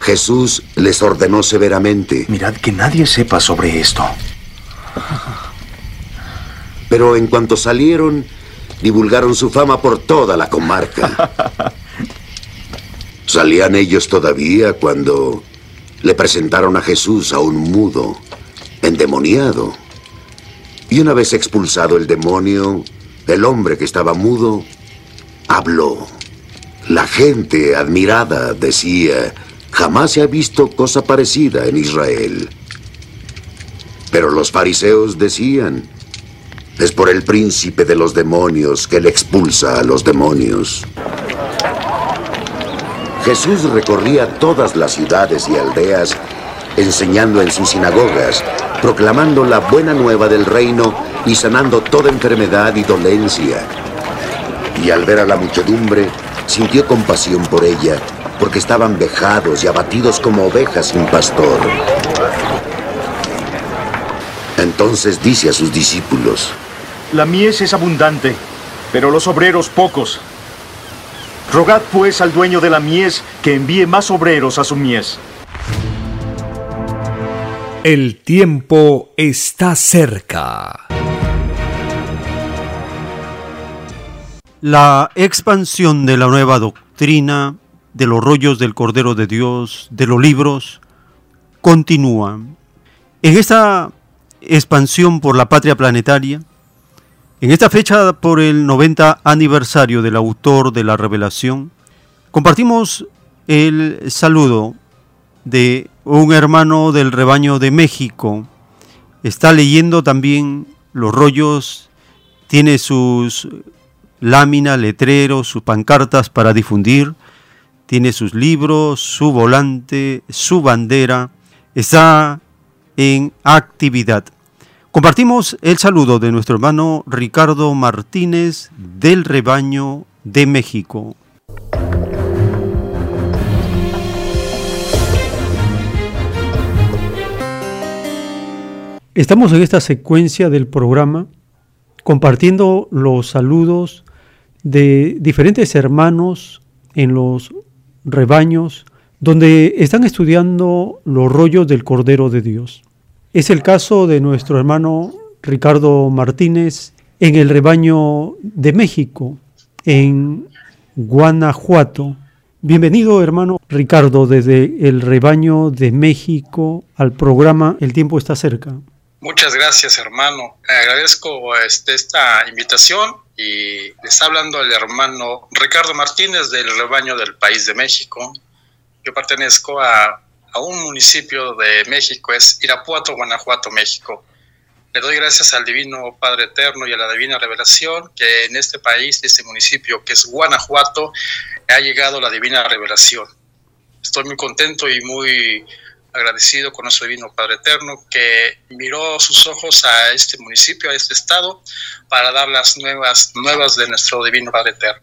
Jesús les ordenó severamente. Mirad que nadie sepa sobre esto. Pero en cuanto salieron, divulgaron su fama por toda la comarca. Salían ellos todavía cuando le presentaron a Jesús a un mudo, endemoniado. Y una vez expulsado el demonio, el hombre que estaba mudo habló. La gente admirada decía, jamás se ha visto cosa parecida en Israel. Pero los fariseos decían, es por el príncipe de los demonios que le expulsa a los demonios. Jesús recorría todas las ciudades y aldeas, enseñando en sus sinagogas, proclamando la buena nueva del reino y sanando toda enfermedad y dolencia. Y al ver a la muchedumbre, sintió compasión por ella, porque estaban vejados y abatidos como ovejas sin pastor. Entonces dice a sus discípulos, La mies es abundante, pero los obreros pocos. Rogad pues al dueño de la mies que envíe más obreros a su mies. El tiempo está cerca. La expansión de la nueva doctrina, de los rollos del Cordero de Dios, de los libros, continúa. En esta expansión por la patria planetaria, en esta fecha por el 90 aniversario del autor de la revelación, compartimos el saludo de un hermano del rebaño de México. Está leyendo también los rollos, tiene sus láminas, letreros, sus pancartas para difundir, tiene sus libros, su volante, su bandera, está en actividad. Compartimos el saludo de nuestro hermano Ricardo Martínez del rebaño de México. Estamos en esta secuencia del programa compartiendo los saludos de diferentes hermanos en los rebaños donde están estudiando los rollos del Cordero de Dios. Es el caso de nuestro hermano Ricardo Martínez en el rebaño de México, en Guanajuato. Bienvenido hermano Ricardo desde el rebaño de México al programa El tiempo está cerca. Muchas gracias, hermano. Agradezco este, esta invitación y le está hablando el hermano Ricardo Martínez del rebaño del país de México. Yo pertenezco a, a un municipio de México, es Irapuato, Guanajuato, México. Le doy gracias al Divino Padre Eterno y a la Divina Revelación que en este país, este municipio que es Guanajuato, ha llegado la Divina Revelación. Estoy muy contento y muy agradecido con nuestro divino Padre Eterno que miró sus ojos a este municipio, a este estado, para dar las nuevas, nuevas de nuestro divino Padre Eterno.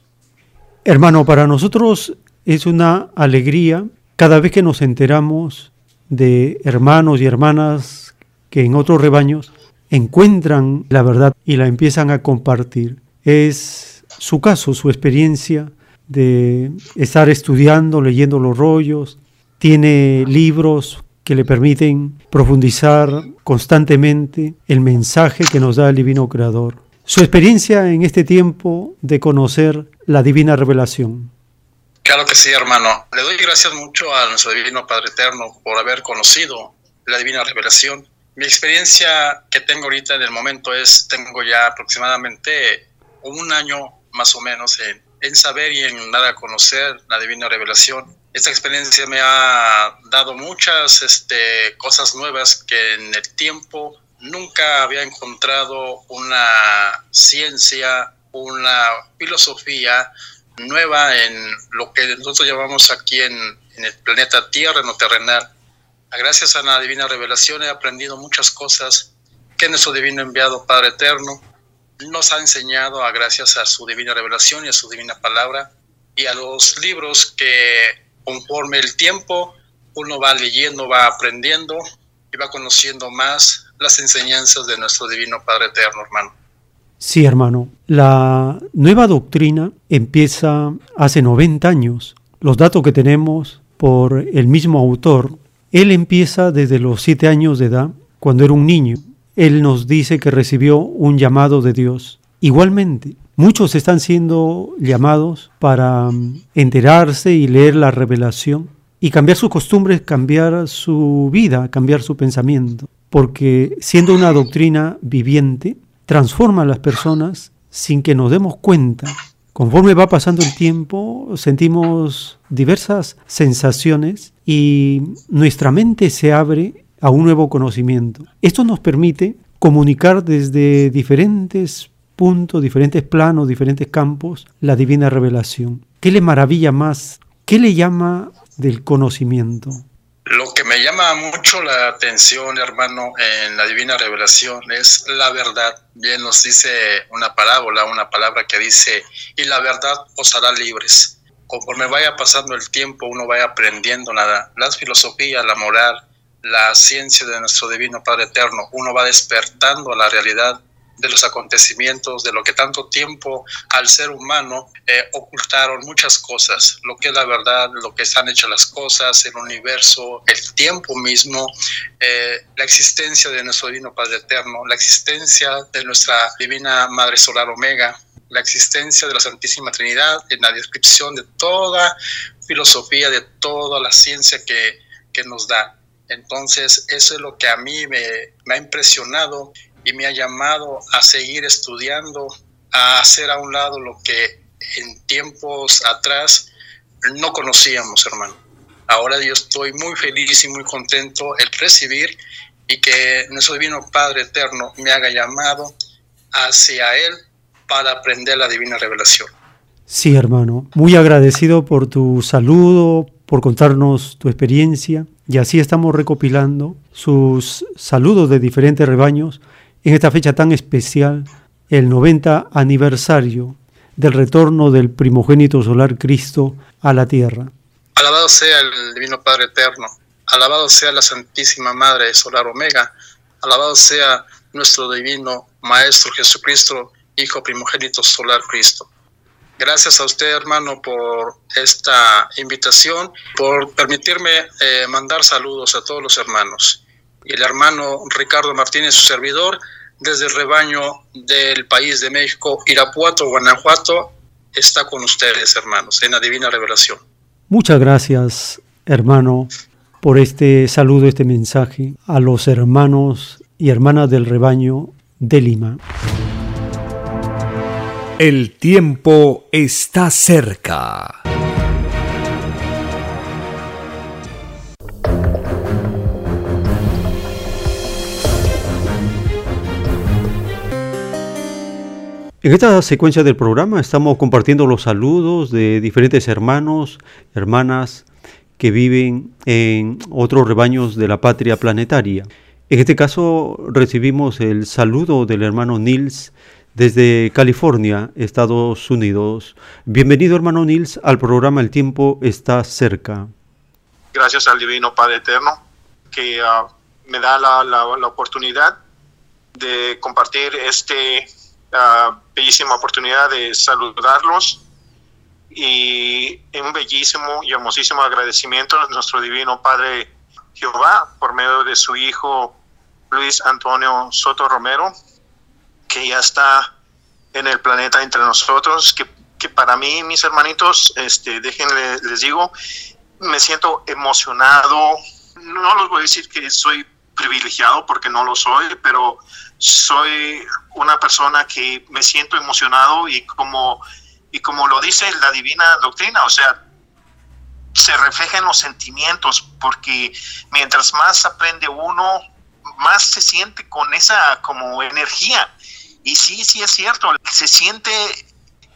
Hermano, para nosotros es una alegría cada vez que nos enteramos de hermanos y hermanas que en otros rebaños encuentran la verdad y la empiezan a compartir. Es su caso, su experiencia de estar estudiando, leyendo los rollos, tiene libros que le permiten profundizar constantemente el mensaje que nos da el Divino Creador. Su experiencia en este tiempo de conocer la divina revelación. Claro que sí, hermano. Le doy gracias mucho a nuestro Divino Padre Eterno por haber conocido la divina revelación. Mi experiencia que tengo ahorita en el momento es, tengo ya aproximadamente un año más o menos en, saber y en dar a conocer la divina revelación. Esta experiencia me ha dado muchas este, cosas nuevas que en el tiempo nunca había encontrado una ciencia, una filosofía nueva en lo que nosotros llamamos aquí en, el planeta Tierra, en lo terrenal. Gracias a la divina revelación he aprendido muchas cosas que nuestro divino enviado Padre Eterno nos ha enseñado a gracias a su divina revelación y a su divina palabra y a los libros que conforme el tiempo uno va leyendo, va aprendiendo y va conociendo más las enseñanzas de nuestro divino Padre Eterno, hermano. Sí, hermano. La nueva doctrina empieza hace 90 años. Los datos que tenemos por el mismo autor, él empieza desde los 7 años de edad, cuando era un niño. Él nos dice que recibió un llamado de Dios. Igualmente, muchos están siendo llamados para mm, enterarse y leer la revelación y cambiar sus costumbres, cambiar su vida, cambiar su pensamiento. Porque siendo una doctrina viviente, transforma a las personas sin que nos demos cuenta. Conforme va pasando el tiempo, sentimos diversas sensaciones y nuestra mente se abre a un nuevo conocimiento. Esto nos permite comunicar desde diferentes puntos, diferentes planos, diferentes campos, la divina revelación. ¿Qué le maravilla más? ¿Qué le llama del conocimiento? Lo que me llama mucho la atención, hermano, en la divina revelación es la verdad. Bien nos dice una parábola, una palabra que dice, y la verdad os hará libres. Conforme vaya pasando el tiempo, uno vaya aprendiendo nada, las filosofías, la moral, la ciencia de nuestro divino Padre Eterno, uno va despertando a la realidad de los acontecimientos, de lo que tanto tiempo al ser humano eh, ocultaron muchas cosas, lo que es la verdad, lo que están hechas las cosas, el universo, el tiempo mismo, eh, la existencia de nuestro Divino Padre Eterno, la existencia de nuestra Divina Madre Solar Omega, la existencia de la Santísima Trinidad, en la descripción de toda filosofía, de toda la ciencia que, que nos da. Entonces, eso es lo que a mí me, me ha impresionado y me ha llamado a seguir estudiando, a hacer a un lado lo que en tiempos atrás no conocíamos, hermano. Ahora yo estoy muy feliz y muy contento el recibir y que nuestro Divino Padre Eterno me haga llamado hacia Él para aprender la divina revelación. Sí, hermano, muy agradecido por tu saludo, por contarnos tu experiencia y así estamos recopilando sus saludos de diferentes rebaños en esta fecha tan especial, el 90 aniversario del retorno del primogénito solar Cristo a la tierra. Alabado sea el Divino Padre Eterno, alabado sea la Santísima Madre Solar Omega, alabado sea nuestro Divino Maestro Jesucristo, Hijo primogénito solar Cristo. Gracias a usted, hermano, por esta invitación, por permitirme eh, mandar saludos a todos los hermanos y el hermano Ricardo Martínez, su servidor, desde el rebaño del país de México, Irapuato, Guanajuato, está con ustedes, hermanos, en la divina revelación. Muchas gracias, hermano, por este saludo, este mensaje a los hermanos y hermanas del rebaño de Lima. El tiempo está cerca. En esta secuencia del programa estamos compartiendo los saludos de diferentes hermanos, hermanas que viven en otros rebaños de la patria planetaria. En este caso recibimos el saludo del hermano Nils desde California, Estados Unidos. Bienvenido hermano Nils al programa El tiempo está cerca. Gracias al Divino Padre Eterno que uh, me da la, oportunidad de compartir esta uh, bellísima oportunidad de saludarlos y un bellísimo y hermosísimo agradecimiento a nuestro Divino Padre Jehová por medio de su Hijo Luis Antonio Soto Romero, que ya está en el planeta entre nosotros, que, que para mí, mis hermanitos, este, déjenle, les digo, me siento emocionado, no les voy a decir que soy privilegiado porque no lo soy, pero soy una persona que me siento emocionado y como, y como lo dice la divina doctrina, o sea, se refleja en los sentimientos, porque mientras más aprende uno, más se siente con esa como energía. Y sí, sí es cierto, se siente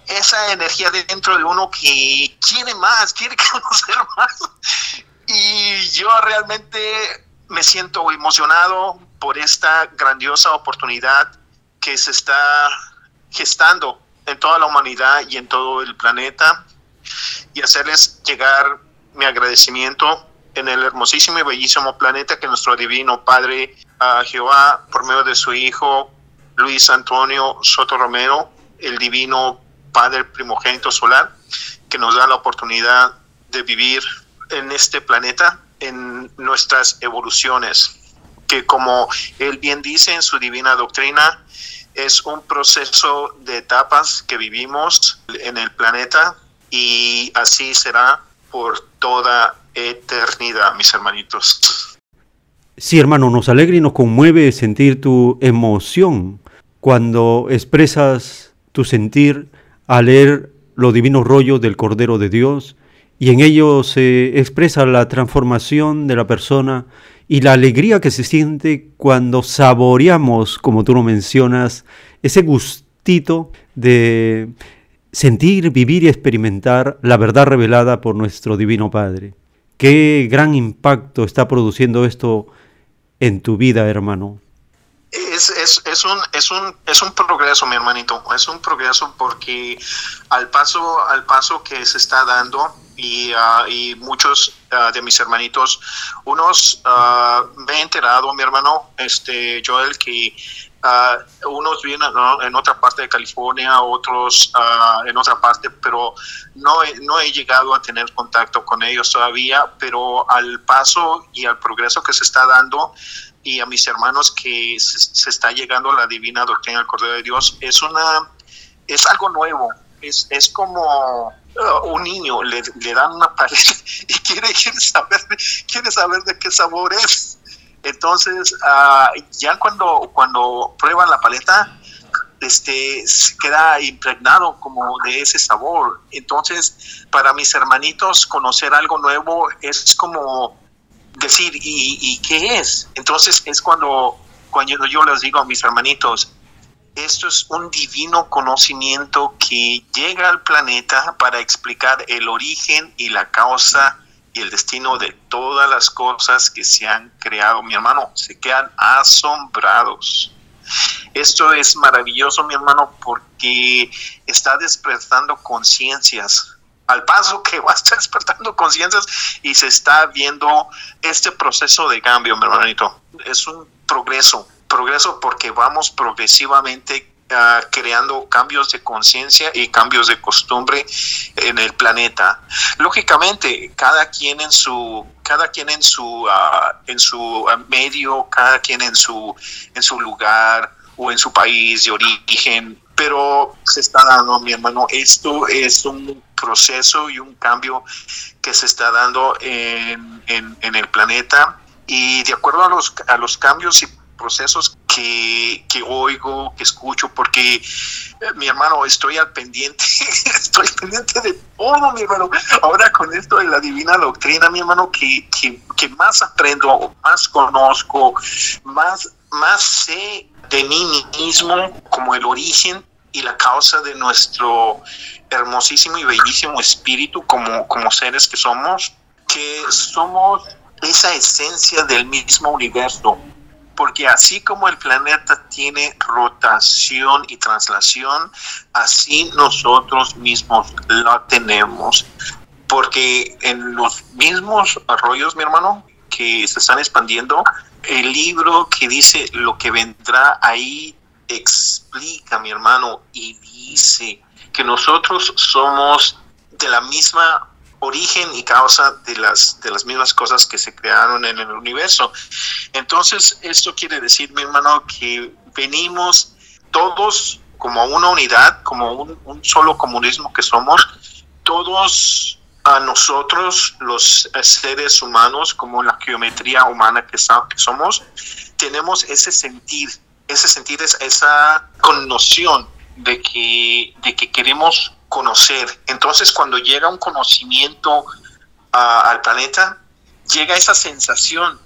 esa energía dentro de uno que quiere más, quiere conocer más. Y yo realmente me siento emocionado por esta grandiosa oportunidad que se está gestando en toda la humanidad y en todo el planeta y hacerles llegar mi agradecimiento en el hermosísimo y bellísimo planeta que nuestro divino Padre Jehová, por medio de su Hijo Luis Antonio Soto Romero, el divino Padre primogénito solar, que nos da la oportunidad de vivir en este planeta, en nuestras evoluciones, que como él bien dice en su divina doctrina, es un proceso de etapas que vivimos en el planeta y así será por toda eternidad, mis hermanitos. Sí, hermano, nos alegra y nos conmueve sentir tu emoción cuando expresas tu sentir al leer los divinos rollos del Cordero de Dios y en ello se expresa la transformación de la persona y la alegría que se siente cuando saboreamos, como tú lo mencionas, ese gustito de sentir, vivir y experimentar la verdad revelada por nuestro Divino Padre. Qué gran impacto está produciendo esto en tu vida, hermano. Es, es, es, un, es, un, es un progreso, mi hermanito, es un progreso porque al paso, al paso que se está dando y, uh, y muchos uh, de mis hermanitos, unos uh, me he enterado, mi hermano, este Joel, que unos viven ¿no? en otra parte de California, otros en otra parte, pero no no he llegado a tener contacto con ellos todavía, pero al paso y al progreso que se está dando y a mis hermanos que se, está llegando a la divina doctrina del Cordero de Dios, es, una, es algo nuevo, es, es como uh, un niño, le, le, dan una paleta y quiere, quiere, saber, quiere saber de qué sabor es. Entonces, uh, ya cuando, cuando prueban la paleta, este, queda impregnado como de ese sabor. Entonces, para mis hermanitos, conocer algo nuevo es como decir, ¿y, qué es? Entonces, es cuando, cuando yo les digo a mis hermanitos, esto es un divino conocimiento que llega al planeta para explicar el origen y la causa y el destino de todas las cosas que se han creado. Mi hermano, se quedan asombrados. Esto es maravilloso, mi hermano, porque está despertando conciencias. Al paso que va a estar despertando conciencias y se está viendo este proceso de cambio, mi hermanito. Es un progreso, progreso porque vamos progresivamente Uh, creando cambios de conciencia y cambios de costumbre en el planeta. Lógicamente, cada quien en su cada quien en su uh, en su medio, cada quien en su en su lugar o en su país de origen, pero se está dando, mi hermano, esto es un proceso y un cambio que se está dando en, en, en el planeta. Y de acuerdo a los, a los cambios y procesos que, que, oigo, que escucho, porque eh, mi hermano, estoy al pendiente, estoy pendiente de todo, mi hermano. Ahora con esto de la divina doctrina, mi hermano, que, que, que más aprendo, más conozco, más, más sé de mí mismo como el origen y la causa de nuestro hermosísimo y bellísimo espíritu como, como seres que somos, que somos esa esencia del mismo universo, porque así como el planeta tiene rotación y traslación, así nosotros mismos la tenemos, porque en los mismos arroyos, mi hermano, que se están expandiendo, el libro que dice lo que vendrá ahí explica, mi hermano, y dice que nosotros somos de la misma origen y causa de las, de las mismas cosas que se crearon en el universo. Entonces, esto quiere decir, mi hermano, que venimos todos como una unidad, como un, solo comunismo que somos, todos a nosotros, los seres humanos, como la geometría humana que, somos, tenemos ese sentir, ese sentir, esa connoción de que, de que queremos conocer. Entonces, cuando llega un conocimiento al planeta, llega esa sensación,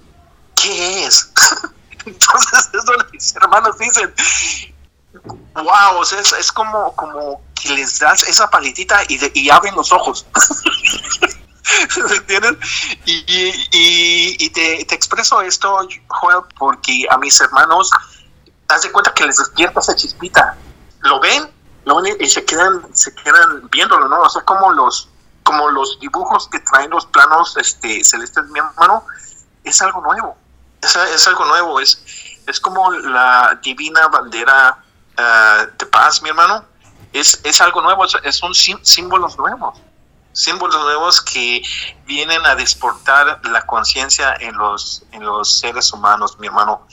¿qué es? Entonces, eso mis hermanos dicen, wow, es, es, como, como que les das esa paletita y, y abren los ojos. ¿Entienden? Y, y, y te, te, expreso esto, Joel, porque a mis hermanos, haz de cuenta que les despierta esa chispita. ¿Lo ven? ¿No? Y se quedan, se quedan viéndolo, ¿no? O sea, como los, como los dibujos que traen los planos este, celestes, mi hermano, es algo nuevo. Es, es algo nuevo. Es, es como la divina bandera uh, de paz, mi hermano. Es, es algo nuevo, es, son símbolos nuevos símbolos nuevos que vienen a desportar la conciencia en los, en los seres humanos, mi hermano.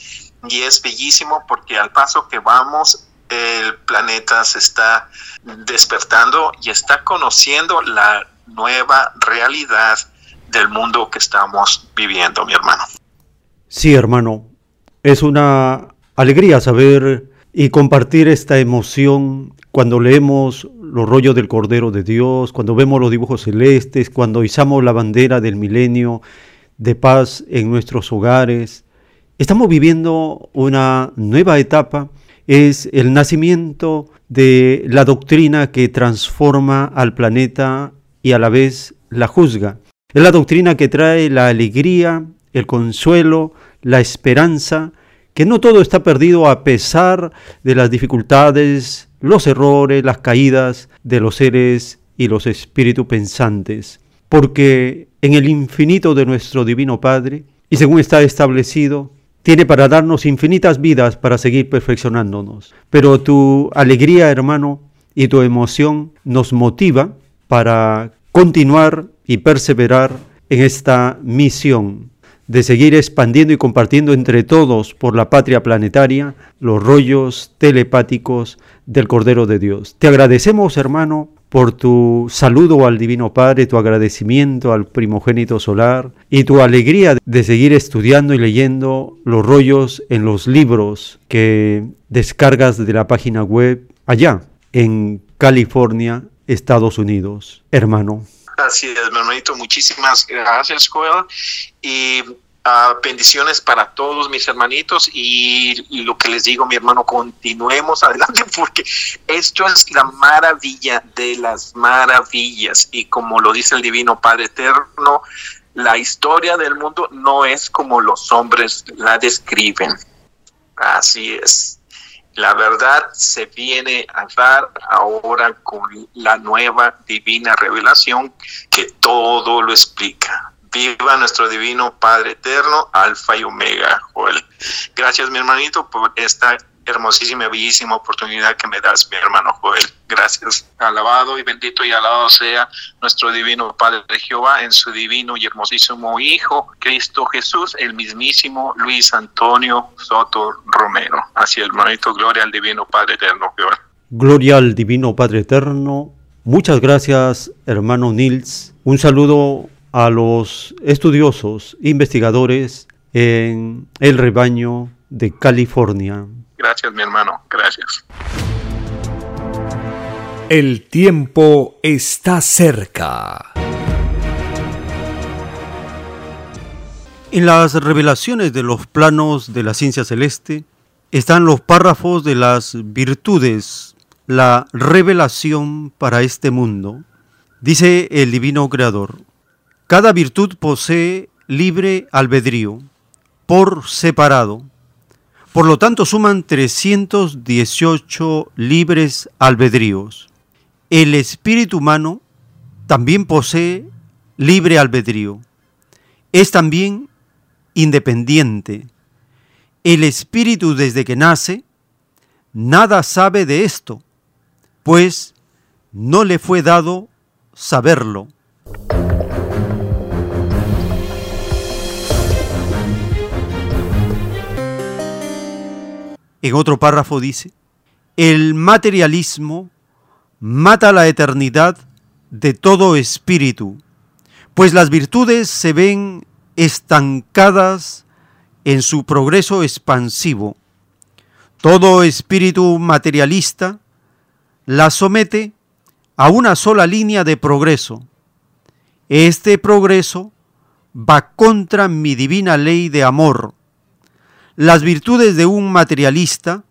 Y es bellísimo porque al paso que vamos, el planeta se está despertando y está conociendo la nueva realidad del mundo que estamos viviendo, mi hermano. Sí, hermano, es una alegría saber y compartir esta emoción cuando leemos los rollos del Cordero de Dios, cuando vemos los dibujos celestes, cuando izamos la bandera del milenio de paz en nuestros hogares. Estamos viviendo una nueva etapa, es el nacimiento de la doctrina que transforma al planeta y a la vez la juzga. Es la doctrina que trae la alegría, el consuelo, la esperanza, que no todo está perdido a pesar de las dificultades, los errores, las caídas de los seres y los espíritus pensantes, porque en el infinito de nuestro Divino Padre, y según está establecido, tiene para darnos infinitas vidas para seguir perfeccionándonos. Pero tu alegría, hermano, y tu emoción nos motiva para continuar y perseverar en esta misión de seguir expandiendo y compartiendo entre todos por la patria planetaria los rollos telepáticos del Cordero de Dios. Te agradecemos, hermano, por tu saludo al Divino Padre, tu agradecimiento al primogénito solar y tu alegría de seguir estudiando y leyendo los rollos en los libros que descargas de la página web allá en California, Estados Unidos. Hermano. Así es, hermanito. Muchísimas gracias, Joel. Y uh, bendiciones para todos mis hermanitos. Y, y, lo que les digo, mi hermano, continuemos adelante porque esto es la maravilla de las maravillas. Y como lo dice el Divino Padre Eterno, la historia del mundo no es como los hombres la describen. Así es. La verdad se viene a dar ahora con la nueva divina revelación que todo lo explica. Viva nuestro divino Padre eterno, Alfa y Omega, Joel. Gracias, mi hermanito, por esta hermosísima, bellísima oportunidad que me das, mi hermano Joel. Gracias. Alabado y bendito y alabado sea nuestro divino Padre Jehová en su divino y hermosísimo Hijo, Cristo Jesús, el mismísimo Luis Antonio Soto Romero. Así, hermanito, gloria al divino Padre eterno Jehová. Gloria al divino Padre eterno. Muchas gracias, hermano Nils. Un saludo a los estudiosos, investigadores en el rebaño de California. Gracias, mi hermano. Gracias. El tiempo está cerca. En las revelaciones de los planos de la ciencia celeste están los párrafos de las virtudes, la revelación para este mundo. Dice el divino creador, Cada virtud posee libre albedrío, por separado. Por lo tanto, suman 318 libres albedríos. El espíritu humano también posee libre albedrío. Es también independiente. El espíritu desde que nace, nada sabe de esto, pues no le fue dado saberlo. En otro párrafo dice, el materialismo mata la eternidad de todo espíritu, pues las virtudes se ven estancadas en su progreso expansivo. Todo espíritu materialista la somete a una sola línea de progreso. Este progreso va contra mi divina ley de amor. Las virtudes de un materialista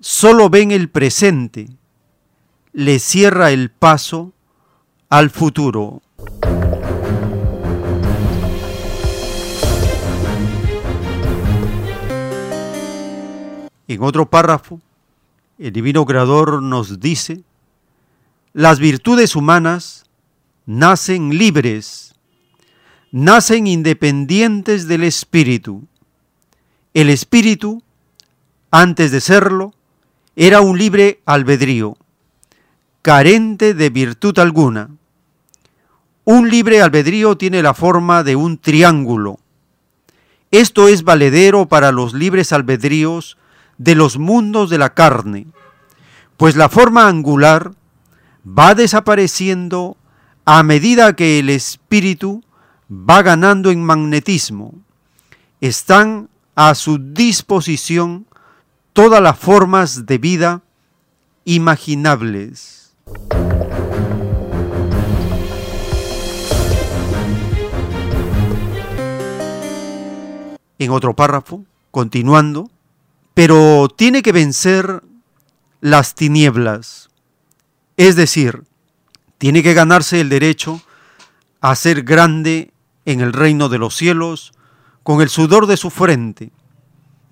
solo ven el presente, le cierra el paso al futuro. En otro párrafo, el Divino Creador nos dice, las virtudes humanas nacen libres, nacen independientes del espíritu. El espíritu, antes de serlo, era un libre albedrío, carente de virtud alguna. Un libre albedrío tiene la forma de un triángulo. Esto es valedero para los libres albedríos de los mundos de la carne, pues la forma angular va desapareciendo a medida que el espíritu va ganando en magnetismo. Están a su disposición todas las formas de vida imaginables. En otro párrafo, continuando, pero tiene que vencer las tinieblas, es decir, tiene que ganarse el derecho a ser grande en el reino de los cielos con el sudor de su frente,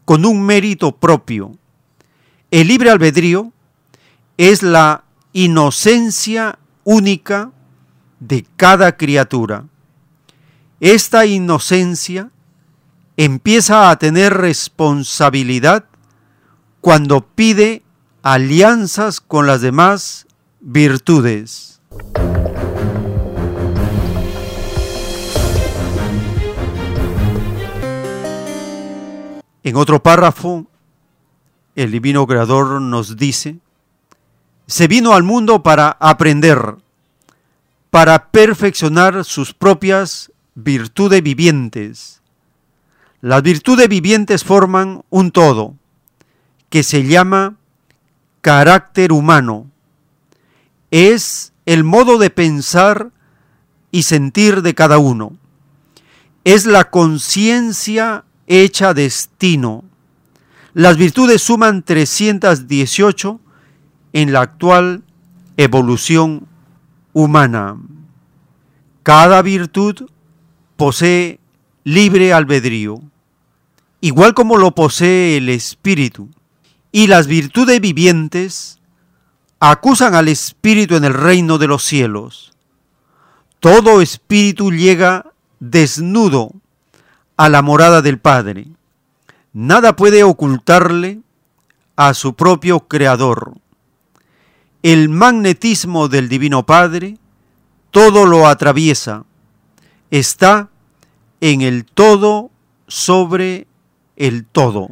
con un mérito propio. El libre albedrío es la inocencia única de cada criatura. Esta inocencia empieza a tener responsabilidad cuando pide alianzas con las demás virtudes. En otro párrafo, el divino creador nos dice, se vino al mundo para aprender, para perfeccionar sus propias virtudes vivientes. Las virtudes vivientes forman un todo que se llama carácter humano. Es el modo de pensar y sentir de cada uno. Es la conciencia hecha destino. Las virtudes suman 318 en la actual evolución humana. Cada virtud posee libre albedrío, igual como lo posee el espíritu y las virtudes vivientes acusan al espíritu en el reino de los cielos. Todo espíritu llega desnudo a la morada del Padre. Nada puede ocultarle a su propio Creador. El magnetismo del Divino Padre todo lo atraviesa. Está en el todo sobre el todo.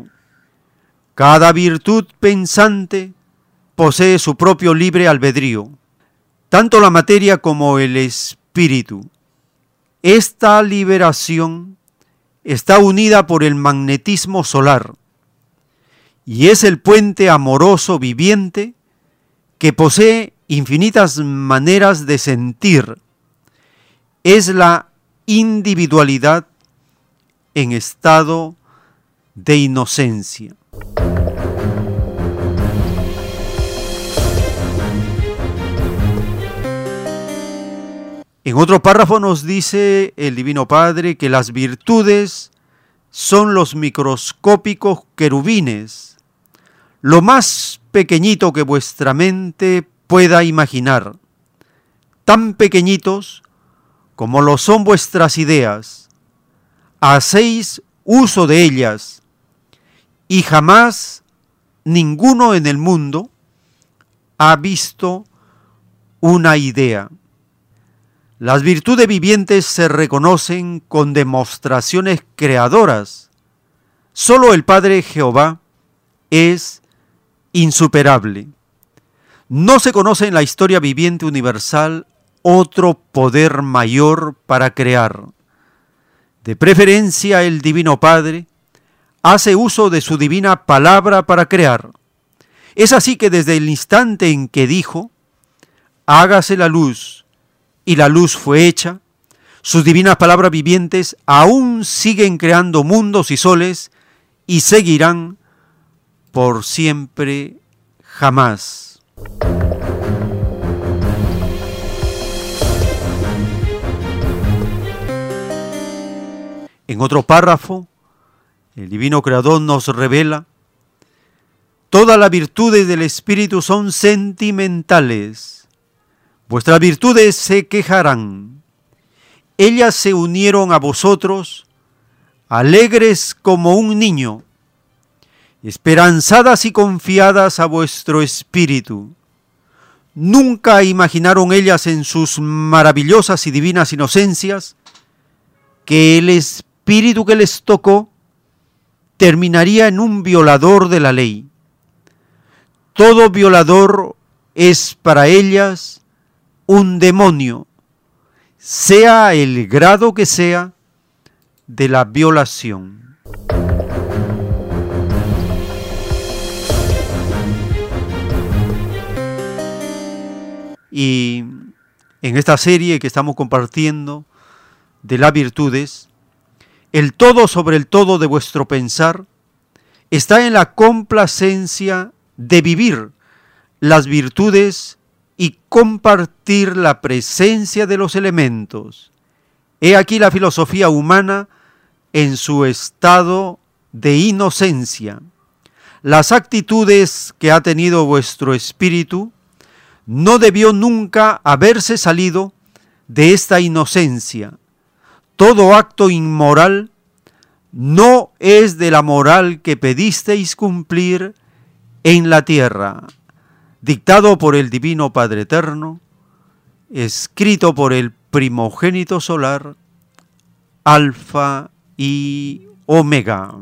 Cada virtud pensante posee su propio libre albedrío, tanto la materia como el espíritu. Esta liberación está unida por el magnetismo solar y es el puente amoroso viviente que posee infinitas maneras de sentir. Es la individualidad en estado de inocencia. En otro párrafo nos dice el Divino Padre que las virtudes son los microscópicos querubines, lo más pequeñito que vuestra mente pueda imaginar, tan pequeñitos como lo son vuestras ideas. Hacéis uso de ellas y jamás ninguno en el mundo ha visto una idea. Las virtudes vivientes se reconocen con demostraciones creadoras. Solo el Padre Jehová es insuperable. No se conoce en la historia viviente universal otro poder mayor para crear. De preferencia el Divino Padre hace uso de su divina palabra para crear. Es así que desde el instante en que dijo, hágase la luz, y la luz fue hecha, sus divinas palabras vivientes aún siguen creando mundos y soles y seguirán por siempre jamás. En otro párrafo, el Divino Creador nos revela, todas las virtudes del Espíritu son sentimentales, vuestras virtudes se quejarán, ellas se unieron a vosotros, alegres como un niño, esperanzadas y confiadas a vuestro espíritu. Nunca imaginaron ellas en sus maravillosas y divinas inocencias que el espíritu que les tocó terminaría en un violador de la ley. Todo violador es para ellas un demonio, sea el grado que sea de la violación. Y en esta serie que estamos compartiendo de las virtudes, el todo sobre el todo de vuestro pensar está en la complacencia de vivir las virtudes y compartir la presencia de los elementos. He aquí la filosofía humana en su estado de inocencia. Las actitudes que ha tenido vuestro espíritu no debió nunca haberse salido de esta inocencia. Todo acto inmoral no es de la moral que pedisteis cumplir en la tierra, dictado por el Divino Padre Eterno, escrito por el primogénito solar, Alfa y Omega.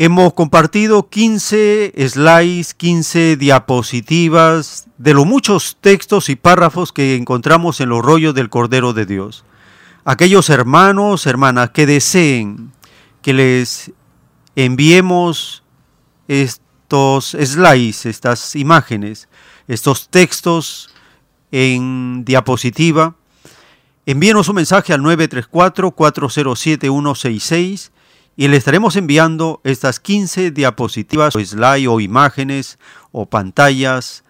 Hemos compartido 15 slides, 15 diapositivas de los muchos textos y párrafos que encontramos en los rollos del Cordero de Dios. Aquellos hermanos, hermanas que deseen que les enviemos estos slides, estas imágenes, estos textos en diapositiva, envíenos un mensaje al 934-407-166 y le estaremos enviando estas 15 diapositivas o slide o imágenes o pantallas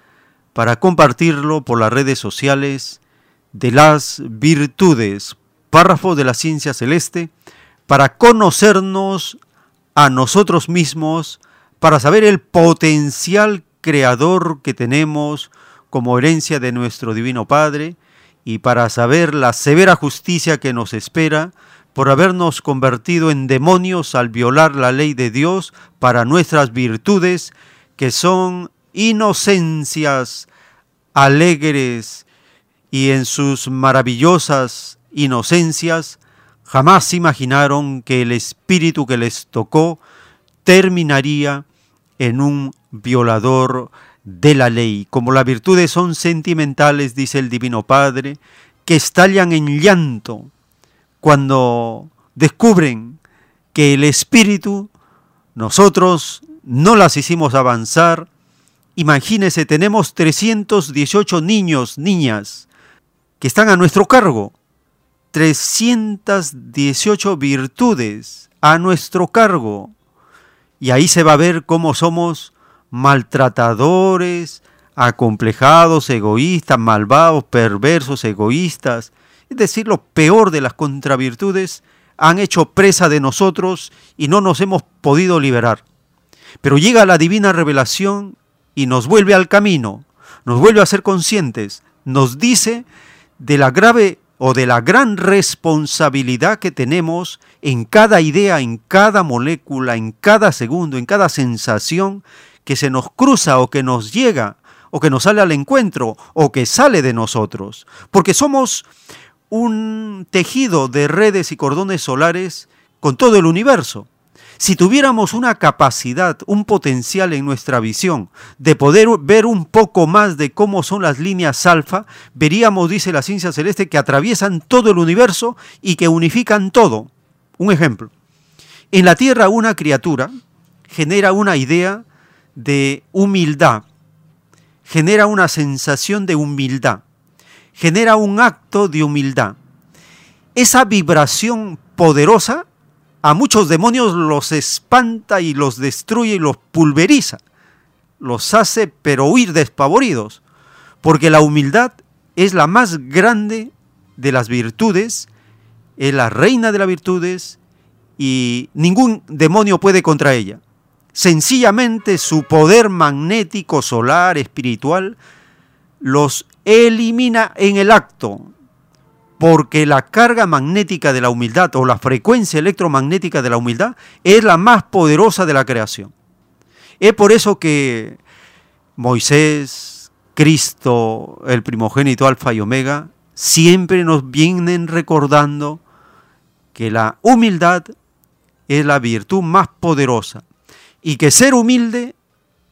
para compartirlo por las redes sociales de las virtudes, párrafo de la ciencia celeste, para conocernos a nosotros mismos, para saber el potencial creador que tenemos como herencia de nuestro Divino Padre y para saber la severa justicia que nos espera por habernos convertido en demonios al violar la ley de Dios para nuestras virtudes, que son inocencias alegres y en sus maravillosas inocencias jamás imaginaron que el espíritu que les tocó terminaría en un violador de la ley. Como las virtudes son sentimentales, dice el Divino Padre, que estallan en llanto cuando descubren que el Espíritu, nosotros no las hicimos avanzar. Imagínense, tenemos 318 niños, niñas, que están a nuestro cargo. 318 virtudes a nuestro cargo. Y ahí se va a ver cómo somos maltratadores, acomplejados, egoístas, malvados, perversos, egoístas. Es decir, lo peor de las contravirtudes han hecho presa de nosotros y no nos hemos podido liberar. Pero llega la divina revelación y nos vuelve al camino, nos vuelve a ser conscientes, nos dice de la grave o de la gran responsabilidad que tenemos en cada idea, en cada molécula, en cada segundo, en cada sensación que se nos cruza o que nos llega o que nos sale al encuentro o que sale de nosotros. Porque somos un tejido de redes y cordones solares con todo el universo. Si tuviéramos una capacidad, un potencial en nuestra visión de poder ver un poco más de cómo son las líneas alfa, veríamos, dice la ciencia celeste, que atraviesan todo el universo y que unifican todo. Un ejemplo. En la Tierra una criatura genera una idea de humildad, genera una sensación de humildad, genera un acto de humildad. Esa vibración poderosa a muchos demonios los espanta y los destruye y los pulveriza. Los hace pero huir despavoridos, porque la humildad es la más grande de las virtudes, es la reina de las virtudes y ningún demonio puede contra ella. Sencillamente su poder magnético, solar, espiritual, los elimina en el acto, porque la carga magnética de la humildad o la frecuencia electromagnética de la humildad es la más poderosa de la creación. Es por eso que Moisés, Cristo, el primogénito Alfa y Omega, siempre nos vienen recordando que la humildad es la virtud más poderosa y que ser humilde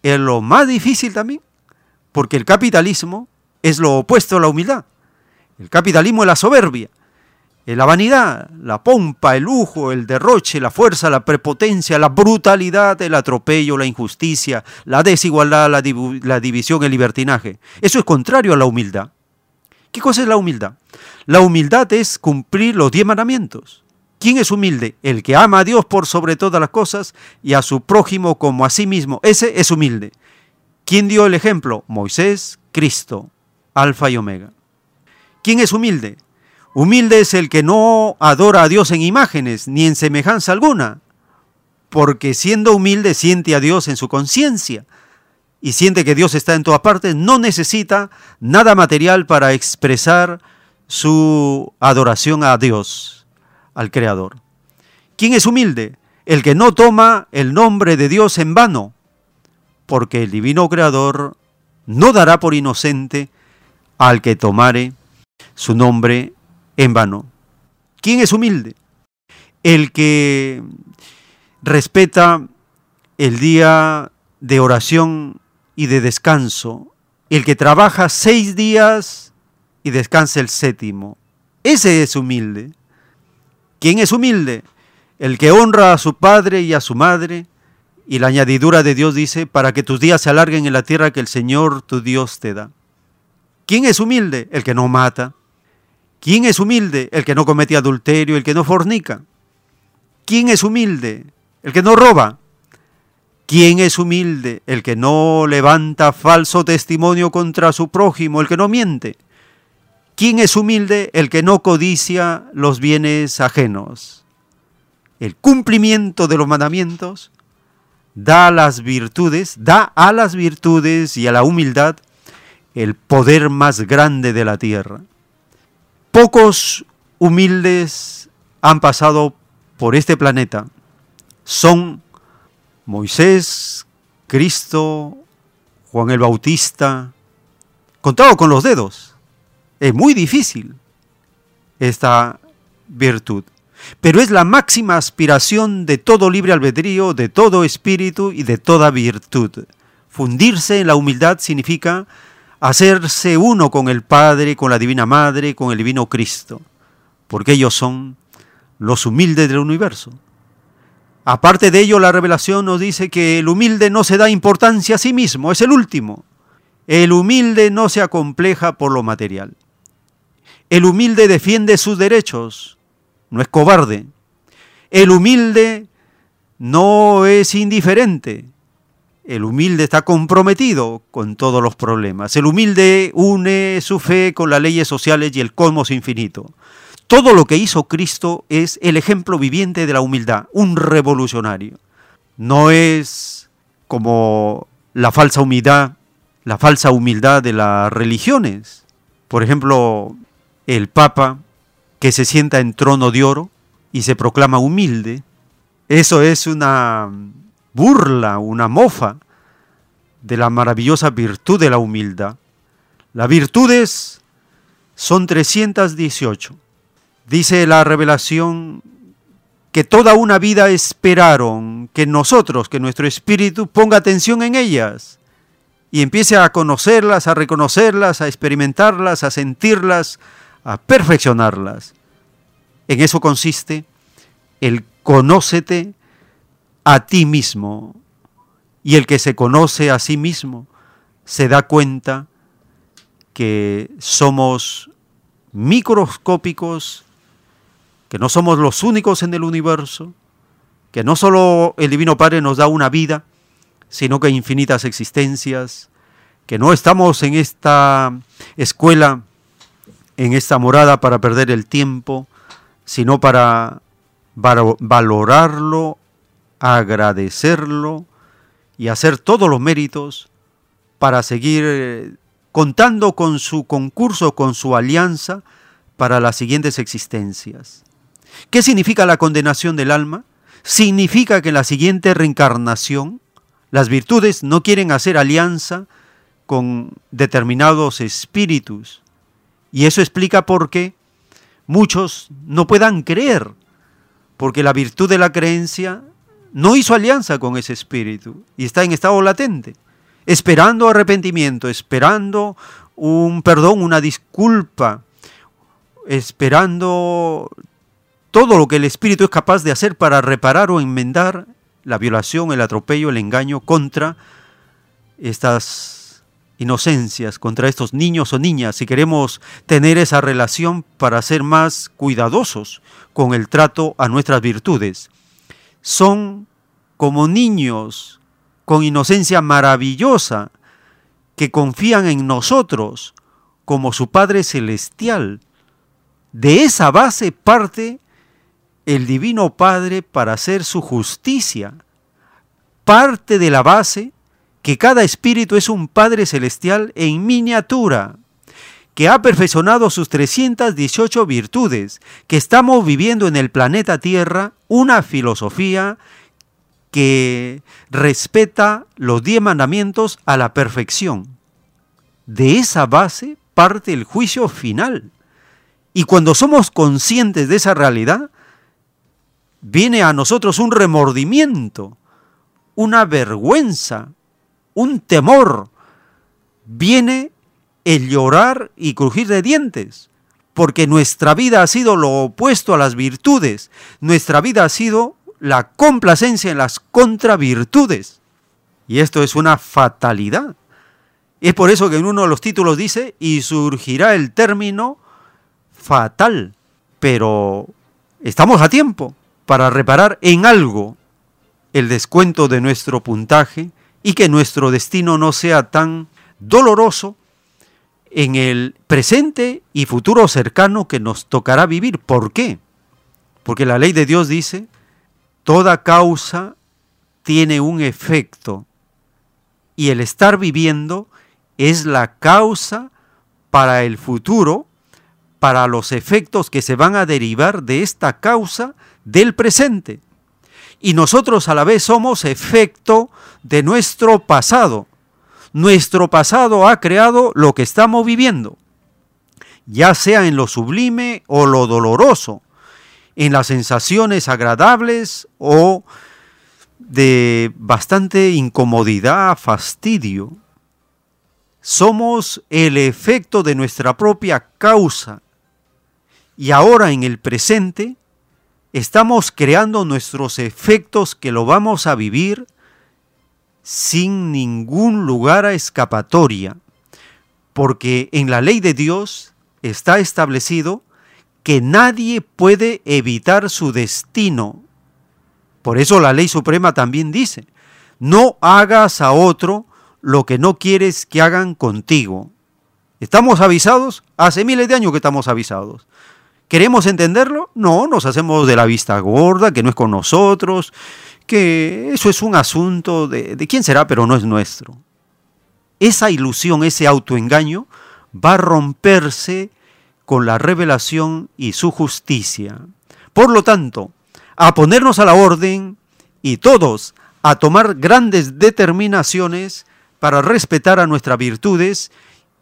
es lo más difícil también, porque el capitalismo es lo opuesto a la humildad. El capitalismo es la soberbia, es la vanidad, la pompa, el lujo, el derroche, la fuerza, la prepotencia, la brutalidad, el atropello, la injusticia, la desigualdad, la, la división, el libertinaje. Eso es contrario a la humildad. ¿Qué cosa es la humildad? La humildad es cumplir los diez mandamientos. ¿Quién es humilde? El que ama a Dios por sobre todas las cosas y a su prójimo como a sí mismo. Ese es humilde. ¿Quién dio el ejemplo? Moisés, Cristo, Alfa y Omega. ¿Quién es humilde? Humilde es el que no adora a Dios en imágenes ni en semejanza alguna, porque siendo humilde siente a Dios en su conciencia y siente que Dios está en todas partes, no necesita nada material para expresar su adoración a Dios, al Creador. ¿Quién es humilde? El que no toma el nombre de Dios en vano, porque el divino Creador no dará por inocente al que tomare su nombre en vano. ¿Quién es humilde? El que respeta el día de oración y de descanso, el que trabaja seis días y descansa el séptimo. Ese es humilde. ¿Quién es humilde? El que honra a su padre y a su madre, y la añadidura de Dios dice, para que tus días se alarguen en la tierra que el Señor tu Dios te da. ¿Quién es humilde? El que no mata, ¿Quién es humilde? El que no comete adulterio, el que no fornica. ¿Quién es humilde? El que no roba. ¿Quién es humilde? El que no levanta falso testimonio contra su prójimo, el que no miente. ¿Quién es humilde? El que no codicia los bienes ajenos. El cumplimiento de los mandamientos da las virtudes, da a las virtudes y a la humildad el poder más grande de la tierra. Pocos humildes han pasado por este planeta. Son Moisés, Cristo, Juan el Bautista, contado con los dedos. Es muy difícil esta virtud, pero es la máxima aspiración de todo libre albedrío, de todo espíritu y de toda virtud. Fundirse en la humildad significa hacerse uno con el Padre, con la Divina Madre, con el Divino Cristo, porque ellos son los humildes del universo. Aparte de ello, la revelación nos dice que el humilde no se da importancia a sí mismo, es el último. El humilde no se acompleja por lo material. El humilde defiende sus derechos, no es cobarde. El humilde no es indiferente. El humilde está comprometido con todos los problemas. El humilde une su fe con las leyes sociales y el cosmos infinito. Todo lo que hizo Cristo es el ejemplo viviente de la humildad, un revolucionario. No es como la falsa humildad, la falsa humildad de las religiones. Por ejemplo, el Papa que se sienta en trono de oro y se proclama humilde, eso es una burla, una mofa de la maravillosa virtud de la humildad. Las virtudes son 318. Dice la revelación que toda una vida esperaron que nosotros, que nuestro espíritu ponga atención en ellas y empiece a conocerlas, a reconocerlas, a experimentarlas, a sentirlas, a perfeccionarlas. En eso consiste el conócete a ti mismo. Y el que se conoce a sí mismo se da cuenta que somos microscópicos, que no somos los únicos en el universo, que no solo el Divino Padre nos da una vida, sino que infinitas existencias, que no estamos en esta escuela, en esta morada para perder el tiempo, sino para valorarlo, agradecerlo y hacer todos los méritos para seguir eh, contando con su concurso, con su alianza para las siguientes existencias. ¿Qué significa la condenación del alma? Significa que en la siguiente reencarnación las virtudes no quieren hacer alianza con determinados espíritus. Y eso explica por qué muchos no puedan creer, porque la virtud de la creencia no hizo alianza con ese espíritu y está en estado latente, esperando arrepentimiento, esperando un perdón, una disculpa, esperando todo lo que el espíritu es capaz de hacer para reparar o enmendar la violación, el atropello, el engaño contra estas inocencias contra estos niños o niñas, si queremos tener esa relación para ser más cuidadosos con el trato a nuestras virtudes. Son como niños con inocencia maravillosa que confían en nosotros como su Padre Celestial. De esa base parte el Divino Padre para hacer su justicia. Parte de la base que cada espíritu es un Padre Celestial en miniatura, que ha perfeccionado sus 318 virtudes, que estamos viviendo en el planeta Tierra una filosofía que respeta los diez mandamientos a la perfección. De esa base parte el juicio final. Y cuando somos conscientes de esa realidad, viene a nosotros un remordimiento, una vergüenza, un temor, viene el llorar y crujir de dientes, porque nuestra vida ha sido lo opuesto a las virtudes, nuestra vida ha sido la complacencia en las contravirtudes. Y esto es una fatalidad. Es por eso que en uno de los títulos dice, y surgirá el término fatal, pero estamos a tiempo para reparar en algo el descuento de nuestro puntaje y que nuestro destino no sea tan doloroso en el presente y futuro cercano que nos tocará vivir. ¿Por qué? Porque la ley de Dios dice, toda causa tiene un efecto y el estar viviendo es la causa para el futuro, para los efectos que se van a derivar de esta causa del presente y nosotros a la vez somos efecto de nuestro pasado. Nuestro pasado ha creado lo que estamos viviendo, ya sea en lo sublime o lo doloroso, en las sensaciones agradables o de bastante incomodidad, fastidio. Somos el efecto de nuestra propia causa. Y ahora en el presente estamos creando nuestros efectos que lo vamos a vivir sin ningún lugar a escapatoria, porque en la ley de Dios está establecido que nadie puede evitar su destino, Por eso la ley suprema también dice, no hagas a otro lo que no quieres que hagan contigo. ¿Estamos avisados? Hace miles de años que estamos avisados. ¿Queremos entenderlo? No, nos hacemos de la vista gorda, que no es con nosotros, que eso es un asunto de, quién será, pero no es nuestro. Esa ilusión, ese autoengaño, va a romperse con la revelación y su justicia. Por lo tanto, a ponernos a la orden y todos a tomar grandes determinaciones para respetar a nuestras virtudes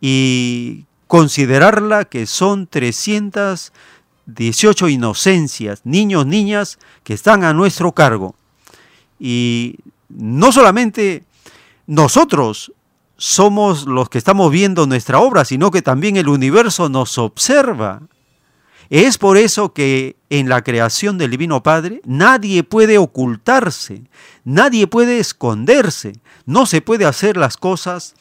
y considerarla que son 318 inocencias, niños, niñas, que están a nuestro cargo. Y no solamente nosotros somos los que estamos viendo nuestra obra, sino que también el universo nos observa. Es por eso que en la creación del Divino Padre nadie puede ocultarse, nadie puede esconderse, no se puede hacer las cosas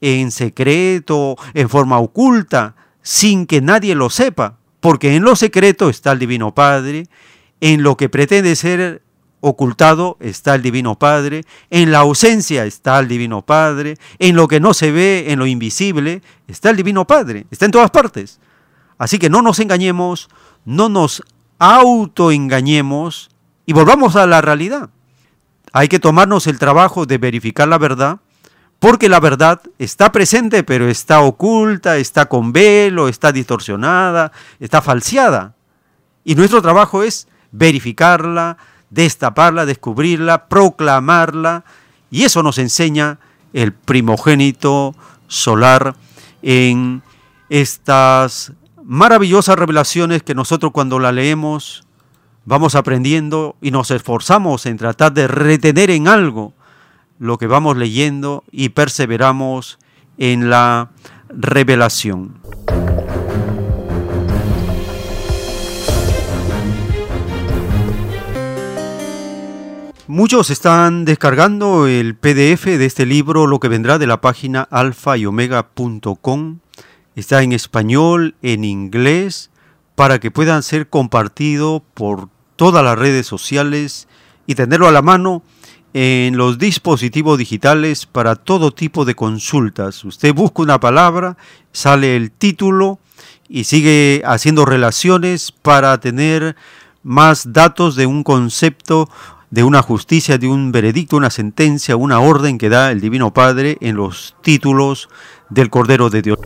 en secreto, en forma oculta, sin que nadie lo sepa, porque en lo secreto está el Divino Padre, en lo que pretende ser ocultado está el Divino Padre, en la ausencia está el Divino Padre, en lo que no se ve, en lo invisible, está el Divino Padre, está en todas partes. Así que no nos engañemos, no nos autoengañemos y volvamos a la realidad. Hay que tomarnos el trabajo de verificar la verdad, porque la verdad está presente, pero está oculta, está con velo, está distorsionada, está falseada. Y nuestro trabajo es verificarla, destaparla, descubrirla, proclamarla, y eso nos enseña el primogénito solar en estas maravillosas revelaciones que nosotros cuando la leemos vamos aprendiendo y nos esforzamos en tratar de retener en algo lo que vamos leyendo y perseveramos en la revelación. Muchos están descargando el PDF de este libro, lo que vendrá de la página alfa y omega.com. Está en español, en inglés, para que puedan ser compartido por todas las redes sociales y tenerlo a la mano en los dispositivos digitales para todo tipo de consultas. Usted busca una palabra, sale el título y sigue haciendo relaciones para tener más datos de un concepto, de una justicia, de un veredicto, una sentencia, una orden que da el Divino Padre en los títulos del Cordero de Dios.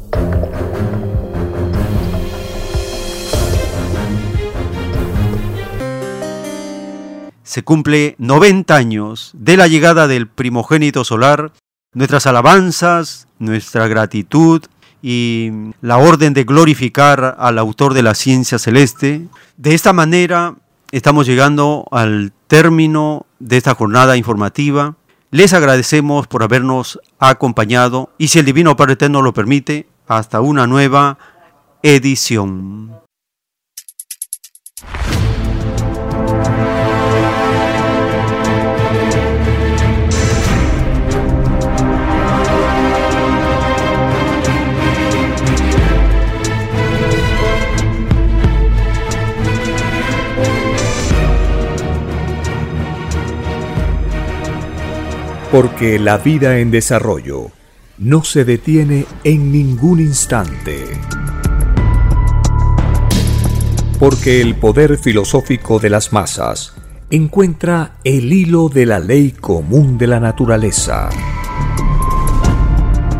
se cumple 90 años de la llegada del primogénito solar, nuestras alabanzas, nuestra gratitud y la orden de glorificar al autor de la ciencia celeste. De esta manera estamos llegando al término de esta jornada informativa. Les agradecemos por habernos acompañado y si el Divino Padre Eterno lo permite, hasta una nueva edición. Porque la vida en desarrollo no se detiene en ningún instante. Porque el poder filosófico de las masas encuentra el hilo de la ley común de la naturaleza.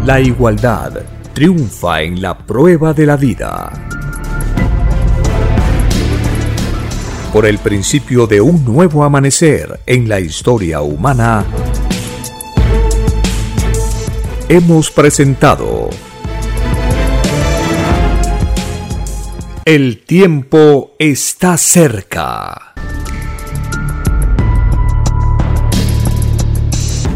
La igualdad triunfa en la prueba de la vida. Por el principio de un nuevo amanecer en la historia humana, hemos presentado El tiempo está cerca.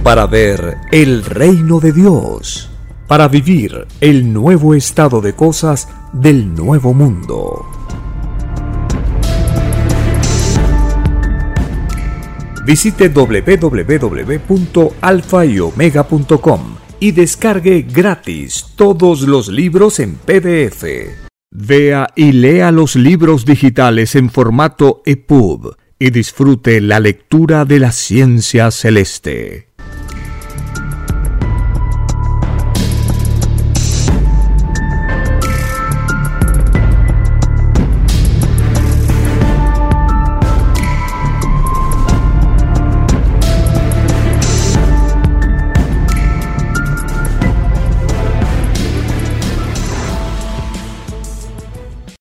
Para ver el reino de Dios, para vivir el nuevo estado de cosas del nuevo mundo. Visite www.alfayomega.com y descargue gratis todos los libros en PDF. Vea y lea los libros digitales en formato EPUB y disfrute la lectura de la ciencia celeste.